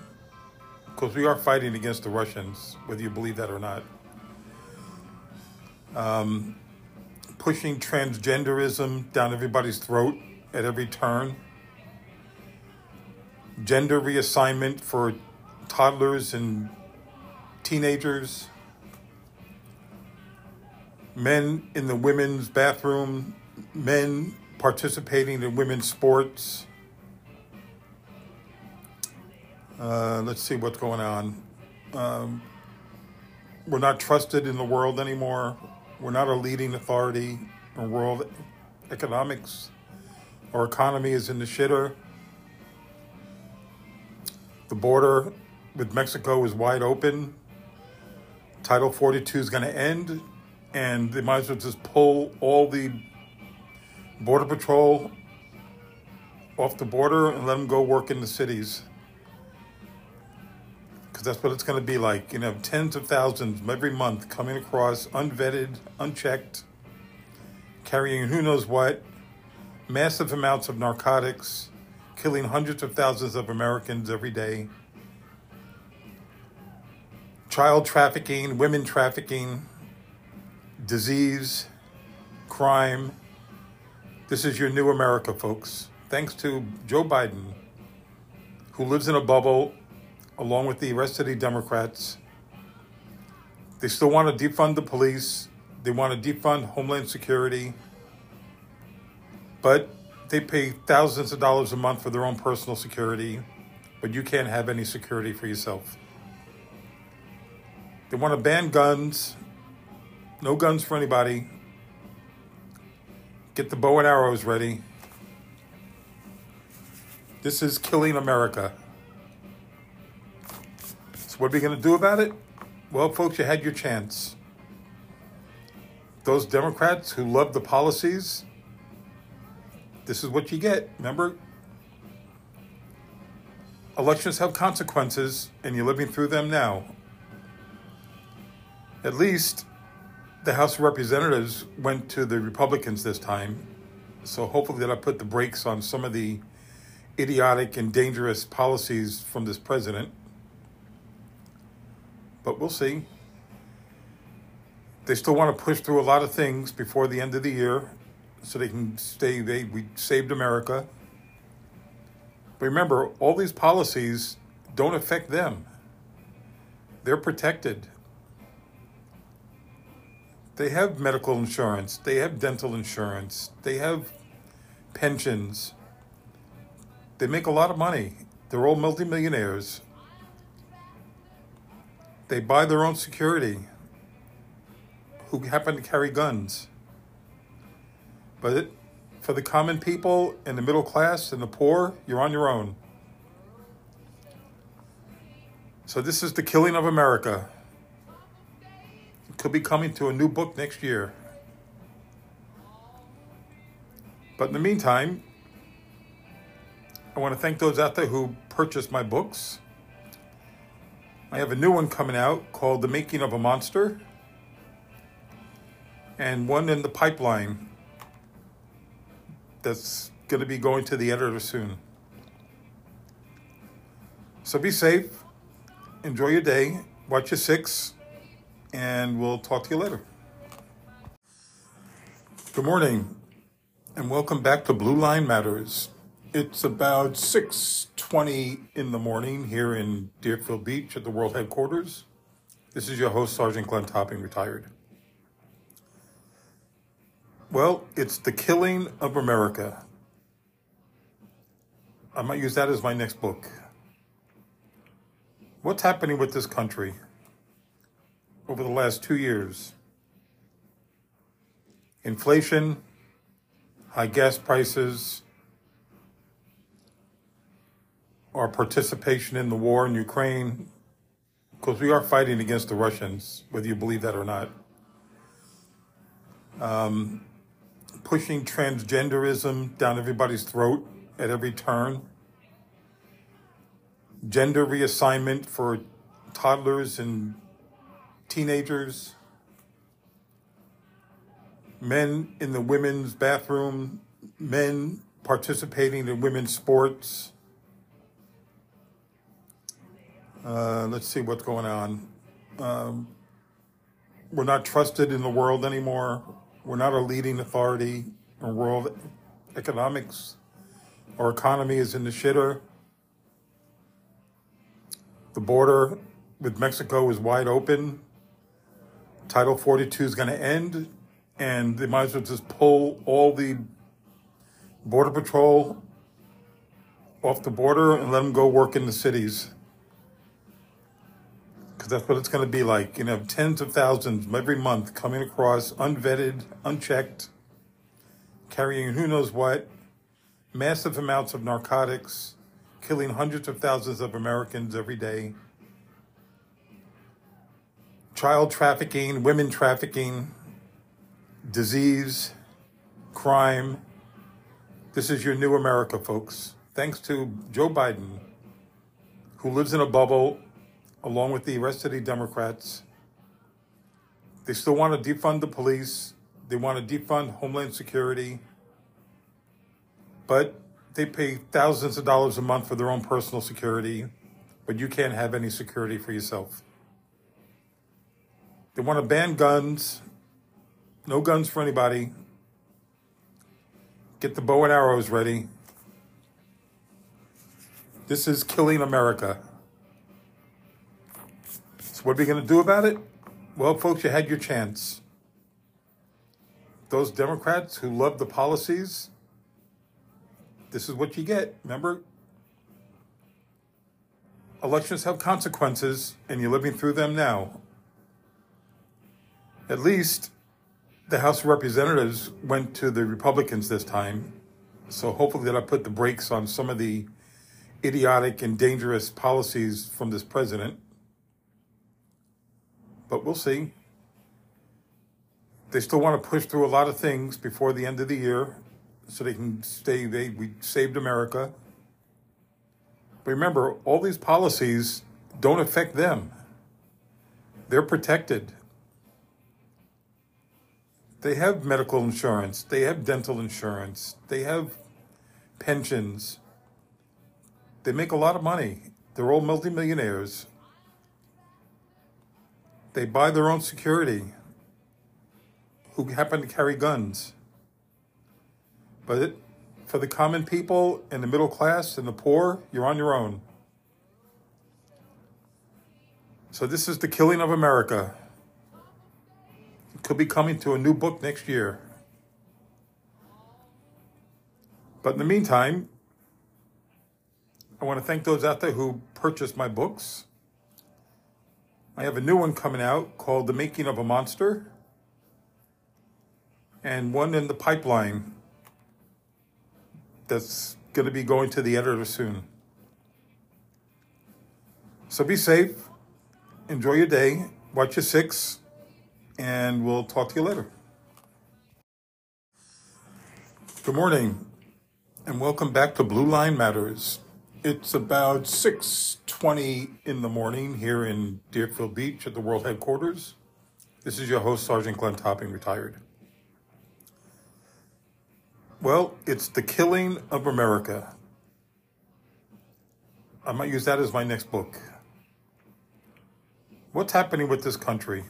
because we are fighting against the Russians, whether you believe that or not. Um, pushing transgenderism down everybody's throat at every turn. Gender reassignment for toddlers and teenagers, men in the women's bathroom, men participating in women's sports. Uh, let's see what's going on. Um, we're not trusted in the world anymore. We're not a leading authority in world economics. Our economy is in the shitter. The border with Mexico is wide open. Title 42 is going to end, and they might as well just pull all the Border Patrol off the border and let them go work in the cities. Because that's what it's going to be like. You know, tens of thousands every month coming across, unvetted, unchecked, carrying who knows what, massive amounts of narcotics, killing hundreds of thousands of Americans every day child trafficking, women trafficking, disease, crime. This is your new America, folks. Thanks to Joe Biden, who lives in a bubble along with the rest of the Democrats. They still want to defund the police, they want to defund Homeland Security, but they pay thousands of dollars a month for their own personal security, but you can't have any security for yourself. They want to ban guns, No guns for anybody. Get the bow and arrows ready. This is killing America. What are we going to do about it? Well, folks, you had your chance. Those Democrats who love the policies, this is what you get. Remember, elections have consequences, and you're living through them now. At least the House of Representatives went to the Republicans this time, so hopefully that'll put the brakes on some of the idiotic and dangerous policies from this president. But we'll see. They still want to push through a lot of things before the end of the year so they can stay they we saved America. But remember, all these policies don't affect them. They're protected. They have medical insurance, they have dental insurance, they have pensions. They make a lot of money. They're all multimillionaires. They buy their own security who happen to carry guns. But it, for the common people and the middle class and the poor, you're on your own. So this is the killing of America could be coming to a new book next year. But in the meantime, I want to thank those out there who purchased my books. I have a new one coming out called The Making of a Monster, and one in the pipeline that's going to be going to the editor soon. So be safe, enjoy your day, watch your six and we'll talk to you later. Good morning, and welcome back to Blue Line Matters. It's about 6:20 in the morning here in Deerfield Beach at the World Headquarters. This is your host, Sergeant Glenn Topping, retired. Well, it's the killing of America. I might use that as my next book. What's happening with this country? over the last two years. Inflation, high gas prices, our participation in the war in Ukraine, because we are fighting against the Russians, whether you believe that or not. Um, pushing transgenderism down everybody's throat at every turn. Gender reassignment for toddlers and teenagers, men in the women's bathroom, men participating in women's sports. Uh, let's see what's going on. Um, we're not trusted in the world anymore. We're not a leading authority in world economics. Our economy is in the shitter. The border with Mexico is wide open. Title 42 is going to end, and they might as well just pull all the Border Patrol off the border and let them go work in the cities. Because that's what it's going to be like. You know, tens of thousands every month coming across, unvetted, unchecked, carrying who knows what, massive amounts of narcotics, killing hundreds of thousands of Americans every day child trafficking, women trafficking, disease, crime. This is your new America, folks. Thanks to Joe Biden, who lives in a bubble along with the rest of the Democrats. They still want to defund the police. They want to defund Homeland Security. But they pay thousands of dollars a month for their own personal security. But you can't have any security for yourself. They want to ban guns. No guns for anybody. Get the bow and arrows ready. This is killing America. So, what are we going to do about it? Well, folks, you had your chance. Those Democrats who love the policies, this is what you get. Remember? Elections have consequences, and you're living through them now. At least the House of Representatives went to the Republicans this time. So hopefully that'll put the brakes on some of the idiotic and dangerous policies from this president. But we'll see. They still want to push through a lot of things before the end of the year so they can stay they we saved America. But remember, all these policies don't affect them. They're protected. They have medical insurance, they have dental insurance, they have pensions. They make a lot of money. They're all multimillionaires. They buy their own security who happen to carry guns. But it, for the common people and the middle class and the poor, you're on your own. So this is the killing of America. It could be coming to a new book next year. But in the meantime, I want to thank those out there who purchased my books. I have a new one coming out called The Making of a Monster, and one in the pipeline that's going to be going to the editor soon. So be safe, enjoy your day, watch your six, and we'll talk to you later. Good morning, and welcome back to Blue Line Matters. It's about 6:20 in the morning here in Deerfield Beach at the World Headquarters. This is your host, Sergeant Glenn Topping, retired. Well, it's the killing of America. I might use that as my next book. What's happening with this country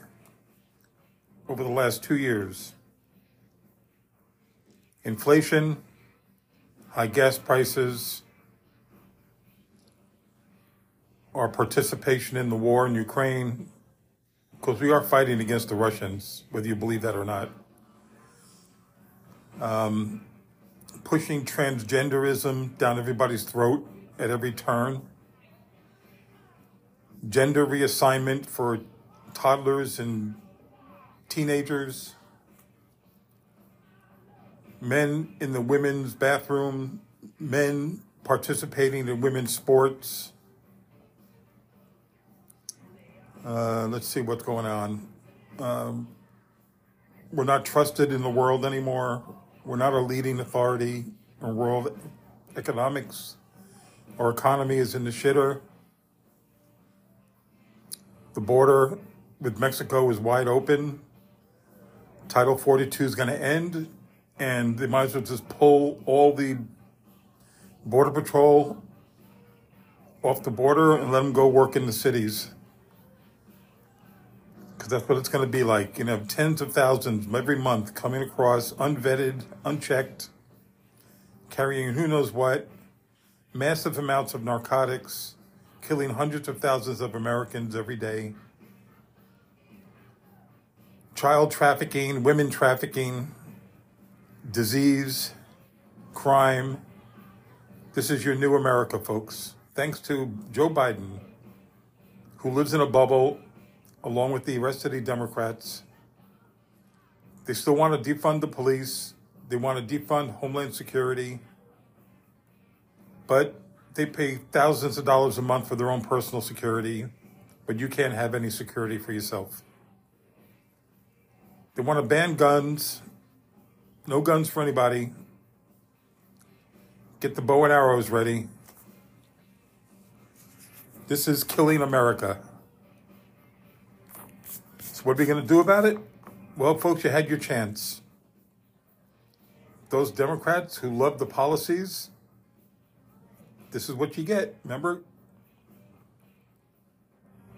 over the last two years? Inflation, high gas prices, our participation in the war in Ukraine, because we are fighting against the Russians, whether you believe that or not. Um, pushing transgenderism down everybody's throat at every turn, gender reassignment for toddlers and teenagers, men in the women's bathroom, men participating in women's sports. Uh, let's see what's going on. Um, we're not trusted in the world anymore. We're not a leading authority in world economics. Our economy is in the shitter. The border with Mexico is wide open. Title 42 is going to end, and they might as well just pull all the Border Patrol off the border and let them go work in the cities because that's what it's going to be like. You know, tens of thousands every month coming across, unvetted, unchecked, carrying who knows what, massive amounts of narcotics, killing hundreds of thousands of Americans every day, child trafficking, women trafficking, disease, crime. This is your new America, folks. Thanks to Joe Biden, who lives in a bubble along with the rest of the Democrats. They still want to defund the police. They want to defund Homeland Security. But they pay thousands of dollars a month for their own personal security, but you can't have any security for yourself. They want to ban guns, no guns for anybody. Get the bow and arrows ready. This is killing America. So what are we going to do about it? Well, folks, you had your chance. Those Democrats who love the policies, this is what you get. Remember,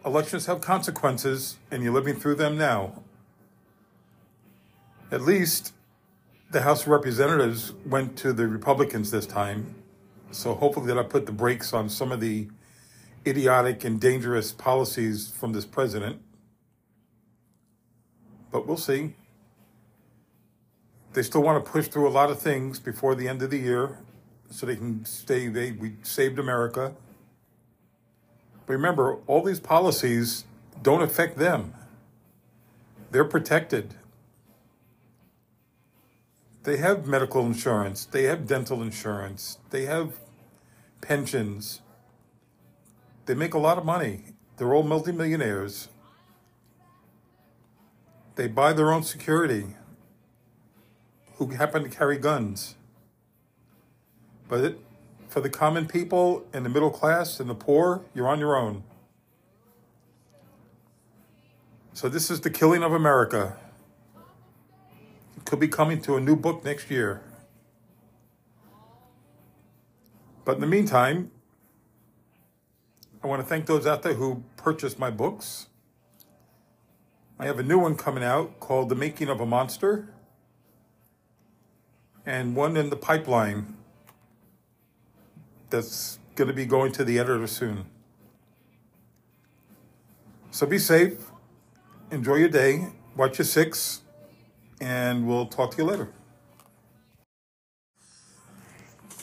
elections have consequences, and you're living through them now. At least the House of Representatives went to the Republicans this time. So hopefully that'll put the brakes on some of the idiotic and dangerous policies from this president but we'll see. They still want to push through a lot of things before the end of the year so they can stay, they, we saved America. But remember, all these policies don't affect them. They're protected. They have medical insurance, they have dental insurance, they have pensions. They make a lot of money. They're all multimillionaires. They buy their own security who happen to carry guns. But it, for the common people and the middle class and the poor, you're on your own. So this is the killing of America. It could be coming to a new book next year. But in the meantime, I want to thank those out there who purchased my books. I have a new one coming out called The Making of a Monster, and one in the pipeline that's going to be going to the editor soon. So be safe, enjoy your day, watch your six, and we'll talk to you later.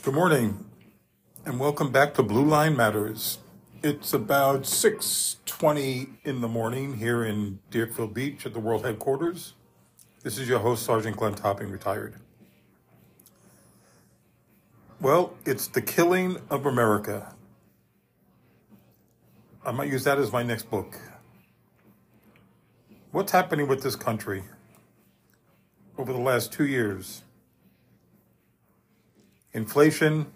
Good morning, and welcome back to Blue Line Matters. It's about 6:20 in the morning here in Deerfield Beach at the World Headquarters. This is your host, Sergeant Glenn Topping, retired. Well, it's the killing of America. I might use that as my next book. What's happening with this country over the last two years? Inflation,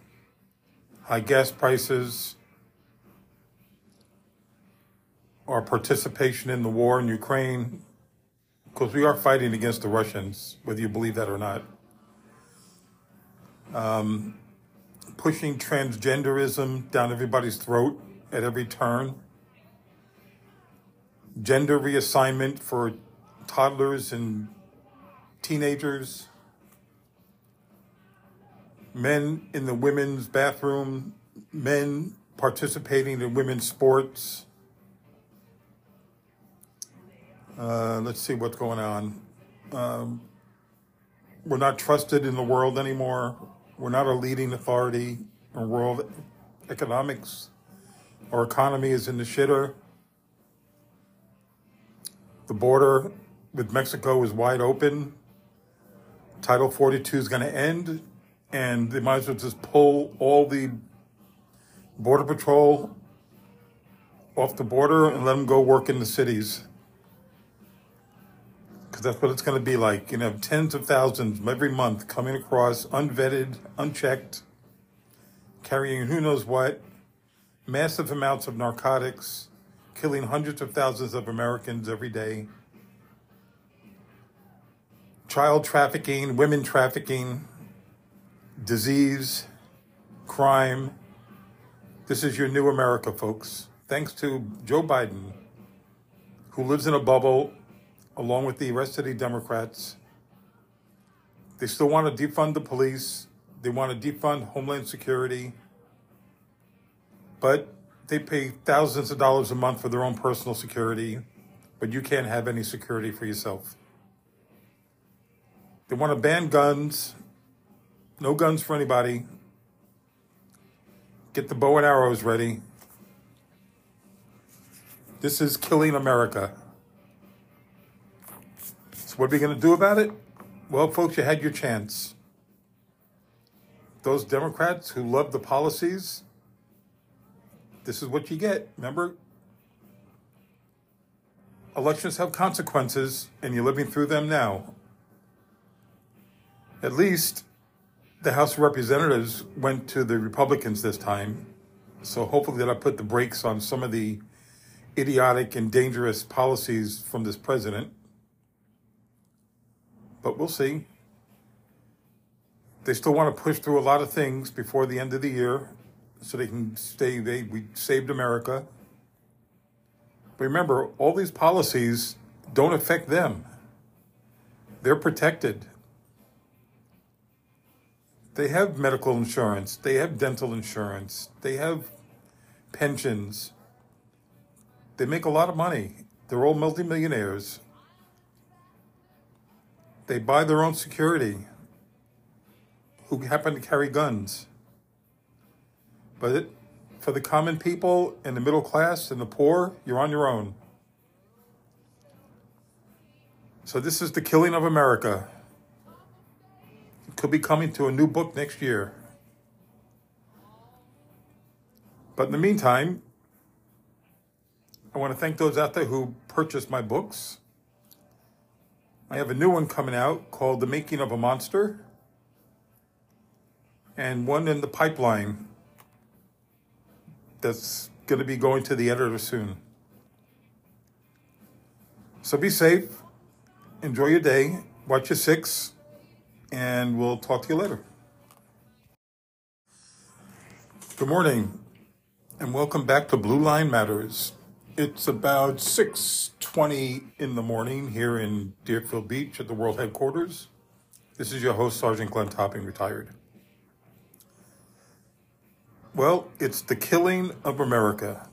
high gas prices, our participation in the war in Ukraine, because we are fighting against the Russians, whether you believe that or not. Um, pushing transgenderism down everybody's throat at every turn. Gender reassignment for toddlers and teenagers. Men in the women's bathroom, men participating in women's sports uh, let's see what's going on. Um, we're not trusted in the world anymore. We're not a leading authority in world economics. Our economy is in the shitter. The border with Mexico is wide open. Title 42 is going to end, and they might as well just pull all the Border Patrol off the border and let them go work in the cities because that's what it's going to be like. You know, tens of thousands every month coming across, unvetted, unchecked, carrying who knows what, massive amounts of narcotics, killing hundreds of thousands of Americans every day, child trafficking, women trafficking, disease, crime. This is your new America, folks. Thanks to Joe Biden, who lives in a bubble along with the rest of the Democrats. They still want to defund the police. They want to defund Homeland Security. But they pay thousands of dollars a month for their own personal security, but you can't have any security for yourself. They want to ban guns, no guns for anybody. Get the bow and arrows ready. This is killing America. So what are we going to do about it? Well, folks, you had your chance. Those Democrats who love the policies, this is what you get. Remember, elections have consequences, and you're living through them now. At least the House of Representatives went to the Republicans this time. So hopefully that'll put the brakes on some of the idiotic and dangerous policies from this president but we'll see. They still want to push through a lot of things before the end of the year so they can stay, they, we saved America. But remember, all these policies don't affect them. They're protected. They have medical insurance, they have dental insurance, they have pensions. They make a lot of money. They're all multimillionaires. They buy their own security who happen to carry guns. But it, for the common people and the middle class and the poor, you're on your own. So this is the killing of America. It could be coming to a new book next year. But in the meantime, I want to thank those out there who purchased my books. I have a new one coming out called The Making of a Monster, and one in the pipeline that's going to be going to the editor soon. So be safe, enjoy your day, watch your six, and we'll talk to you later. Good morning, and welcome back to Blue Line Matters. It's about 6:20 in the morning here in Deerfield Beach at the World Headquarters. This is your host, Sergeant Glenn Topping, retired. Well, it's the killing of America.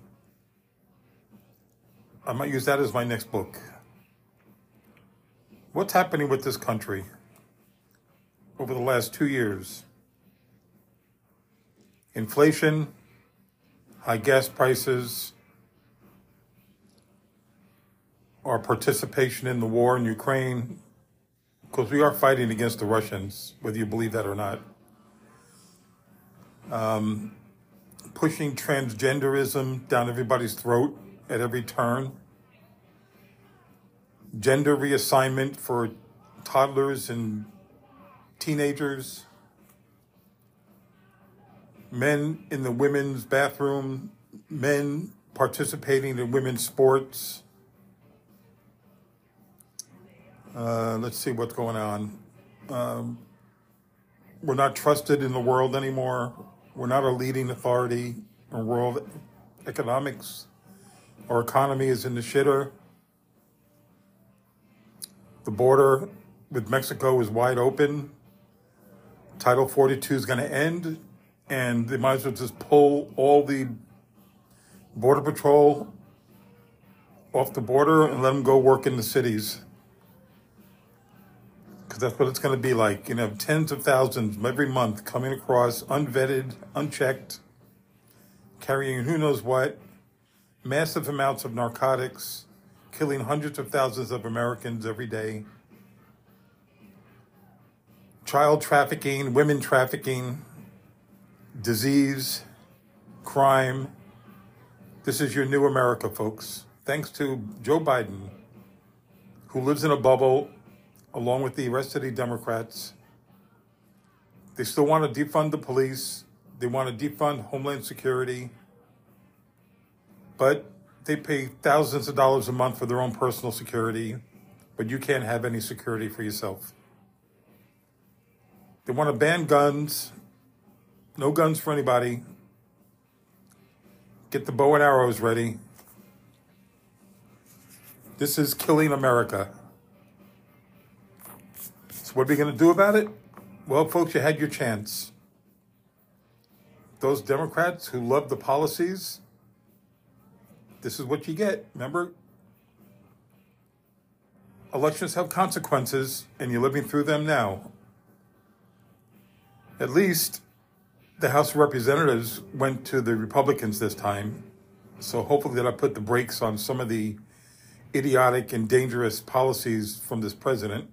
I might use that as my next book. What's happening with this country over the last two years? Inflation, high gas prices, our participation in the war in Ukraine, because we are fighting against the Russians, whether you believe that or not. Um, pushing transgenderism down everybody's throat at every turn. Gender reassignment for toddlers and teenagers. Men in the women's bathroom. Men participating in women's sports. Uh, let's see what's going on. Um, we're not trusted in the world anymore. We're not a leading authority in world economics. Our economy is in the shitter. The border with Mexico is wide open. Title 42 is going to end, and they might as well just pull all the Border Patrol off the border and let them go work in the cities because that's what it's going to be like. You know, tens of thousands every month coming across, unvetted, unchecked, carrying who knows what, massive amounts of narcotics, killing hundreds of thousands of Americans every day, child trafficking, women trafficking, disease, crime. This is your new America, folks. Thanks to Joe Biden, who lives in a bubble along with the rest of the Democrats. They still want to defund the police. They want to defund Homeland Security. But they pay thousands of dollars a month for their own personal security, but you can't have any security for yourself. They want to ban guns, no guns for anybody. Get the bow and arrows ready. This is killing America. So what are we going to do about it? Well, folks, you had your chance. Those Democrats who love the policies, this is what you get. Remember, elections have consequences, and you're living through them now. At least the House of Representatives went to the Republicans this time. So hopefully that'll put the brakes on some of the idiotic and dangerous policies from this president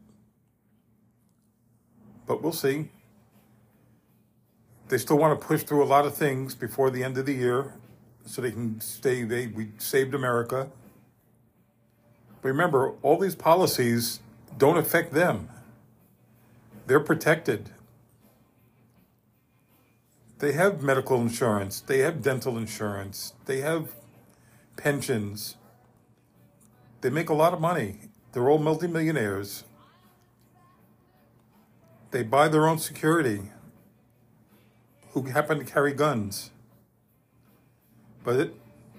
but we'll see. They still want to push through a lot of things before the end of the year so they can stay, they, we saved America. But remember, all these policies don't affect them. They're protected. They have medical insurance, they have dental insurance, they have pensions. They make a lot of money. They're all multimillionaires. They buy their own security who happen to carry guns. But it,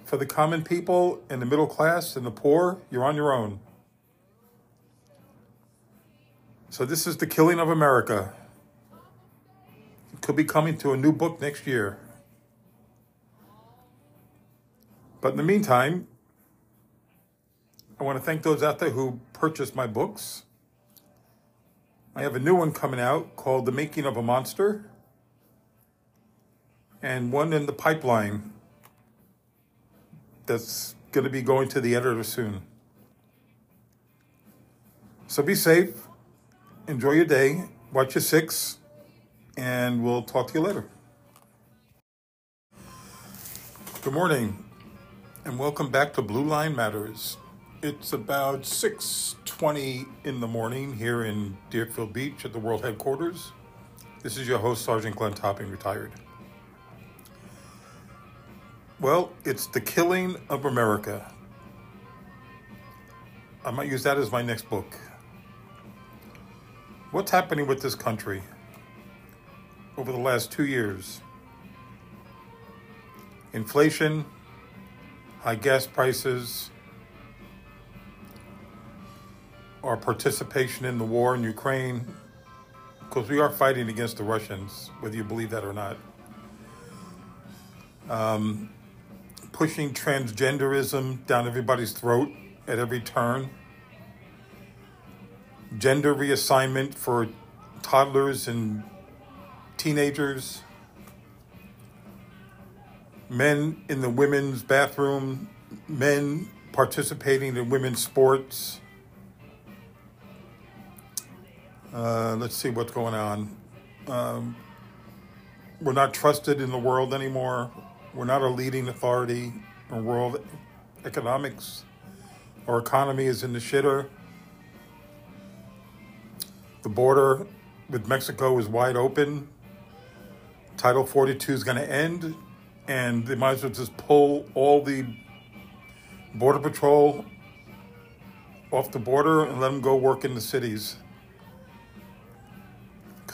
for the common people and the middle class and the poor, you're on your own. So this is the killing of America. It could be coming to a new book next year. But in the meantime, I want to thank those out there who purchased my books. I have a new one coming out called The Making of a Monster, and one in the pipeline that's going to be going to the editor soon. So be safe. Enjoy your day. Watch your six. And we'll talk to you later. Good morning. And welcome back to Blue Line Matters. It's about 6:20 in the morning here in Deerfield Beach at the World Headquarters. This is your host, Sergeant Glenn Topping, retired. Well, it's the killing of America. I might use that as my next book. What's happening with this country over the last two years? Inflation, high gas prices, our participation in the war in Ukraine, because we are fighting against the Russians, whether you believe that or not. Um, pushing transgenderism down everybody's throat at every turn. Gender reassignment for toddlers and teenagers. Men in the women's bathroom, men participating in women's sports. Uh, let's see what's going on. Um, we're not trusted in the world anymore. We're not a leading authority in world economics. Our economy is in the shitter. The border with Mexico is wide open. Title 42 is going to end, and they might as well just pull all the Border Patrol off the border and let them go work in the cities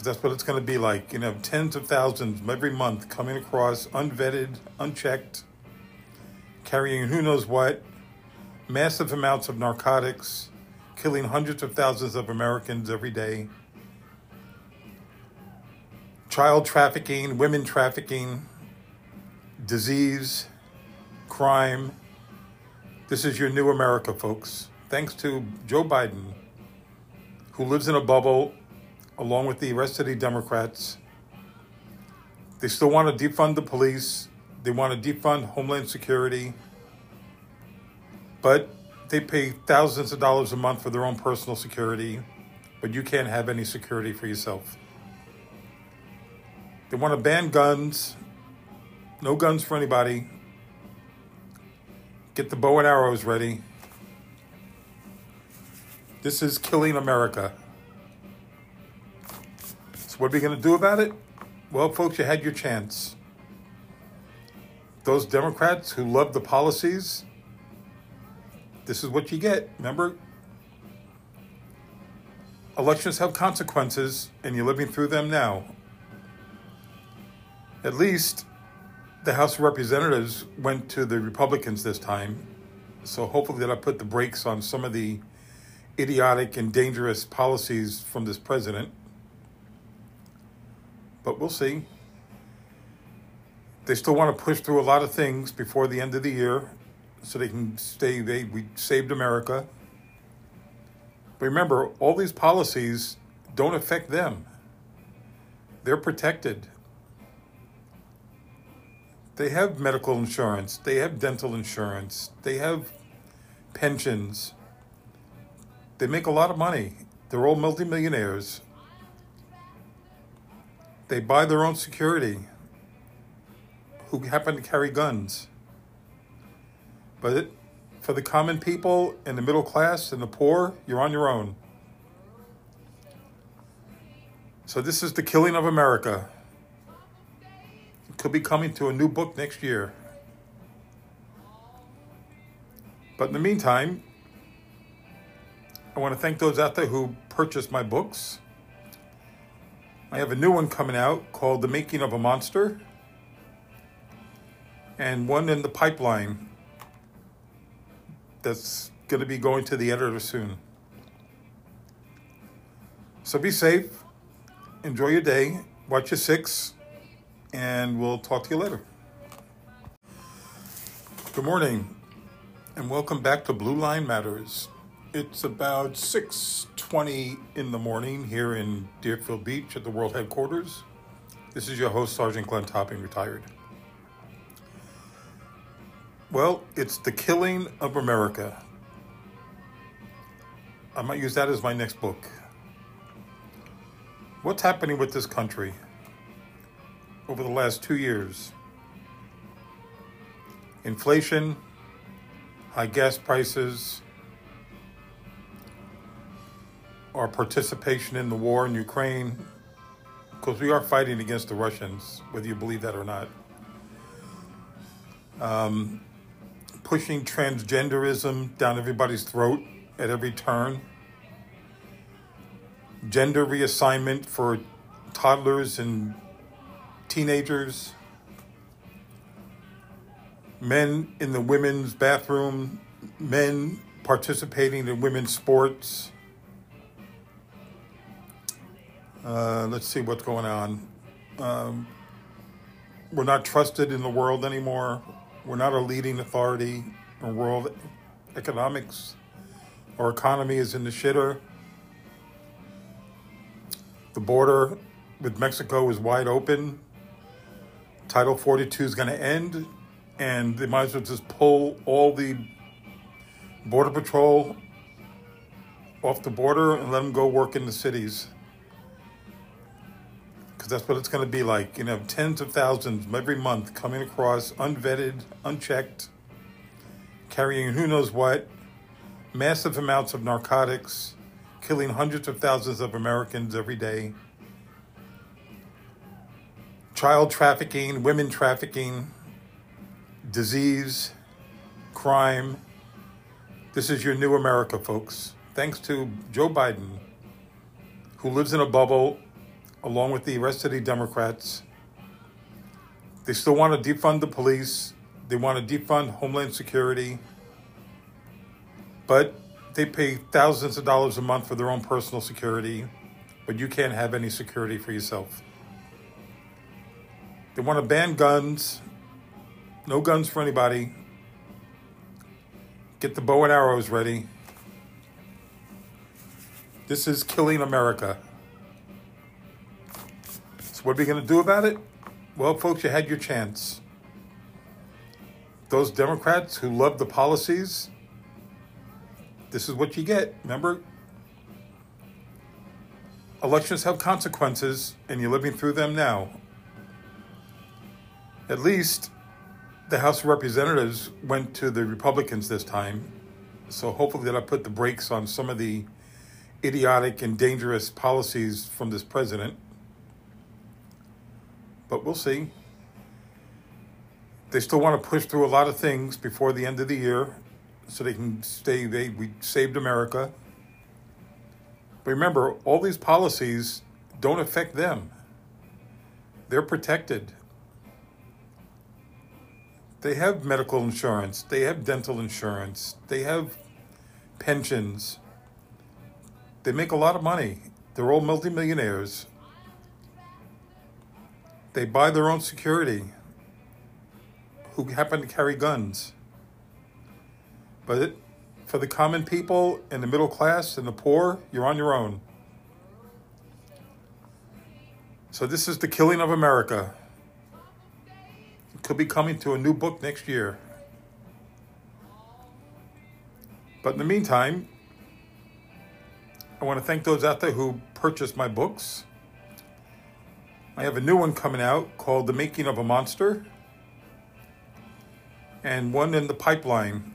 because that's what it's going to be like. You know, tens of thousands every month coming across, unvetted, unchecked, carrying who knows what, massive amounts of narcotics, killing hundreds of thousands of Americans every day, child trafficking, women trafficking, disease, crime. This is your new America, folks. Thanks to Joe Biden, who lives in a bubble along with the rest of the Democrats. They still want to defund the police. They want to defund Homeland Security. But they pay thousands of dollars a month for their own personal security. But you can't have any security for yourself. They want to ban guns. No guns for anybody. Get the bow and arrows ready. This is killing America. What are we going to do about it? Well, folks, you had your chance. Those Democrats who love the policies, this is what you get. Remember? Elections have consequences, and you're living through them now. At least the House of Representatives went to the Republicans this time. So hopefully that'll put the brakes on some of the idiotic and dangerous policies from this president but we'll see. They still want to push through a lot of things before the end of the year so they can stay they we saved America. But remember, all these policies don't affect them. They're protected. They have medical insurance, they have dental insurance, they have pensions. They make a lot of money. They're all multimillionaires. They buy their own security who happen to carry guns. But it, for the common people and the middle class and the poor, you're on your own. So this is the killing of America. It could be coming to a new book next year. But in the meantime, I want to thank those out there who purchased my books. I have a new one coming out called The Making of a Monster, and one in the pipeline that's going to be going to the editor soon. So be safe, enjoy your day, watch your six, and we'll talk to you later. Good morning, and welcome back to Blue Line Matters. It's about 6:20 in the morning here in Deerfield Beach at the World Headquarters. This is your host Sergeant Glenn Topping retired. Well, it's the killing of America. I might use that as my next book. What's happening with this country over the last two years? Inflation, high gas prices, our participation in the war in Ukraine, because we are fighting against the Russians, whether you believe that or not. Um, pushing transgenderism down everybody's throat at every turn. Gender reassignment for toddlers and teenagers. Men in the women's bathroom, men participating in women's sports. Uh, let's see what's going on. Um, we're not trusted in the world anymore. We're not a leading authority in world economics. Our economy is in the shitter. The border with Mexico is wide open. Title 42 is going to end, and they might as well just pull all the Border Patrol off the border and let them go work in the cities. Because that's what it's going to be like. You know, tens of thousands every month coming across unvetted, unchecked, carrying who knows what, massive amounts of narcotics, killing hundreds of thousands of Americans every day, child trafficking, women trafficking, disease, crime. This is your new America, folks. Thanks to Joe Biden, who lives in a bubble along with the rest of the Democrats. They still want to defund the police. They want to defund Homeland Security. But they pay thousands of dollars a month for their own personal security, but you can't have any security for yourself. They want to ban guns, no guns for anybody. Get the bow and arrows ready. This is killing America. What are we going to do about it? Well, folks, you had your chance. Those Democrats who love the policies, this is what you get. Remember? Elections have consequences, and you're living through them now. At least the House of Representatives went to the Republicans this time. So hopefully that'll put the brakes on some of the idiotic and dangerous policies from this president. But we'll see. They still want to push through a lot of things before the end of the year so they can stay they we saved America. But remember, all these policies don't affect them. They're protected. They have medical insurance, they have dental insurance, they have pensions. They make a lot of money. They're all multimillionaires. They buy their own security who happen to carry guns. But it, for the common people and the middle class and the poor, you're on your own. So this is the killing of America. It could be coming to a new book next year. But in the meantime, I want to thank those out there who purchased my books. I have a new one coming out called The Making of a Monster, and one in the pipeline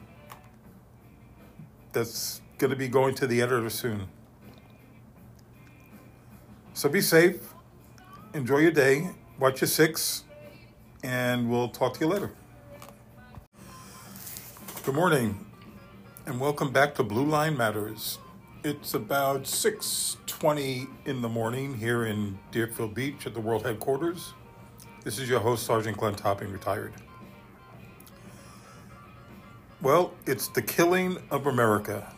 that's going to be going to the editor soon. So be safe, enjoy your day, watch your six, and we'll talk to you later. Good morning, and welcome back to Blue Line Matters. It's about 6:20 in the morning here in Deerfield Beach at the World Headquarters. This is your host, Sergeant Glenn Topping, retired. Well, it's the killing of America.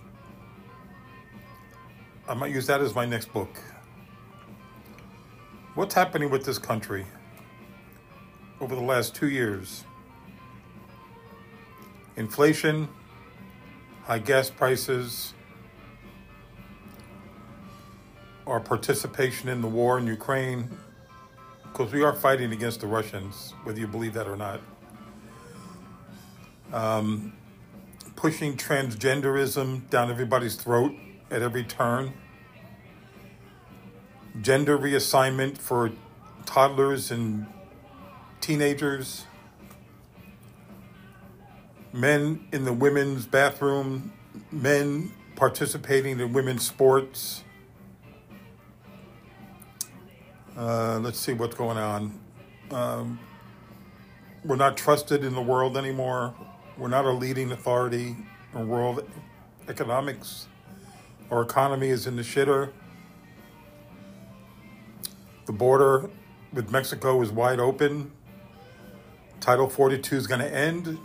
I might use that as my next book. What's happening with this country over the last two years? Inflation, high gas prices, our participation in the war in Ukraine, because we are fighting against the Russians, whether you believe that or not. Um, pushing transgenderism down everybody's throat at every turn. Gender reassignment for toddlers and teenagers. Men in the women's bathroom, men participating in women's sports. Uh, let's see what's going on. Um, we're not trusted in the world anymore. We're not a leading authority in world economics. Our economy is in the shitter. The border with Mexico is wide open. Title 42 is going to end,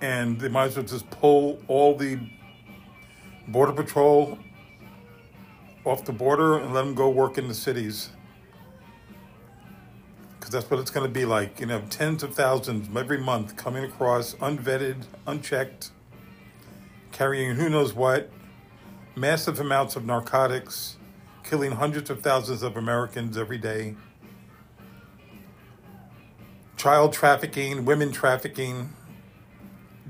and they might as well just pull all the Border Patrol off the border and let them go work in the cities. Because that's what it's going to be like. You know, tens of thousands every month coming across, unvetted, unchecked, carrying who knows what, massive amounts of narcotics, killing hundreds of thousands of Americans every day, child trafficking, women trafficking,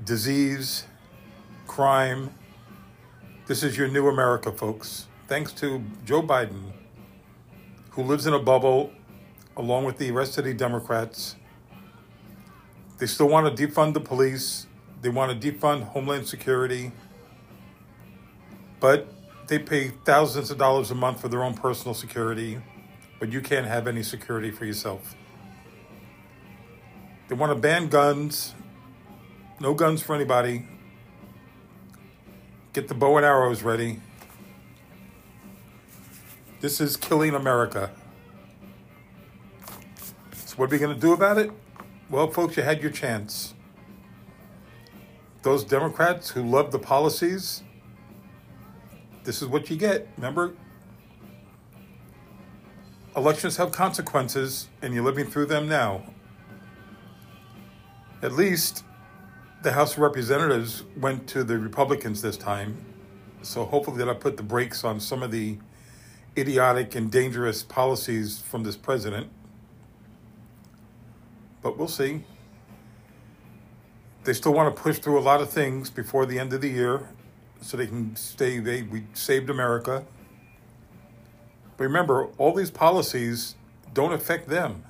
disease, crime this is your new America, folks. Thanks to Joe Biden, who lives in a bubble along with the rest of the Democrats. They still want to defund the police, they want to defund Homeland Security, but they pay thousands of dollars a month for their own personal security, but you can't have any security for yourself. They want to ban guns, no guns for anybody, Get the bow and arrows ready. This is killing America. So, what are we going to do about it? Well, folks, you had your chance. Those Democrats who love the policies, this is what you get. Remember? Elections have consequences, and you're living through them now. At least the House of Representatives went to the Republicans this time, so hopefully that'll put the brakes on some of the idiotic and dangerous policies from this president. But we'll see. They still want to push through a lot of things before the end of the year so they can stay they we saved America. But remember, all these policies don't affect them.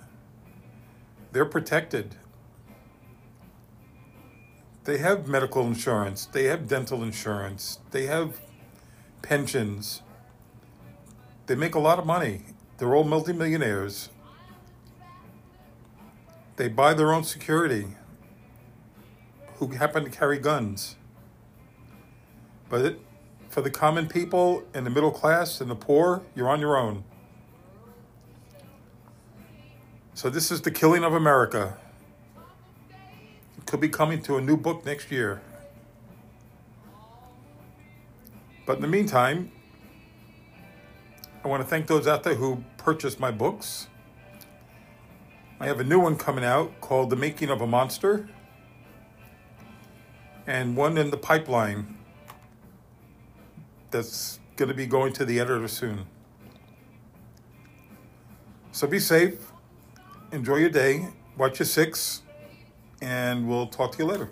They're protected. They have medical insurance, they have dental insurance, they have pensions. They make a lot of money. They're all multimillionaires. They buy their own security who happen to carry guns. But it, for the common people and the middle class and the poor, you're on your own. So, this is the killing of America It could be coming to a new book next year. But in the meantime, I want to thank those out there who purchased my books. I have a new one coming out called The Making of a Monster, and one in the pipeline that's going to be going to the editor soon. So be safe, enjoy your day, watch your six and we'll talk to you later.